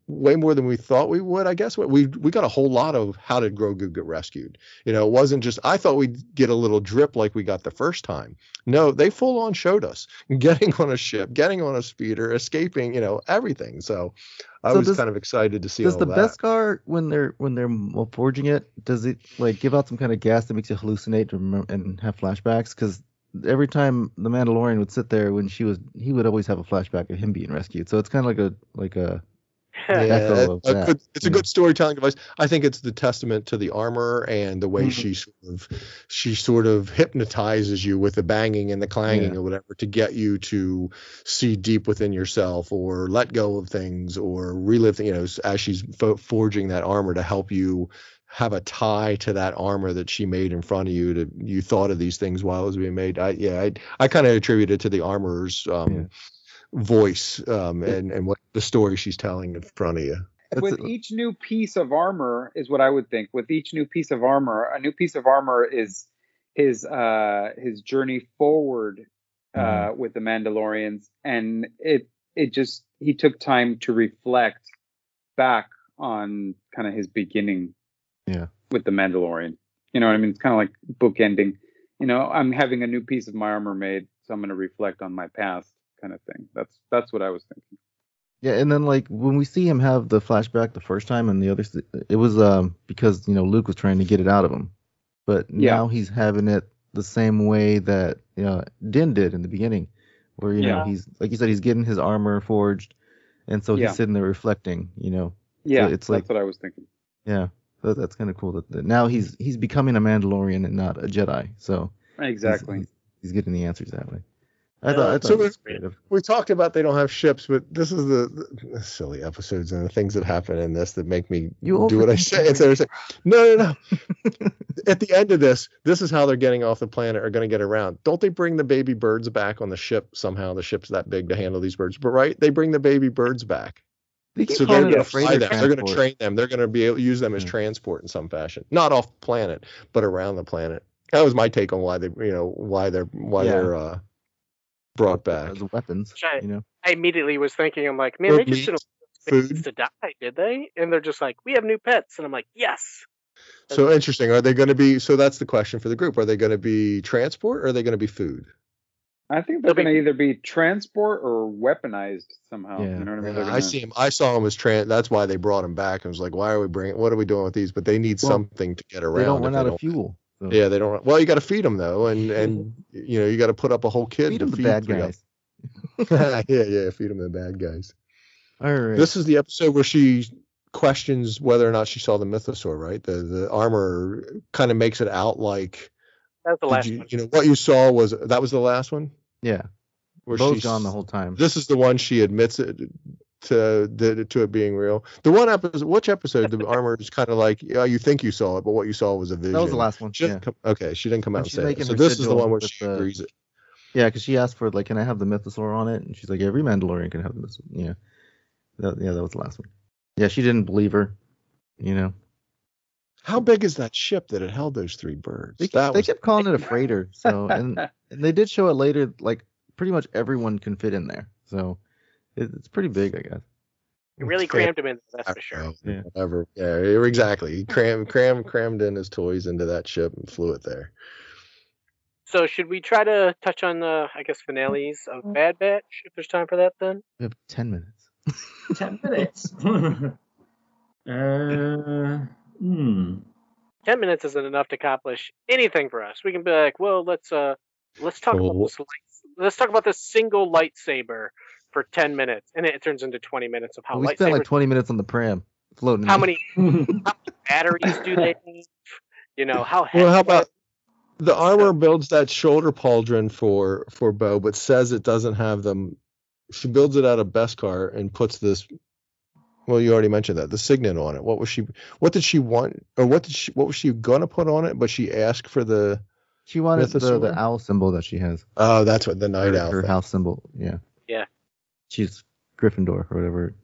way more than we thought we would. I guess we we got a whole lot of how did Grogu get rescued. You know, it wasn't just I thought we'd get a little drip like we got the first time. No, they full on showed us <laughs> getting on a ship, getting on a speeder, escaping. You know, everything. So I So was does- kind of excited to see Does the that. Beskar when they're when they're mm, forging it, does it like give out some kind of gas that makes you hallucinate and have flashbacks? Because every time the Mandalorian would sit there when she was, he would always have a flashback of him being rescued. So it's kind of like a like a Yeah, echo a good, it's a good storytelling device. I think it's the testament to the armor and the way Mhm. she sort of she sort of hypnotizes you with the banging and the clanging Yeah. or whatever to get you to see deep within yourself or let go of things or relive. You know, as she's fo- forging that armor to help you have a tie to that armor that she made in front of you to you thought of these things while it was being made i yeah i, I kind of attribute it to the armorer's um voice um and and what the story she's telling in front of you with each new piece of armor is what I would think. With each new piece of armor, a new piece of armor is his uh his journey forward uh with the Mandalorians and it it just he took time to reflect back on kind of his beginning Yeah. with the Mandalorian. You know what I mean? It's kind of like bookending. You know, I'm having a new piece of my armor made, so I'm going to reflect on my past, kind of thing. That's that's what I was thinking. Yeah, and then like when we see him have the flashback the first time and the other, it was um because you know Luke was trying to get it out of him, but Yeah. now he's having it the same way that you know Din did in the beginning, where you know he's like you said he's getting his armor forged, and so he's Yeah. sitting there reflecting, you know. So Yeah, it's that's what I was thinking. yeah, that, that's kind of cool that, that now he's he's becoming a Mandalorian and not a Jedi, so Exactly. he's, he's getting the answers that way. I thought, I thought so it was we- creative. we talked about they don't have ships, but this is the, the silly episodes and the things that happen in this that make me You do what I say instead of saying, no, no, no. <laughs> at the end of this, this is how they're getting off the planet or going to get around. Don't they bring the baby birds back on the ship somehow? The ship's that big to handle these birds, but right, they bring the baby birds back. They So they're going to fly them. They're going to train them. They're going to be able to use them as Yeah. transport in some fashion, not off planet, but around the planet. That was my take on why they, you know, why they're why Yeah. they're uh, brought back. As weapons, I- you know. I immediately was thinking, I'm like, man, Or they just meat, didn't want food. to die, did they? And they're just like, we have new pets, and I'm like, yes. So interesting. Are they going to be? So that's the question for the group. Are they going to be transport or are they going to be food? I think they're going to either be transport or weaponized somehow. Yeah. You know what I mean? They're I gonna- see him. I saw him as trans. That's why they brought him back. I was like, why are we bringing? What are we doing with these? But they need Well, something to get around. They don't if run out of fuel. So. Yeah, they don't. Well, you got to feed them though, and <laughs> and you know you got to put up a whole kid Feed to them the feed bad guys. them. <laughs> yeah, yeah, feed them the bad guys. All right. This is the episode where she questions whether or not she saw the mythosaur. Right, the the armor kind of makes it out like That's the last you, one. you know what you saw was that was the last one. yeah. Where Bo's she's- gone the whole time. This is the one she admits it to the, to it being real. The one episode, which episode, the <laughs> armor is kind of like, yeah, you think you saw it, but what you saw was a vision. That was the last one. She Yeah. come, okay, she didn't come out and say it. So this is the one where she the- agrees it. Yeah, because she asked for like, can I have the mythosaur on it? And she's like, every Mandalorian can have the mythosaur. Yeah. That, yeah, that was the last one. Yeah, she didn't believe her. You know, How big is that ship that it held those three birds? they, that they was kept calling it a freighter. So, and, and they did show it later. Like, pretty much everyone can fit in there. So, it's pretty big, I guess. You really Okay. crammed him in, that's for sure. Yeah. Whatever. Yeah, exactly. He crammed, crammed, crammed in his toys into that ship and flew it there. So should we try to touch on the, I guess, finales of Bad Batch if there's time for that then? We have 10 minutes. <laughs> Ten minutes. <laughs> <laughs> uh, hmm. Ten minutes isn't enough to accomplish anything for us. We can be like, well, let's uh, let's talk Well, about this. Light, let's talk about this single lightsaber for ten minutes, and it turns into twenty minutes of how we spent like 20 minutes on the pram floating. how many, <laughs> how many batteries do they need? You know how. Well, how about the armor builds that shoulder pauldron for for Bo, but says it doesn't have them. She builds it out of Beskar and puts this. Well, you already mentioned that the signet on it. What was she? What did she want, or what did she? What was she gonna put on it? But she asked for the. She wanted the, the owl symbol that she has. Oh, that's what the night her, owl. her thing. house symbol. Yeah. She's Gryffindor or whatever.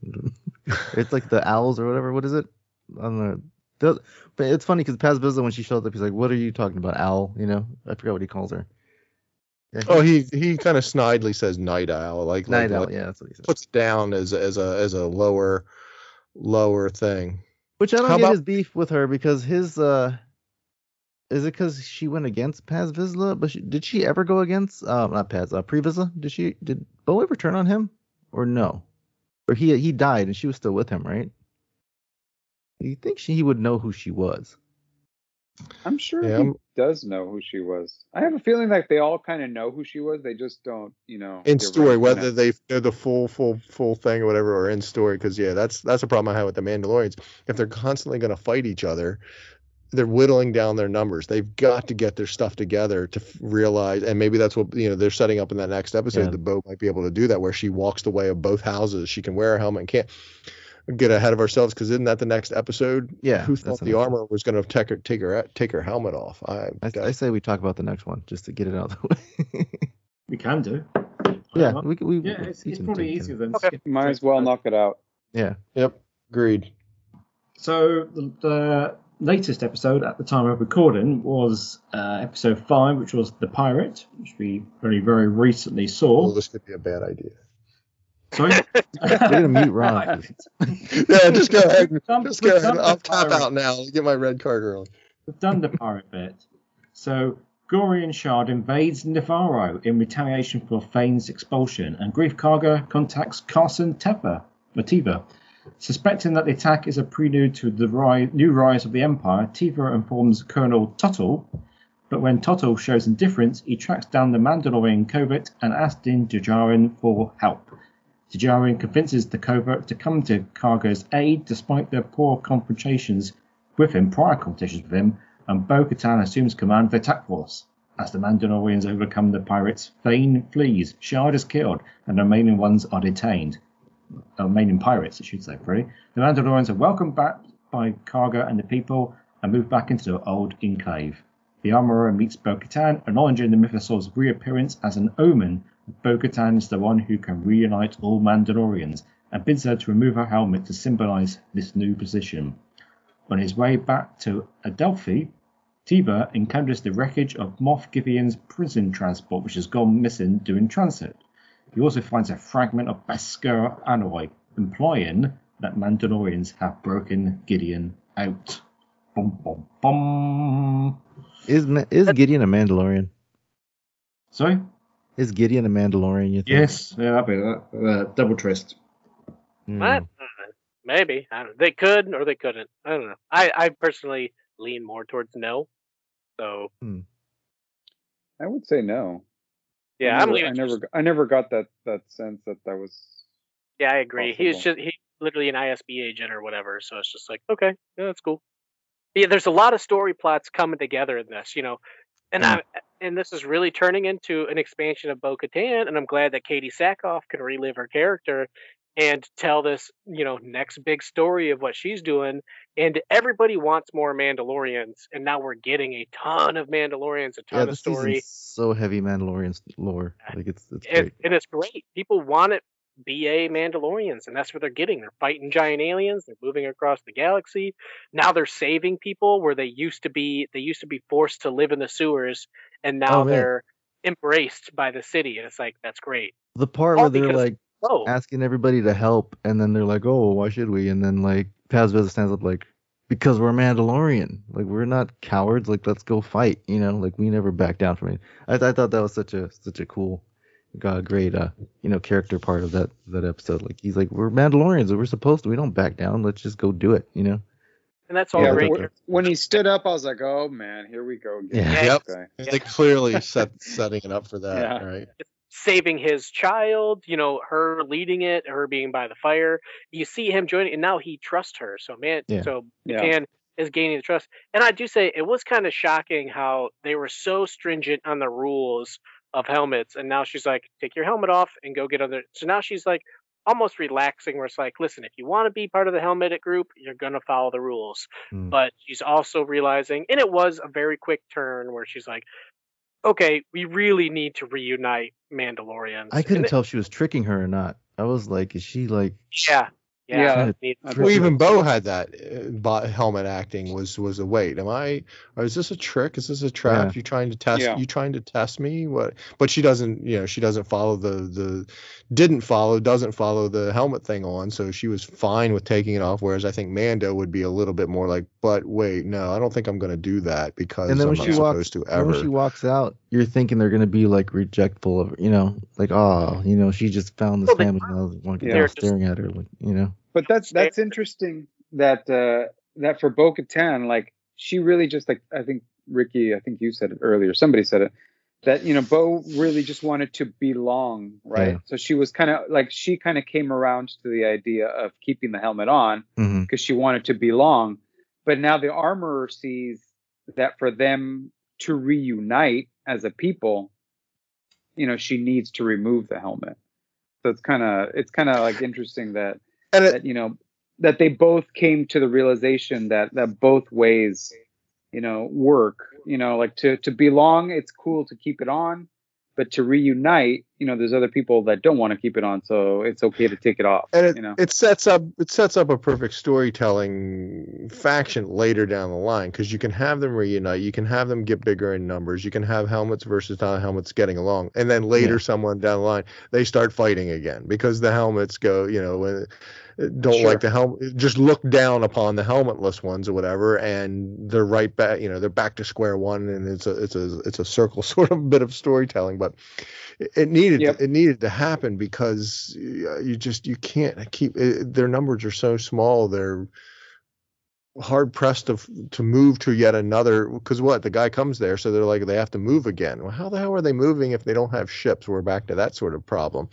<laughs> it's like the owls or whatever. What is it? I don't know. The- But it's funny because Paz Vizsla, when she shows up, he's like, "What are you talking about, owl?" You know, I forgot what he calls her. Yeah, Oh, he he kind of snidely says night owl, like night like, owl. like, Yeah, that's what he said. puts down as a- as a as a lower lower thing. Which I don't How get about- his beef with her because his uh, is it because she went against Paz Vizsla? But she, did she ever go against uh not Paz uh Pre Vizsla? Did she did Bo ever turn on him or no? Or he he died and she was still with him, right? You think she, he would know who she was? I'm sure Yeah, he does know who she was. I have a feeling like they all kind of know who she was. They just don't, you know. in story ready whether announce- they know the full full full thing or whatever or in story because yeah that's that's a problem i have with the mandalorians if they're constantly going to fight each other they're whittling down their numbers they've got to get their stuff together to f- realize and maybe that's what you know they're setting up in that next episode Yeah. the boat might be able to do that where she walks the way of both houses she can wear a helmet and can't get ahead of ourselves because isn't that the next episode Yeah, who thought the the armor was going to take her take her take her helmet off i, I, I say we talk about the next one just to get it out of the <laughs> way. We can do. yeah, Whatever. we we yeah, it's, we it's can probably easier than Okay. skipping Might as well knock it out. Yeah, yep agreed So the, the latest episode at the time of recording was uh, episode five, which was the pirate, which we very very recently well, saw. this could be a bad idea Sorry, <laughs> we're gonna mute Ron. yeah just go ahead done- Just go ahead. I'll tap out now. Get my red card early. We've done the pirate bit. So Gorian Shard invades Nevarro in retaliation for Vane's expulsion, and Greef Karga contacts Carson Teva, Mativa. Suspecting that the attack is a prelude to the new rise of the Empire, Teva informs Colonel Tuttle, but when Tuttle shows indifference, he tracks down the Mandalorian covert and asks Din Djarin for help. Djarin convinces the covert to come to Karga's aid despite their poor confrontations with him, prior competitions with him, and Bo Katan assumes command of the attack force. As the Mandalorians overcome the pirates, Vane flees, Shard is killed, and the remaining ones are detained. Uh, Remaining pirates, I should say. The Mandalorians are welcomed back by Karga and the people, and move back into the old Enclave. The armorer meets Bo Katan, acknowledging the Mythosaur's reappearance as an omen that Bo is the one who can reunite all Mandalorians, and bids her to remove her helmet to symbolize this new position. On his way back to Adelphi, Teva encounters the wreckage of Moff Gideon's prison transport, which has gone missing during transit. He also finds a fragment of Beskar alloy, implying that Mandalorians have broken Gideon out. Bum, bum, bum. Is is Gideon a Mandalorian? Sorry? Is Gideon a Mandalorian? You think? Yes, yeah, that'd be that. Uh, double twist. Hmm. I- I don't know. Maybe they could or they couldn't. I don't know. I, I personally lean more towards no. So I would say no. Yeah, I I'm never, leaning. I never, I never got that that sense that that was. Yeah, I agree. Possible. just he's literally an ISB agent or whatever. So it's just like okay, yeah, that's cool. Yeah, there's a lot of story plots coming together in this, you know, and I and this is really turning into an expansion of Bo Katan, and I'm glad that Katee Sackhoff can relive her character and tell this, you know, next big story of what she's doing. And everybody wants more Mandalorians, and now we're getting a ton of Mandalorians, a ton Yeah, of this story. so heavy Mandalorian lore. Uh, like it's it's and, great. and it's great. People want it BA Mandalorians, and that's what they're getting. They're fighting giant aliens. They're moving across the galaxy. Now they're saving people where they used to be. They used to be forced to live in the sewers, and now Oh, they're embraced by the city. And it's like that's great. The part All where they're like Oh, asking everybody to help, and then they're like, "Oh, why should we?" And then like Paz Vizsla stands up like, "Because we're Mandalorian. Like we're not cowards. Like let's go fight. You know, like we never back down from it." I, I thought that was such a such a cool, uh, great uh you know character part of that that episode. Like he's like, "We're Mandalorians. We're supposed to. We don't back down. Let's just go do it." You know. and that's all Yeah, great. when, when he stood up, I was like, "Oh man, here we go again." Yeah. Yep. Okay. They clearly <laughs> set setting it up for that, Yeah. right? Saving his child, you know, her leading it, her being by the fire. You see him joining, and now he trusts her. So man, Yeah. so Yeah. Katan is gaining the trust. And I do say it was kind of shocking how they were so stringent on the rules of helmets, and now she's like, take your helmet off and go get other. So now she's like almost relaxing, where it's like, listen, if you want to be part of the helmeted group, you're gonna follow the rules. Hmm. But she's also realizing, and it was a very quick turn where she's like. Okay, we really need to reunite Mandalorians. I couldn't And it- tell if she was tricking her or not. I was like, "Is she like?" Yeah. Yeah. Yeah. trying to Need- I Well, even Bo had that uh, helmet acting was was a wait. Am I? Or is this a trick? Is this a trap? Yeah. You trying to test? Yeah. You trying to test me? What? But she doesn't. You know, she doesn't follow the the didn't follow doesn't follow the helmet thing on. So she was fine with taking it off. Whereas I think Mando would be a little bit more like, but wait, no, I don't think I'm going to do that because And then I'm when not she walks, supposed to ever. when she walks out, you're thinking they're gonna be like rejectful of, you know, like, oh, you know, she just found this Well, family, and I want to Yeah. get They're just- staring at her, like, you know. But that's that's interesting that uh that for Bo Katan, like she really just like I think Ricky, I think you said it earlier, somebody said it, that you know, Bo really just wanted to belong, right? Yeah. So she was kind of like she kind of came around to the idea of keeping the helmet on because she wanted to belong. But now the armorer sees that for them to reunite as a people, you know, she needs to remove the helmet. So it's kind of it's kind of like interesting that and it, that you know that they both came to the realization that that both ways you know work you know like to to belong it's cool to keep it on but to reunite you know there's other people that don't want to keep it on so it's okay to take it off and it, you know it sets up it sets up a perfect storytelling faction later down the line because you can have them reunite you can have them get bigger in numbers you can have helmets versus non-helmets getting along and then later Yeah. someone down the line they start fighting again because the helmets go you know uh, don't Sure. like the helmet just look down upon the helmetless ones or whatever and they're right back you know they're back to square one and it's a it's a it's a circle <laughs> sort of bit of storytelling but it needed Yep. it needed to happen because uh, you just you can't keep it, their numbers are so small they're hard pressed to to move to yet another because what the guy comes there so they're like they have to move again. Well how the hell are they moving if they don't have ships? We're back to that sort of problem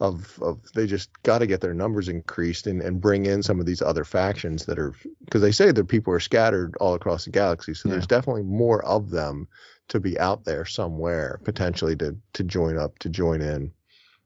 of of they just got to get their numbers increased and, and bring in some of these other factions that are because they say that people are scattered all across the galaxy so there's definitely more of them to be out there somewhere potentially to to join up to join in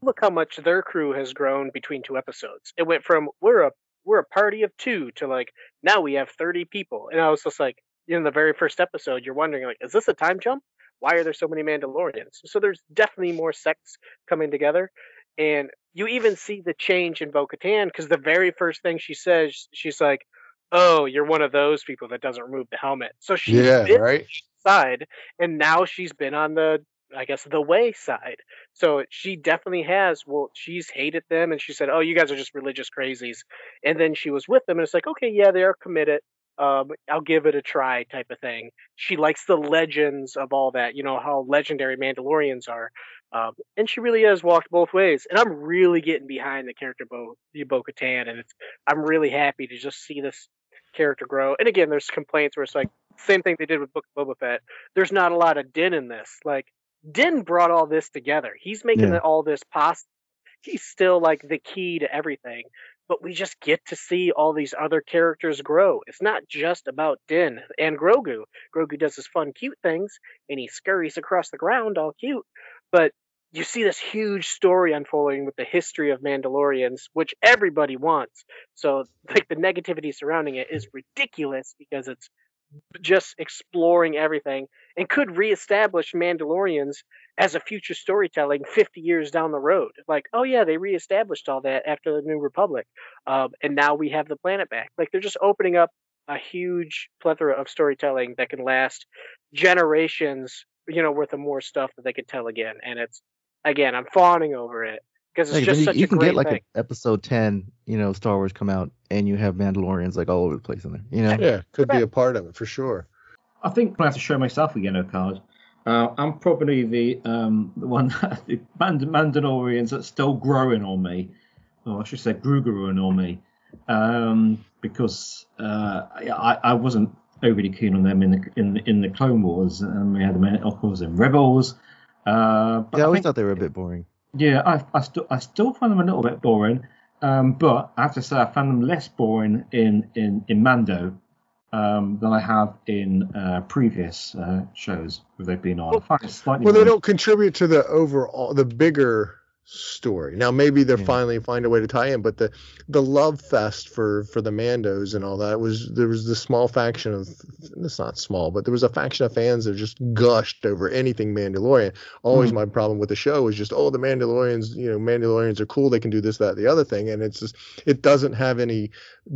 Look how much their crew has grown between two episodes. It went from we're a we're a party of two to like now we have thirty people, and I was just like, in the very first episode, you're wondering like, is this a time jump? Why are there so many Mandalorians? So there's definitely more sects coming together, and you even see the change in Bo-Katan because the very first thing she says, she's like, "Oh, you're one of those people that doesn't remove the helmet." So she's Yeah, right. The side, and now she's been on the, I guess, the way side. So she definitely has. Well, she's hated them, and she said, "Oh, you guys are just religious crazies." And then she was with them, and it's like, okay, yeah, they are committed. Um, I'll give it a try, type of thing. She likes the legends of all that, you know, how legendary Mandalorians are. Um, and she really has walked both ways. And I'm really getting behind the character Bo Bo Katan, and it's I'm really happy to just see this character grow. And again, there's complaints where it's like same thing they did with Book of Boba Fett. There's not a lot of Din in this. Like Din brought all this together. He's making Yeah. all this possible. He's still like the key to everything. But we just get to see all these other characters grow. It's not just about Din and Grogu. Grogu does his fun, cute things, and he scurries across the ground all cute. But you see this huge story unfolding with the history of Mandalorians, which everybody wants. So, like, the negativity surrounding it is ridiculous because it's just exploring everything and could reestablish Mandalorians as a future storytelling 50 years down the road. Like, oh yeah, they reestablished all that after the New Republic, um, and now we have the planet back. Like, they're just opening up a huge plethora of storytelling that can last generations, you know, worth of more stuff that they could tell again. And it's again, I'm fawning over it because it's Like, just then such you, you a can great get like thing. a episode 10, you know, Star Wars come out and you have Mandalorians like all over the place in there, you know? Yeah, could be a part of it for sure. I think I have to show myself again, card. Uh, I'm probably the um, the one <laughs> the Mand- Mandalorians that's still growing on me, or I should say, grew growing on me, um, because uh, I, I wasn't overly keen on them in the in in the Clone Wars, and we had them in, of course in Rebels. Uh, but Yeah, I I always think thought they were a bit boring. yeah, I, I still I still find them a little bit boring, um, but I have to say I found them less boring in in in Mando um, than I have in uh, previous uh, shows where they've been on. I find it slightly Well, they don't contribute to the overall, the bigger story. Now, maybe they'll finally find a way to tie in, but the the love fest for for the Mandos and all that was there was this small faction of it's not small, but there was a faction of fans that just gushed over anything Mandalorian. Always Mhm. my problem with the show was just oh the Mandalorians, you know, Mandalorians are cool, they can do this, that, the other thing, and it's just it doesn't have any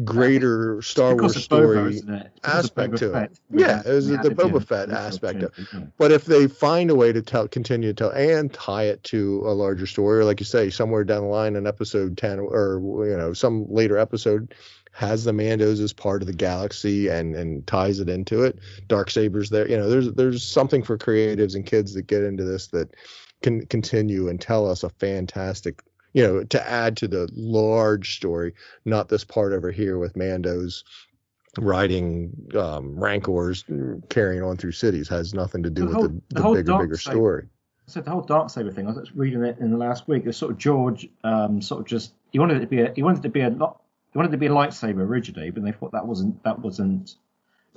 greater Star Wars story Boba? Aspect to it. Yeah, it was the had Boba Fett a sort of aspect of it? but if they find a way to tell, continue to tell, and tie it to a larger story, like you say, somewhere down the line in episode ten, or you know, some later episode has the Mandos as part of the galaxy and and ties it into it. Dark Sabers there, you know, there's there's something for creatives and kids that get into this that can continue and tell us a fantastic, you know, to add to the large story, not this part over here with Mandos riding um, rancors carrying on through cities has nothing to do The with whole- the, the the bigger bigger side- story So the whole dark saber thing, I was reading it in the last week. It's sort of George, um, sort of just he wanted it to be a he wanted it to be a lot he wanted it to be a lightsaber originally, but they thought that wasn't that wasn't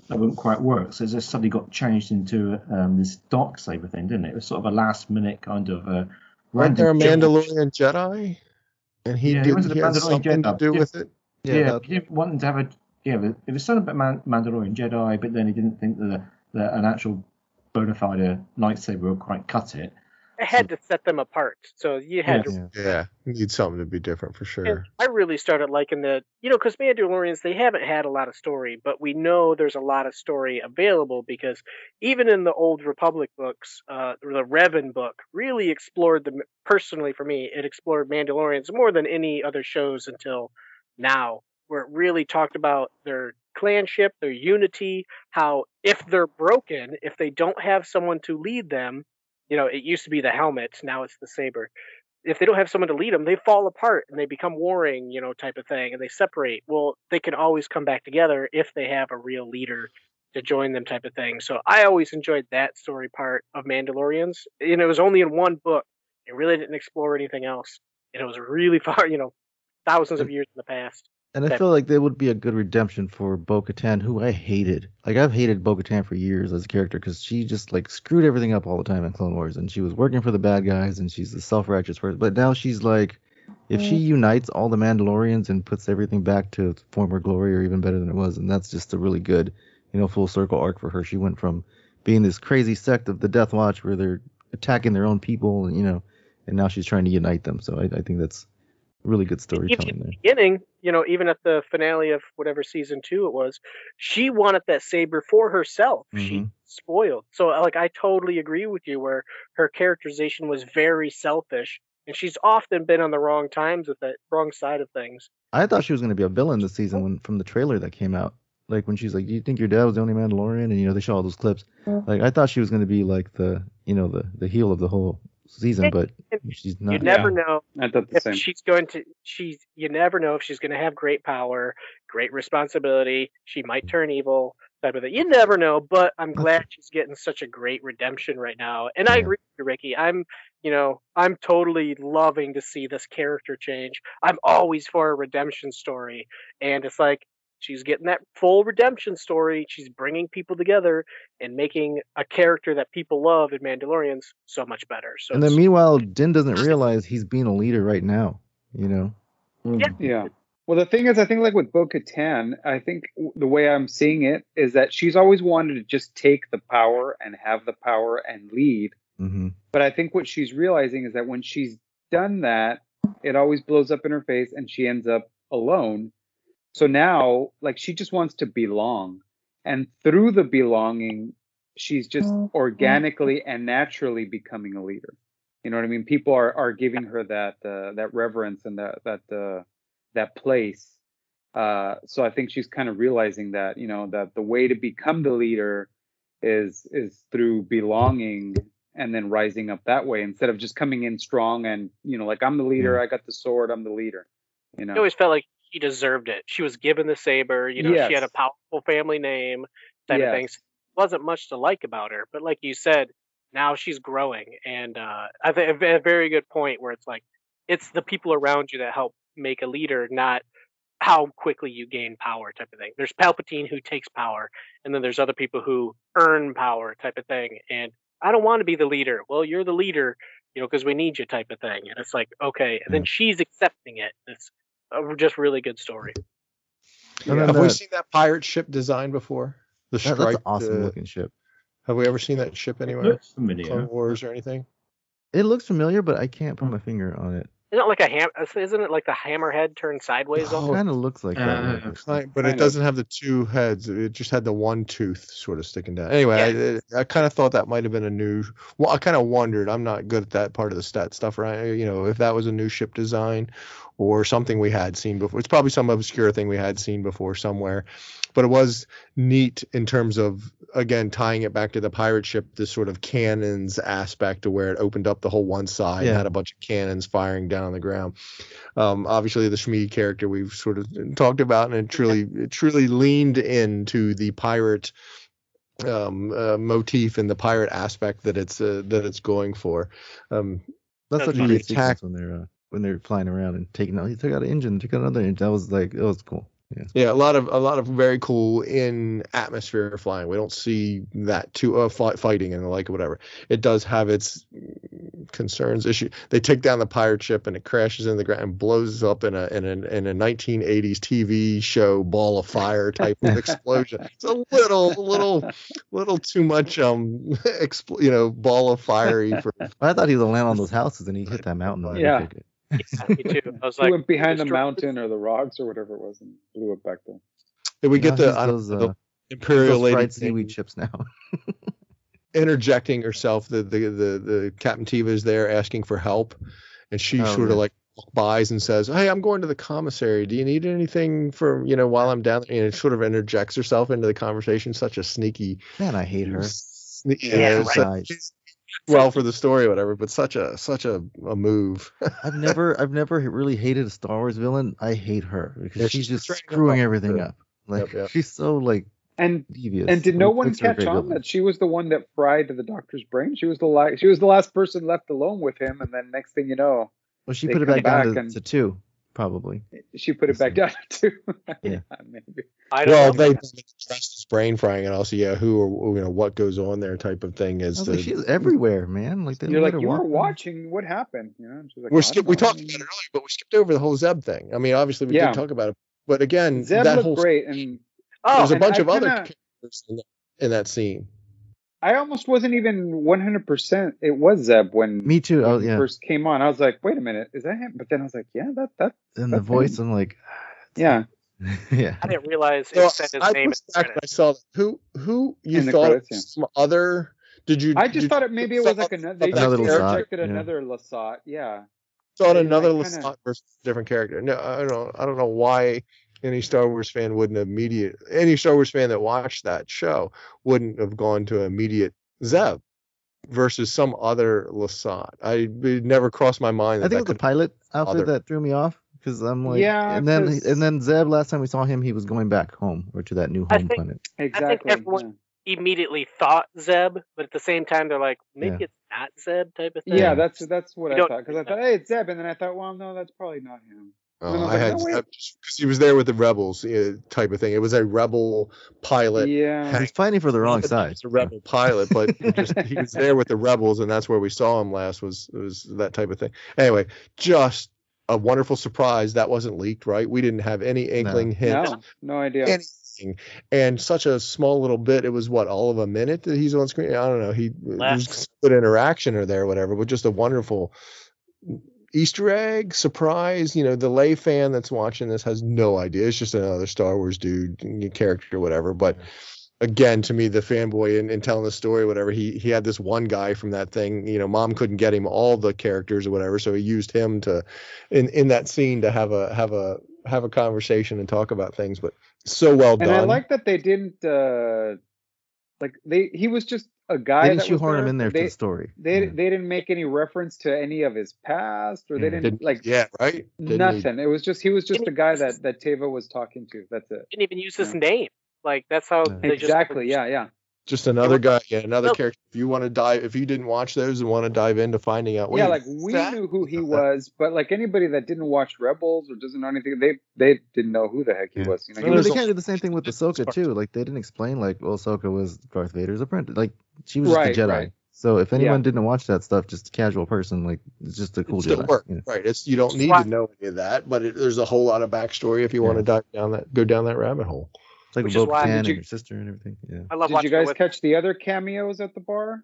that wouldn't quite work. So it just suddenly got changed into um, this dark saber thing, didn't it? It was sort of a last minute kind of uh, Wasn't there a random George- Mandalorian Jedi and he Yeah, did wanted he a had Mandalorian something to Jedi. do Yeah. with it Yeah, he didn't want to have a yeah. It was something about Man- Mandalorian Jedi, but then he didn't think that, that an actual bona fide uh, lightsaber would quite cut it. It had to set them apart. So you had to yeah. You need something to be different for sure. And I really started liking the, you know, because Mandalorians, they haven't had a lot of story, but we know there's a lot of story available because even in the old Republic books, uh, the Revan book really explored the, personally for me, it explored Mandalorians more than any other shows until now, where it really talked about their clanship, their unity, how if they're broken, if they don't have someone to lead them, you know, it used to be the helmet, now it's the saber if they don't have someone to lead them, they fall apart and they become warring, you know, type of thing, and they separate. Well, they can always come back together if they have a real leader to join them, type of thing. So I always enjoyed that story part of Mandalorians. and it was only in one book. It really didn't explore anything else, and it was really <laughs> far, you know, thousands of mm. years in the past. And I That- feel like there would be a good redemption for Bo Katan, who I hated. Like, I've hated Bo Katan for years as a character because she just, like, screwed everything up all the time in Clone Wars. And she was working for the bad guys and she's the self righteous person. But now she's like, if she mm. unites all the Mandalorians and puts everything back to its former glory or even better than it was, and that's just a really good you know full circle arc for her. She went from being this crazy sect of the Death Watch where they're attacking their own people, and you know, and now she's trying to unite them. So I, I think that's really good even storytelling in there. the beginning, you know, even at the finale of whatever season two it was, she wanted that saber for herself. She Mhm. spoiled. So like I totally agree with you where her characterization was very selfish and she's often been on the wrong times with it, wrong side of things. I thought she was going to be a villain this season when from the trailer that came out. Like when she's like, "Do you think your dad was the only Mandalorian?" and you know they show all those clips. Like I thought she was going to be like the you know the the heel of the whole season, but she's You not. never know I thought the same. she's going to she's you never know if she's going to have great power, great responsibility, she might turn evil type of thing. You never know, but I'm glad she's getting such a great redemption right now. And I agree with you, Ricky. I'm you know, I'm totally loving to see this character change. I'm always for a redemption story. And it's like she's getting that full redemption story. She's bringing people together and making a character that people love in Mandalorians so much better. So And then meanwhile, Din doesn't realize he's being a leader right now. You know. Yeah. Yeah. Well, the thing is, I think like with Bo Katan, I think the way I'm seeing it is that she's always wanted to just take the power and have the power and lead. hmm But I think what she's realizing is that when she's done that, it always blows up in her face and she ends up alone. So now, like, she just wants to belong. And through the belonging, she's just organically and naturally becoming a leader. You know what I mean? People are, are giving her that uh, that reverence and that that uh, that place. Uh, so I think she's kind of realizing that you know that the way to become the leader is is through belonging and then rising up that way instead of just coming in strong and you know like I'm the leader, I got the sword, I'm the leader. You know. I always felt like she deserved it. She was given the saber. You know, she had a powerful family name, type of things. Wasn't much to like about her, but like you said, now she's growing, and uh, I think a a very good point where it's like it's the people around you that help make a leader, not how quickly you gain power, type of thing. There's Palpatine who takes power, and then there's other people who earn power, type of thing. And I don't want to be the leader. Well, you're the leader, you know, because we need you, type of thing. And it's like okay, and then she's accepting it. It's a just really good story. And then Have we seen that pirate ship design before? The That- that's an awesome uh, looking ship. Have we ever seen that ship anywhere? Looks familiar. Clone Wars or anything? It looks familiar, but I can't put my finger on it. Isn't it like a ham? Isn't it like the hammerhead turned sideways? almost? Kind of looks like that. Uh, when I first. Kind- but it doesn't have the two heads. It just had the one tooth sort of sticking down. Anyway, I, I kind of thought that might have been a new. Well, I kind of wondered. I'm not good at that part of the stat stuff, right? You know, if that was a new ship design or something we had seen before. It's probably some obscure thing we had seen before somewhere. But it was neat in terms of again tying it back to the pirate ship, this sort of cannons aspect to where it opened up the whole one side Yeah. and had a bunch of cannons firing down on the ground. Um, obviously, the Shmi character we've sort of talked about, and it truly, it truly leaned into the pirate um, uh, motif and the pirate aspect that it's uh, that it's going for. Um, That's such a the great attack when they're uh, when they're flying around and taking out. He took out an engine, took out another engine. That was like that was cool. Yeah. Yeah, a lot of a lot of very cool in atmosphere flying. We don't see that too uh, fi- fighting and the like or whatever. It does have its concerns issue. They take down the pirate ship and it crashes in the ground and blows up in a in a in a 1980s TV show ball of fire type of explosion. <laughs> It's a little little little too much um expl- you know ball of fiery for I thought he was gonna land on those houses and he hit that mountain. and Yeah. Took. Yeah, me too. I was like, went behind the mountain or the rocks or whatever it was and blew it back there. Did we get Now the, he's I don't those, know, the uh, imperial those lady seaweed chips now. <laughs> interjecting herself. The the the, the Captain Teva is there asking for help, and she Oh, sort yeah. of like buys and says, "Hey, I'm going to the commissary. Do you need anything for you know while I'm down there?" And it sort of interjects herself into the conversation. Such a sneaky, Man, I hate her. sne- Yeah, yeah, right. So- Nice. well for the story, or whatever. But such a such a, a move. <laughs> I've never I've never really hated a Star Wars villain. I hate her because Yeah, she's she's just straight up screwing everything the- up. Like Yep, yep. she's so like And devious. and did no What one makes her a catch on villain. that she was the one that fried the doctor's brain? She was the la- she was the last person left alone with him, and then next thing you know, Well, she put it back down back to, and- to two, probably. she put it back down <laughs> too. <laughs> Yeah. maybe. I don't well, know. they trust his brain frying, and also yeah, who or you know what goes on there type of thing oh, is the. like, she's everywhere, man. Like they You're like let her you were watching. What happened? You know, she's like, we're skip, we talked about it earlier, but we skipped over the whole Zeb thing. I mean, obviously we Yeah. did talk about it, but again, Zeb that looked whole great, and Oh, there's a oh, bunch I of other kinda- in that- in that scene. I almost wasn't even 100%. It was Zeb when Me too. Oh he yeah. first came on. I was like, wait a minute, is that him? But then I was like, yeah, that that And the that's voice. I'm like, ah, yeah. <laughs> yeah. I didn't realize So it said his I name. was in back I saw that. Who who you In thought credits, it was yeah. some other? Did you? I just did thought it maybe it was like another. They Another just Lasat, projected yeah. another Lasat. Yeah. thought They, another like, kinda- Lasat versus a different character. No, I don't. I don't know why any Star Wars fan wouldn't immediate any Star Wars fan that watched that show wouldn't have gone to immediate Zeb versus some other Lasat. I it never crossed my mind I that think it was the pilot outfit other- that threw me off because I'm like, Yeah, and then 'cause- and then Zeb. Last time we saw him, he was going back home or to that new I home think- planet. Exactly. I think everyone- Immediately thought Zeb, but at the same time they're like, maybe Yeah. it's not Zeb type of thing. yeah that's that's what You I thought because I thought, hey, it's Zeb, and then I thought, well, no, that's probably not him. Oh, I I like, had no, because he was there with the rebels uh, type of thing. It was a rebel pilot. Yeah. He's fighting for the wrong side. he was a rebel pilot, but he just he was there with the rebels, and that's where we saw him last. Was was that type of thing? Anyway, just a wonderful surprise that wasn't leaked, right? We didn't have any inkling hint No, no idea. anything, and such a small little bit. It was what all of a minute that he's on screen. I don't know. He Less. there's good interaction or there, whatever, but just a wonderful. Easter egg surprise, you know, the lay fan that's watching this has no idea. It's just another Star Wars dude character, or whatever. But again, to me, the fanboy and, and telling the story, whatever, he he had this one guy from that thing. You know, mom couldn't get him all the characters or whatever, so he used him to in in that scene to have a have a have a conversation and talk about things. But so well done. and. I like that they didn't uh like they he was just a guy They didn't that was shoehorn him in there they, for the story. They Yeah. they didn't make any reference to any of his past or they didn't, Didn't- like yeah, right. Didn't he- nothing. It was just he was just Didn't a guy that that Teva was talking to. That's it. Didn't even use his Yeah. name. Like that's how Yeah. they just Exactly. Yeah. Yeah. Just another guy, yeah, another Nope. character. If you want to dive, if you didn't watch those and want to dive into finding out, yeah. Like we that- knew who he <laughs> was, but like anybody that didn't watch Rebels or doesn't know anything, they they didn't know who the heck he Yeah. was. You know, Well, he But there's was they a- can't do the same thing with Ahsoka too. Like they didn't explain like well, Ahsoka was Darth Vader's apprentice. Like she was just a Jedi. right. So if anyone Yeah. didn't watch that stuff, just a casual person, like it's just a cool it still Jedi. work, you know? right? It's you don't need why- to know any of that, but it, there's a whole lot of backstory if you want to dive down that, go down that rabbit hole. It's like Which with Bo-Katan and you- her sister and everything. Yeah. I love Did you guys with catch the other cameos at the bar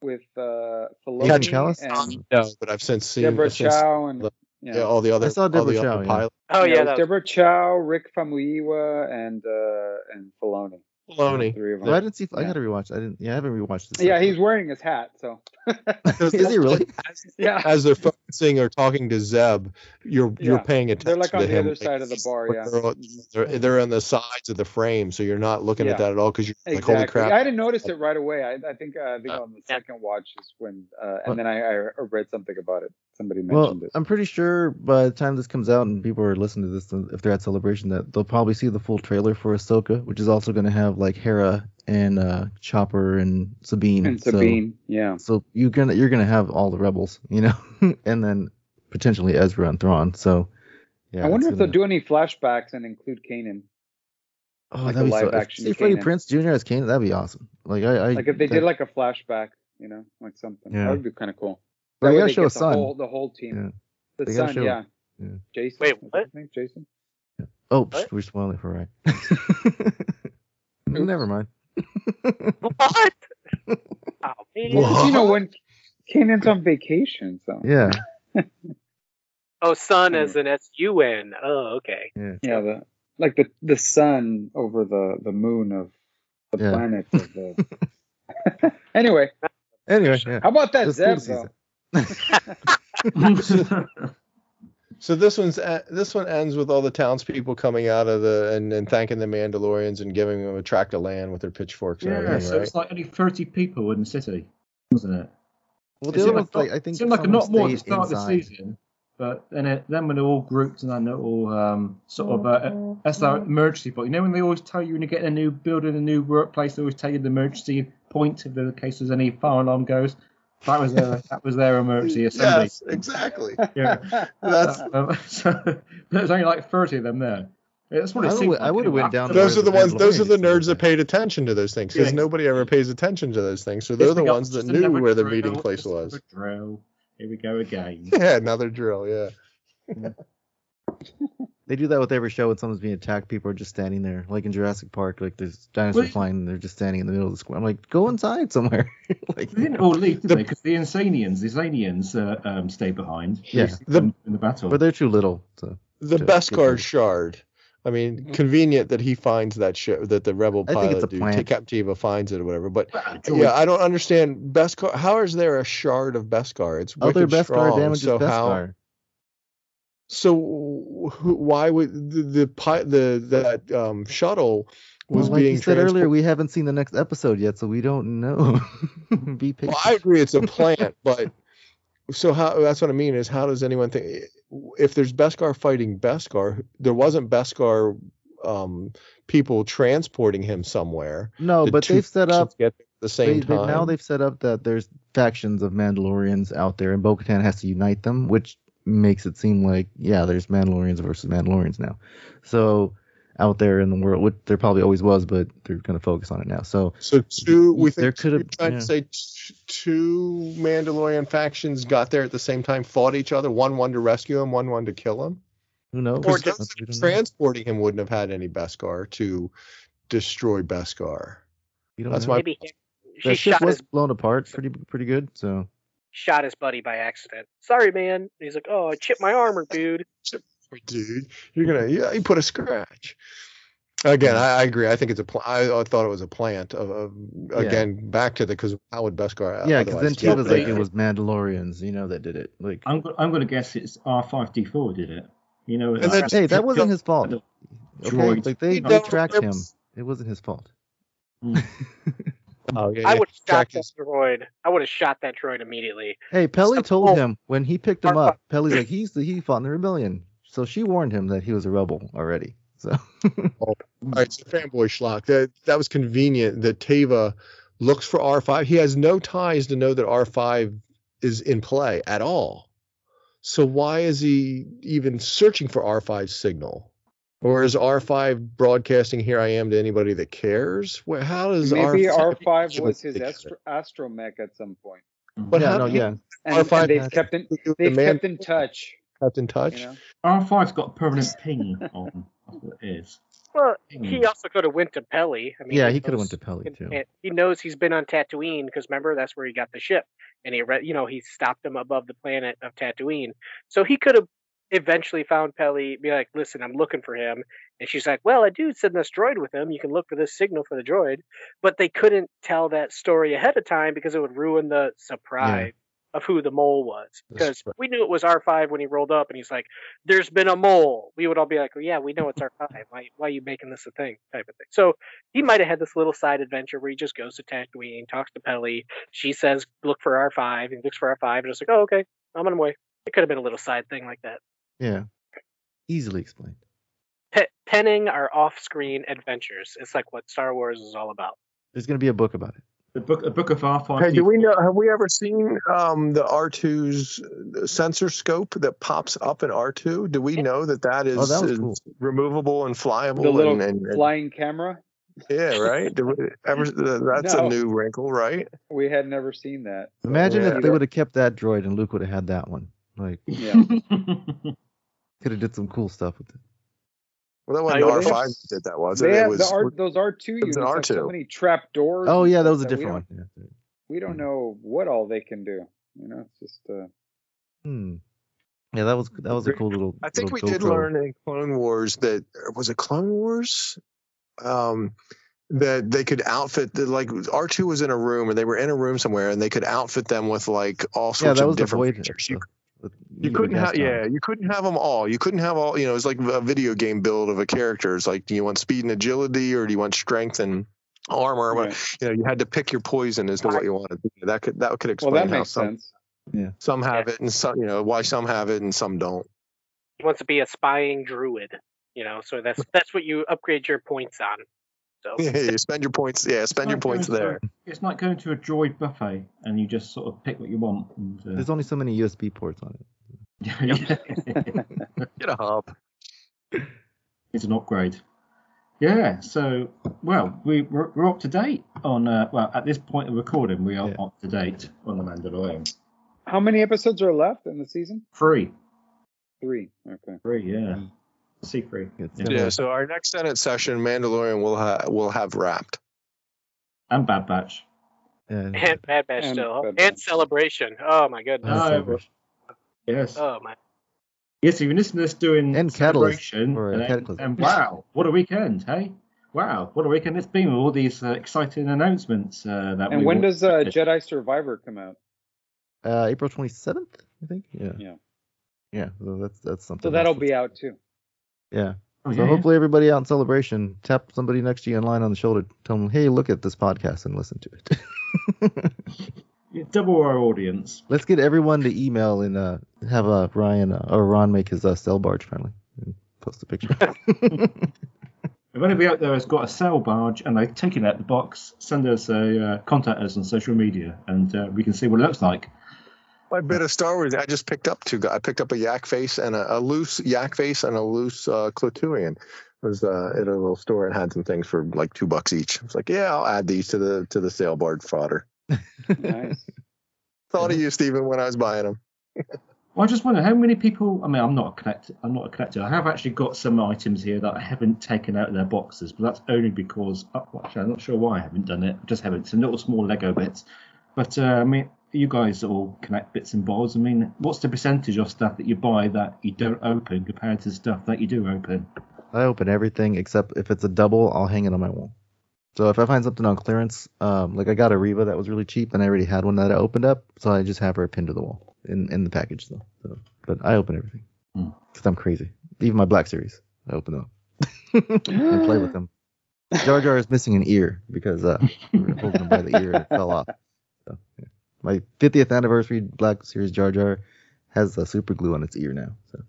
with uh Filoni Catch and No, but I've since seen Deborah since Chow and the- yeah. yeah, all the other I saw all Deborah the Chow, other yeah. pilot Oh Yeah, yeah, it was that was, Deborah Chow, Rick Famuyiwa, and uh and Filoni. Filoni. Three of them. I didn't see. I Yeah. gotta rewatch. I didn't. Yeah, I haven't rewatched this. Yeah, he's wearing his hat, so <laughs> Is he really? <laughs> yeah. As they're focusing or talking to Zeb, you're you're paying attention. They're like to on the him. other side of the bar, yeah. They're, they're, they're on the sides of the frame, so you're not looking Yeah. at that at all because you're like, holy crap. I didn't notice it right away. I, I think uh, I think Uh, on the second watch is when, uh, and then I, I read something about it. Somebody Well, mentioned it. I'm pretty sure by the time this comes out and people are listening to this, if they're at Celebration, that they'll probably see the full trailer for Ahsoka, which is also going to have like Hera and uh, Chopper and Sabine. And So- Sabine, yeah. So, you're gonna you're gonna have all the rebels, you know, <laughs> and then potentially Ezra and Thrawn. So yeah, I wonder it's if they'll do any flashbacks and include Kanan. Oh, like that'd be so. live If, action see Freddie Prinze Jr. as Kanan, that'd be awesome. Like I, I Like if they that- did like a flashback, you know, like something. Yeah. That would be kind of cool. But That they gotta show get a the son. whole the whole team. Yeah. The They son, show- yeah. yeah. Jacen. Wait, what? Jacen. Oh, What? we're spoiling it for right. <laughs> Mm-hmm. Never mind. what? <laughs> oh man. Well, you know when Kanan's on vacation, so Yeah. <laughs> Oh, sun as an S U N. Oh, okay. Yeah. yeah, the like the the sun over the the moon of the Yeah. planet of the. <laughs> anyway, Anyway, yeah. how about that It's Zeb see though? So this one's uh, this one ends with all the townspeople coming out of the and, and thanking the Mandalorians and giving them a tract of land with their pitchforks and Yeah, everything, so right? it's like only 30 people in the city, wasn't it? Well, It the other seemed like, like, I think seemed like a some lot more at the start of the season, but then it, then when they're all grouped and then they're all um, sort of uh, that's our emergency point. You know when they always tell you when you get in a new building, a new workplace, they always tell you the emergency point if the case there's any fire alarm goes. That was their that was their emergency <laughs> assembly. yes, exactly. <laughs> Yeah. That's Um, <laughs> so there's only like 30 of them there. That's what I it would've went- I would've went down those are the ones. Those are the nerds that paid attention to those things because Yeah. nobody ever pays attention to those things. So they're Yes, the ones that knew another where the meeting place was. Drill. Here we go again. Yeah, another drill. Yeah. They They do that with every show when someone's being attacked. People are just standing there, like in Jurassic Park. Like there's dinosaurs Well, flying, and they're just standing in the middle of the square. I'm like, go inside somewhere. <laughs> like, They didn't all leave, did they? Because the Insanians, the Insanians uh, um, stay behind. Yeah. The- in, in the battle. but they're too little. So The to Beskar shard. I mean, convenient that he finds that show that the rebel I think pilot it's a dude, plant. Captain Teva finds it or whatever. But Well, yeah, I don't understand Beskar. How is there a shard of Beskar? It's other wicked Beskar strong. damages so how? So why would the the pi- the that um shuttle was Well, like being you said earlier, we haven't seen the next episode yet, so we don't know. <laughs> Be patient. Well, I agree it's a <laughs> plant, but so how that's what I mean is how does anyone think if there's Beskar fighting Beskar, there wasn't Beskar um people transporting him somewhere. no, Did but they've set up at the same they, they- time. now they've set up that there's factions of Mandalorians out there, and Bo-Katan has to unite them, which makes it seem like yeah, there's Mandalorians versus Mandalorians now. So out there in the world, which there probably always was, but they're going to focus on it now. So so two we there think could have trying yeah. to say t- two Mandalorian factions got there at the same time, fought each other, one wanted to rescue him, one wanted to kill him. who knows? Because That's- those we that don't are know. transporting him wouldn't have had any Beskar to destroy Beskar. We don't That's know. my Maybe he, she That ship was blown apart pretty pretty good. So shot his buddy by accident. Sorry, man. And he's like, "Oh, I chipped my armor, <laughs> dude." dude. You're gonna yeah, you put a scratch. Again, I, I agree. I think it's a. Pl- I, I thought it was a plant. Of, of again, back to the because how would Beskar? yeah, because then otherwise T get was like it was Mandalorians, you know, that did it. Like I'm, I'm going to guess it's R5D4 did it. You know, And then- uh, hey, that wasn't his fault. The Okay, like they, they tracked him. It wasn't his fault. Mm. <laughs> Oh, yeah, I yeah. would have shot Tracked that droid. I would have shot that droid immediately. Hey, Peli So- told oh. him when he picked him up. Peli's like <laughs> he's the he fought in the rebellion, so she warned him that he was a rebel already. So oh, <laughs> All right, so fanboy schlock. That that was convenient that Teva looks for R5. He has no ties to know that R5 is in play at all. So why is he even searching for R5's signal? Or is R5 broadcasting "Here I am" to anybody that cares? How does Maybe R5 R5 was his They astro- astromech at some point, mm-hmm. But yeah, how no, yeah. and, R5 and they've kept in they've man kept in touch. kept in touch? You know? R5's got a permanent ping on. That's what it is. Well, he also could have went to Peli. I mean, Yeah, he he could have went to Peli too. he knows he's been on Tatooine because remember that's where he got the ship, and he, re- you know, he stopped him above the planet of Tatooine. So he could have eventually found Peli, be like, "Listen, I'm looking for him," and she's like, "Well, I do send this droid with him. You can look for this signal for the droid," but they couldn't tell that story ahead of time because it would ruin the surprise. Of who the mole was, because we knew it was R5 when he rolled up, and he's like, "There's been a mole." We would all be like, well, "Yeah, we know it's R5. Why, why are you making this a thing?" Type of thing. So he might have had this little side adventure where he just goes to Tatooine, talks to Peli. She says, "Look for R5." He looks for R5, and just like, "Oh, okay, I'm on my way." It could have been a little side thing like that. Yeah, easily explained. Pe- penning our off-screen adventures. It's like what Star Wars is all about. There's gonna be a book about it. The book, a book of R5D4. Hey, do we know? Have we ever seen um, the R2's sensor scope that pops up in R2? Do we know that that is, Oh, that was is cool. removable and flyable? The little and, and, and- flying camera. yeah, right. Do we <laughs> ever, that's No. a new wrinkle, right? We had never seen that. Imagine Yeah. if they would have kept that droid and Luke would have had that one. Like, Yeah. <laughs> could have did some cool stuff with it. Well, that I wasn't R5 that did that, was it? It was. the R, those R2 was units an have so many trap doors. Oh yeah, that was a different don't- one. Yeah. We don't know what all they can do. You know, it's just uh, Hmm. Yeah, that was that was a cool little. I think we did learn in Clone Wars that was it Clone Wars, um, that they could outfit the like R two was in a room and they were in a room somewhere and they could outfit them with like all Yeah, sorts that of was the different void. Features. You, the- the- you the couldn't have yeah you couldn't have them all. You couldn't have all you know it's like a video game build of a character. It's like do you want speed and agility or do you want strength and armor? right. You know you had to pick your poison as to what you wanted. That could that could well, explain that how some sense. some have it and some you know why some have it and some don't. He wants to be a spying droid. You know, so that's that's what you upgrade your points on. So Yeah, you spend your points. Yeah, spend your points going to- there. It's like going to a droid buffet and you just sort of pick what you want. And, uh, There's only so many USB ports on it. <laughs> Get a hub. it's an upgrade. Yeah, so well, we we're, we're up to date on uh, well at this point of recording we are Yeah. up to date on the Mandalorian. How many episodes are left in the season? Three, Three. Okay. three, yeah. C3. Yeah. So our next Senate session, Mandalorian will ha- will have wrapped. And Bad Batch. and- And Bad Batch And still. Bad and Celebration. Oh my goodness. Oh, Yes. Oh my. Yes, you've been listening to this doing And Catalyst, celebration, or, uh, and, and wow, what a weekend, hey? Wow, what a weekend it's been with all these uh, exciting announcements. Uh, that And we when does uh, Jedi Survivor come out? Uh, April 27th, I think. Yeah. Yeah. Yeah. So that's that's something. So that'll that's- be out too. Yeah. Oh, So yeah. hopefully everybody out in celebration, tap somebody next to you in line on the shoulder, tell them, hey, look at this podcast and listen to it. <laughs> Double our audience. Let's get everyone to email and uh, have uh, Ryan uh, or Ron make his uh, sail barge finally and post a picture. <laughs> <laughs> If anybody out there has got a sail barge and they've taken it out the box, send us a uh, contact us on social media, and uh, we can see what it looks like. My bit of Star Wars, I just picked up two. I picked up a yak face and a, a loose yak face and a loose uh, Cloturian. Was uh, at a little store and had some things for like two bucks each. I was like, yeah, I'll add these to the to the sailboard fodder. Nice. <laughs> Thought of you, Stephen, when I was buying them. Well, <laughs> I just wonder how many people. I mean, I'm not a collector. I'm not a collector. I have actually got some items here that I haven't taken out of their boxes, but that's only because. Oh, actually, I'm not sure why I haven't done it. I just haven't. Some little small Lego bits. But uh, I mean, you guys all connect bits and bobs. I mean, what's the percentage of stuff that you buy that you don't open compared to stuff that you do open? I open everything except if it's a double, I'll hang it on my wall. So if I find something on clearance, um, like I got a Reva that was really cheap and I already had one that I opened up, so I just have her pinned to the wall in, in the package though. So, but I open everything Hmm. because I'm crazy. Even my Black Series, I open them up <laughs> and play with them. Jar Jar is missing an ear because uh, we were holding him by the ear and it fell off. So, yeah. My 50th anniversary Black Series Jar Jar has uh, super glue on its ear now. So.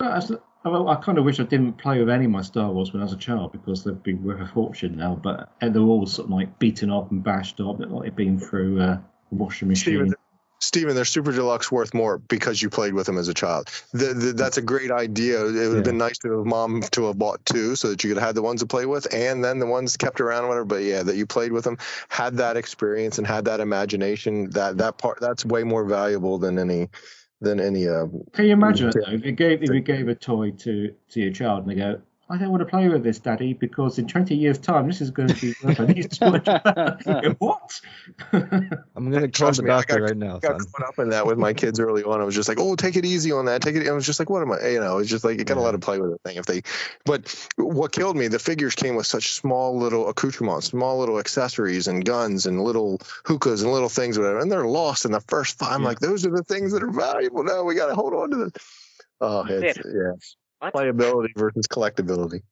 <laughs> I, I kind of wish I didn't play with any of my Star Wars when I was a child because they've been worth a fortune now. But they're all sort of like beaten up and bashed up, like they've been through uh, a washing machine. Stephen, Stephen, they're super deluxe worth more because you played with them as a child. The, the, that's a great idea. It would have Yeah. been nice to have mom to have bought two so that you could have had the ones to play with and then the ones kept around or whatever. But yeah, that you played with them, had that experience and had that imagination. That that part that's way more valuable than any than any uh Can you imagine it though? If you gave if you gave a toy to to your child and they go, I don't want to play with this, Daddy, because in 20 years' time this is going to be worth at least too much. You go, what? <laughs> I'm gonna call Trust the me, doctor got- right now, I got son. caught up in that with my kids <laughs> early on. I was just like, "Oh, take it easy on that. Take it." I was just like, "What am I?" You know, it's just like you gotta Yeah. let them play with the thing. If they, but what killed me, the figures came with such small little accoutrements, small little accessories and guns and little hookahs and little things, whatever, and they're lost in the first five. I'm Yeah. like, those are the things that are valuable. Now we gotta hold on to them. Oh, it's yeah, What? playability versus collectability.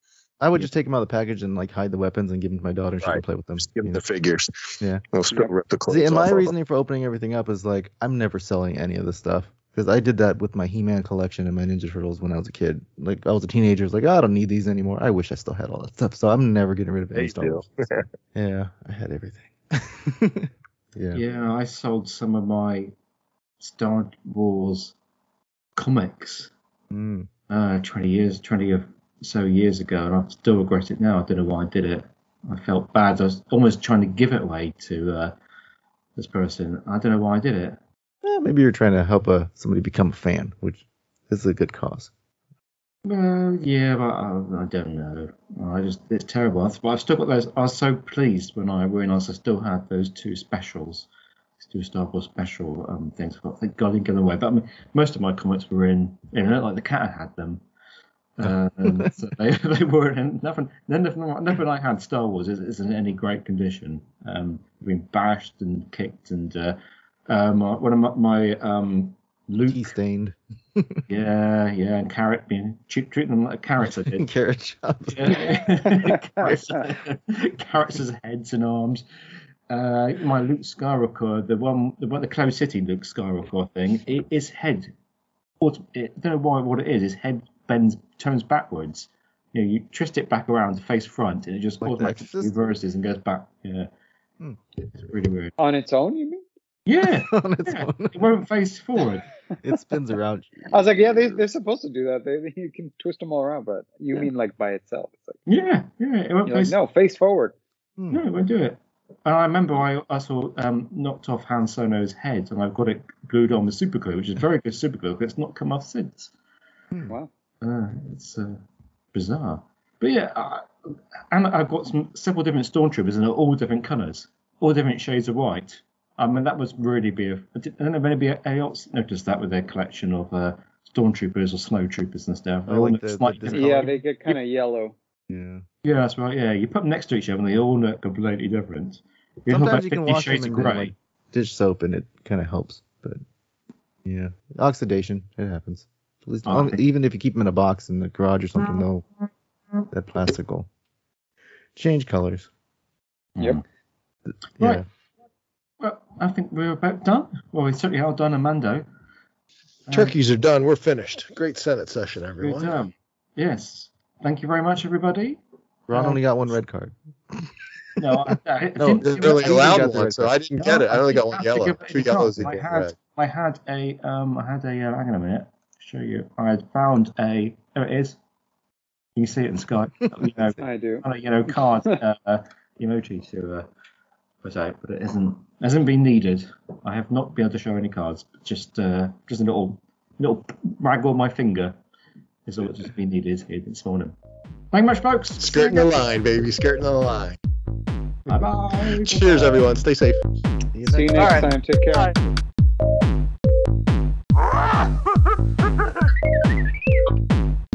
I would just take them out of the package and like hide the weapons and give them to my daughter and she Right. can play with them. Just give them know. the figures. Yeah. They'll still rip the clothes See, and my of reasoning for opening everything up is like I'm never selling any of this stuff because I did that with my He-Man collection and my Ninja Turtles when I was a kid. Like I was a teenager, I was like, oh, I don't need these anymore. I wish I still had all that stuff. So I'm never getting rid of any you Star. Wars. Yeah, I had everything. <laughs> yeah. Yeah, I sold some of my Star Wars comics Mm. Uh, 20 years, 20 or so years ago, and I still regret it now. I don't know why I did it. I felt bad. I was almost trying to give it away to uh, this person. I don't know why I did it. Eh, maybe you're trying to help uh, somebody become a fan, which is a good cause. Well, yeah, but I, I don't know. I just it's terrible. But I've still got those. I was so pleased when I realised I still had those two specials, two Star Wars special um, things. Thought, thank God I didn't give them away. But I mean, most of my comments were in, you know, like the cat had them. Um, <laughs> so they, <laughs> they were in nothing. Nothing, nothing I had Star Wars is, is in any great condition. Um, been bashed and kicked, and uh, um, one of my, my um, Luke Tea stained <laughs> yeah, yeah, and carrot being treat, treat them like carrots. I did. carrot chops. Yeah. carrots, carrots as heads and arms. Uh, my Luke Skywalker, the one, the one, the Cloud City Luke Skywalker thing, it, his head, auto- it, I don't know why what it is. His head bends, turns backwards. You know, you twist it back around to face front, and it just Like the automatically Exorcist? reverses and goes back. Yeah, Hmm. it's really weird. On its own, you mean? Yeah, <laughs> on its yeah. own. it won't face forward. <laughs> It spins around. I was like, yeah, they, they're supposed to do that. They, you can twist them all around, but you mean like by itself? It's like, Yeah, yeah, it won't you're like, no, face forward. No, it won't do it. And I remember I, I saw um, knocked off Han Solo's head, and I've got it glued on with super glue, which is very good super glue, but it's not come off since. Wow. Uh, it's uh, bizarre. But yeah, I, and I've got some several different stormtroopers and they're all different colours, all different shades of white. I mean, that was really be a. I don't know if anybody else noticed that with their collection of uh, stormtroopers or snow troopers and stuff. They I like look the- the slightly different- different Yeah, they get kind of yellow. Yeah. Yeah, that's right. Yeah, you put them next to each other and they all look completely different. You Sometimes you can wash them in grey. like dish soap and it kind of helps. But yeah, oxidation it happens. At least, Oh, okay. even if you keep them in a box in the garage or something, they'll that plastic will change colors. Yep. Yeah. Right. Well, I think we're about done. Well, we certainly are done, Amando. Um, Turkeys are done. We're finished. Great Senate session, Good everyone. Yes. Thank you very much, everybody. Ron Um, only got one red card. <laughs> No, I, I, No, didn't- They only I allowed one, red so I didn't get it. I only got one yellow. give Two yellows I had, red. I had a, um, I had a, uh, hang on a minute, show you. I had found a, there it is. You can see it in Skype. you know, I do. on a you know card <laughs> uh, emoji to uh, put out, but it isn't hasn't been needed. I have not been able to show any cards. Just uh, just a little little waggle of my finger is all that's just been needed here this morning. Thank much, folks. Skirting the line, baby. Skirting the line. Bye bye. Cheers, everyone. Stay safe. See you next time. Take care.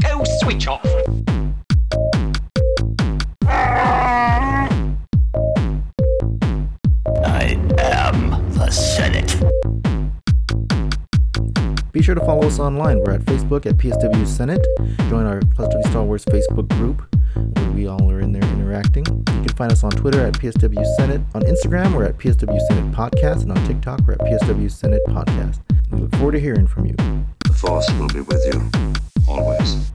<laughs> Go switch off. Be sure to follow us online. We're at Facebook at PSW Senate. Join our Plus W Star Wars Facebook group where we all are in there interacting. You can find us on Twitter at PSW Senate. On Instagram, we're at PSW Senate Podcast. And on TikTok, we're at PSW Senate Podcast. We look forward to hearing from you. The Force will be with you, always.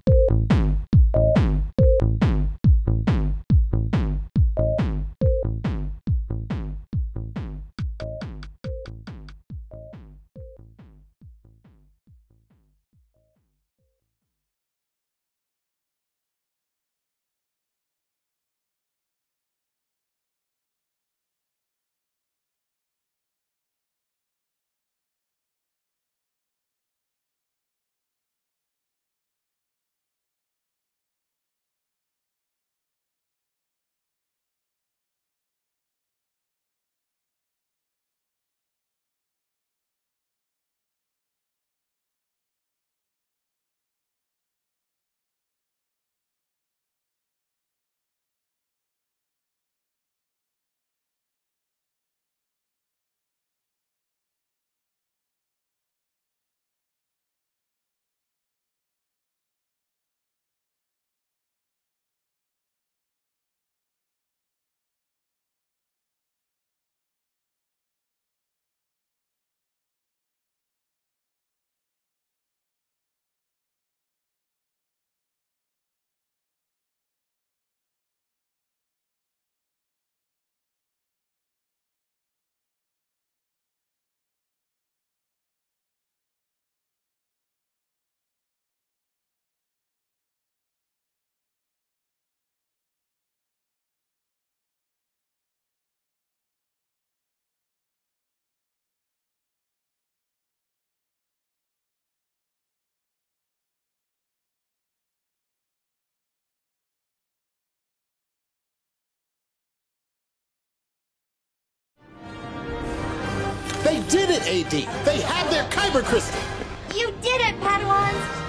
Did it, AD. They have their Kyber crystal. You did it, Padawans!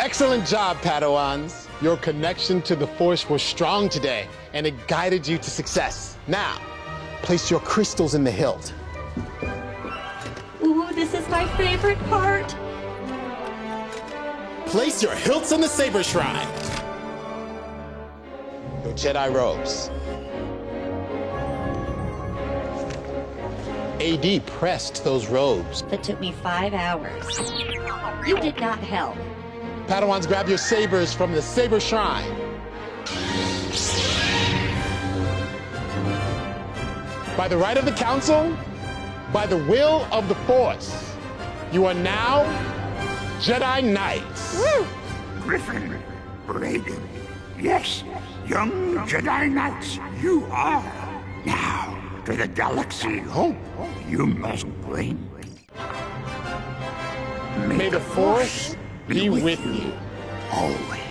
Excellent job, Padawans. Your connection to the Force was strong today, and it guided you to success. Now, place your crystals in the hilt. Ooh, this is my favorite part. Place your hilts in the Saber Shrine. Your Jedi robes. AD pressed those robes. That took me five hours. You did not help. Padawans, grab your sabers from the Saber Shrine. By the right of the Council, by the will of the Force, you are now Jedi Knights. Griffin, Braden, yes, young Jedi Knights, you are. Now, to the galaxy hope you must bring. May the Force be, with, you always.